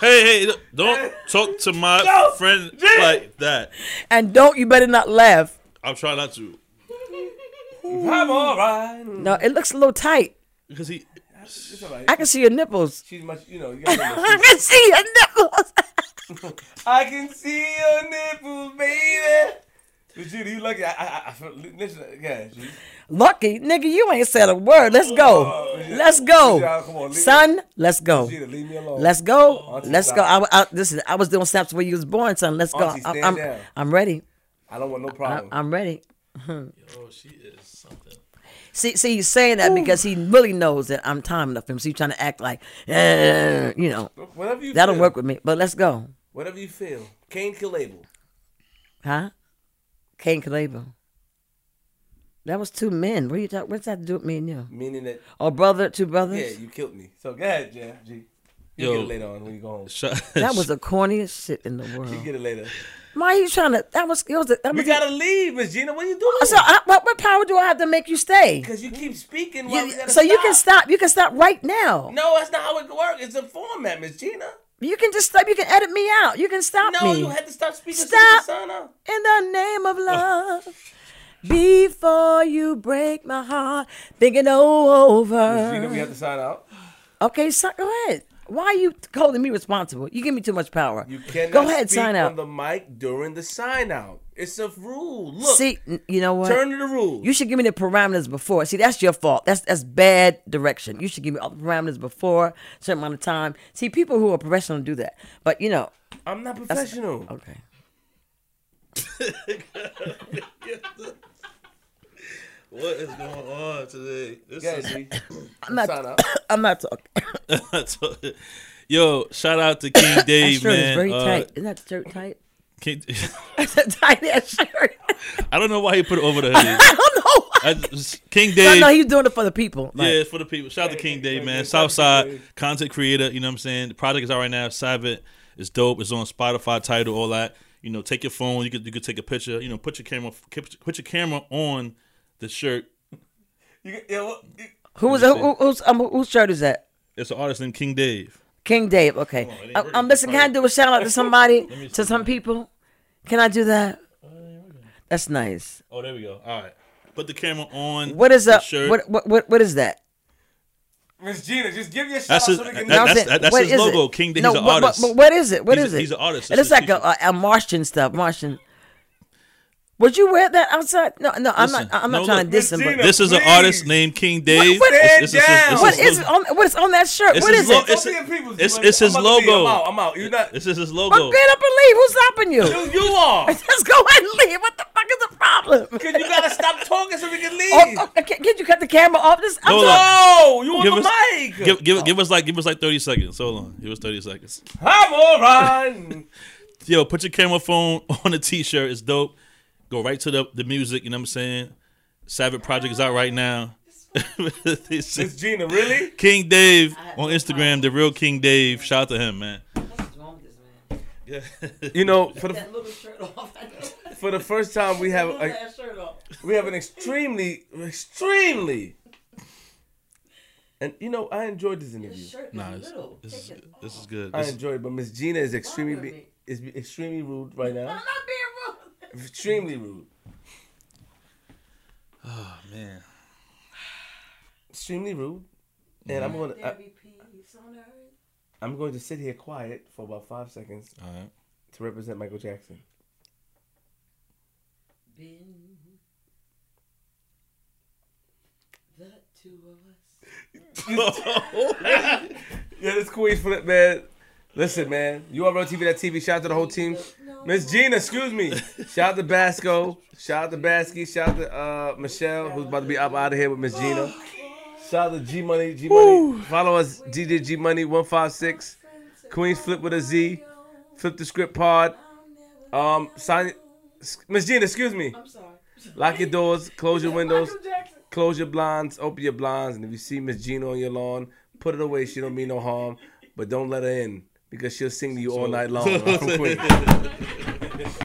hey, hey, don't talk to my friend like that. and don't you better not laugh. I'm trying not to. I'm all right. No, it looks a little tight. Because he. It's all right. I can see your nipples. She's much, you know. You gotta know I can see your nipples. I can see your nipples, baby. But Gina, you lucky. I, I, I feel, listen, yeah, G. Lucky, nigga, you ain't said a word. Let's go. Let's Yeah, go. come on, leave- Son, let's go. Gina, leave me alone. Let's go. Auntie, Let's go. stop. I, I, listen, I was doing snaps where you was born, son. Let's go. I, I'm, down. I'm ready. I don't want no problem. I'm ready. Oh, she is something. See, see, he's saying that because he really knows that I'm time enough for him. So he's trying to act like, eh, you know, Whatever you that'll feel. work with me. But let's go. Whatever you feel. Cain kill. Huh? Cain and Abel. That was two men. What are you talking? What's that to do with me and you? Meaning that, Or brother, two brothers? yeah, you killed me. So go ahead, Jam. G. You Yo. get it later on when you go home. Shout- That was the corniest shit in the world. You get it later. Why are you trying to? That was. It was. That We was gotta leave, Miss Gina. What are you doing? so, I, what, what power do I have to make you stay? Because you keep speaking. While we You, gotta so you can stop. You can stop right now. No, that's not how it works. It's a format, Miss Gina. You can just stop. You can edit me out. You can stop No, me. you had to stop speaking. Stop. you can sign out. In the name of love, before you break my heart, thinking all over. Miss Gina, we have to sign out. Okay, so, go ahead. Why are you holding me responsible? You give me too much power. You cannot go ahead, sign on out. the mic during the sign out. It's a rule. Look, See, you know what? turn to the rules. You should give me the parameters before. See, that's your fault. That's that's bad direction. You should give me all the parameters before certain amount of time. See, people who are professional do that, but you know, I'm not professional. okay. what is going on today? This Go ahead, G. I'm not. Sign out. I'm not talking. Yo, shout out to King That Dave, shirt man. is very Uh, tight. Isn't that shirt tight? King- That's a tight ass shirt. I don't know why he put it over the hoodie. I don't know. Why. I just, King No, Dave. no, he's doing it for the people. Yeah, it's for the people. Shout out to King Dave, yeah, man. yeah, shout Southside King content creator. You know what I'm saying? The project is out right now. Savit. It's dope. It's on Spotify, Tidal, all that. You know, take your phone. You could you could take a picture. You know, put your camera put your camera on the shirt. You, yeah, what, you, who was who, who- who's um, whose shirt is that? It's an artist named King Dave. King Dave. Okay. it ain't Um, working. um, can I do a shout out to somebody, to some people? Can I do that? That's nice. Oh, there we go. All right. Put the camera on. What is the up? What, what what what is that? Miss Gina, just give your shout That's out his- so we that- know. That's- that's his logo, it? King No, He's an but- but- artist. But, what is it? What He's is a- it? he's an artist. It looks like a, a, a Martian stuff. Martian. Would you wear that outside? No, no, I'm Listen, not. I'm not trying to diss him. But This is an Please. artist named King Dave. what- It's- it's- Stand it's- down. it's what his on? What is on that shirt? It's What his is lo- it? it's- Don't be in people's it's- view. it's his I'm about to leave. logo. I'm out. I'm out. You're not. This is his But logo. get up and leave. Who's stopping you? You, you are. Just go ahead and leave. What the fuck is the problem? Cause you gotta stop talking so we can oh, leave. Oh, oh, can, can you cut the camera off? This. I'm Hold sorry. no, you on Give the us- mic. Give, give, give us like give us like thirty seconds. Hold on, give us thirty seconds. I'm alright. Yo, put your camera phone on the t-shirt. It's dope. Go right to the, the music. You know what I'm saying? Savage Project is out right now. This Miss is Gina, really? King Dave on Instagram, the real King Dave. Shout out to him, man. What's wrong with this man? You know, for the That little shirt off. for the first time we have a, that shirt off. we have an extremely extremely and you know I enjoyed this interview. Shirt Nah, this, this, is, this is good. I This enjoyed, it, but Miss Gina is extremely Bother is extremely rude right I'm now. Not being rude. Extremely rude. oh man. Extremely rude. And I'm mm-hmm. gonna I, There be peace on earth. I'm going to sit here quiet for about five seconds All right. to represent Michael Jackson. Been the two of us. Yeah, this Queens flip, man. Listen, man. You are on TV. That TV. Shout out to the whole team. Miss Gina, excuse me. Shout out to Basco. Shout out to Basky. Shout out to uh, Michelle, who's about to be up out of here with Miss Gina. Shout out to G Money. G Money. Follow us, DJ G Money one five six. Queens flip with a Z. Flip the script pod. Um, sign. Miss Gina, excuse me. I'm sorry. Lock your doors. Close your windows. Close your blinds, open your blinds, and if you see Miss Gina on your lawn, put it away. She don't mean no harm, but don't let her in because she'll sing to you all night long. I'm from Queens.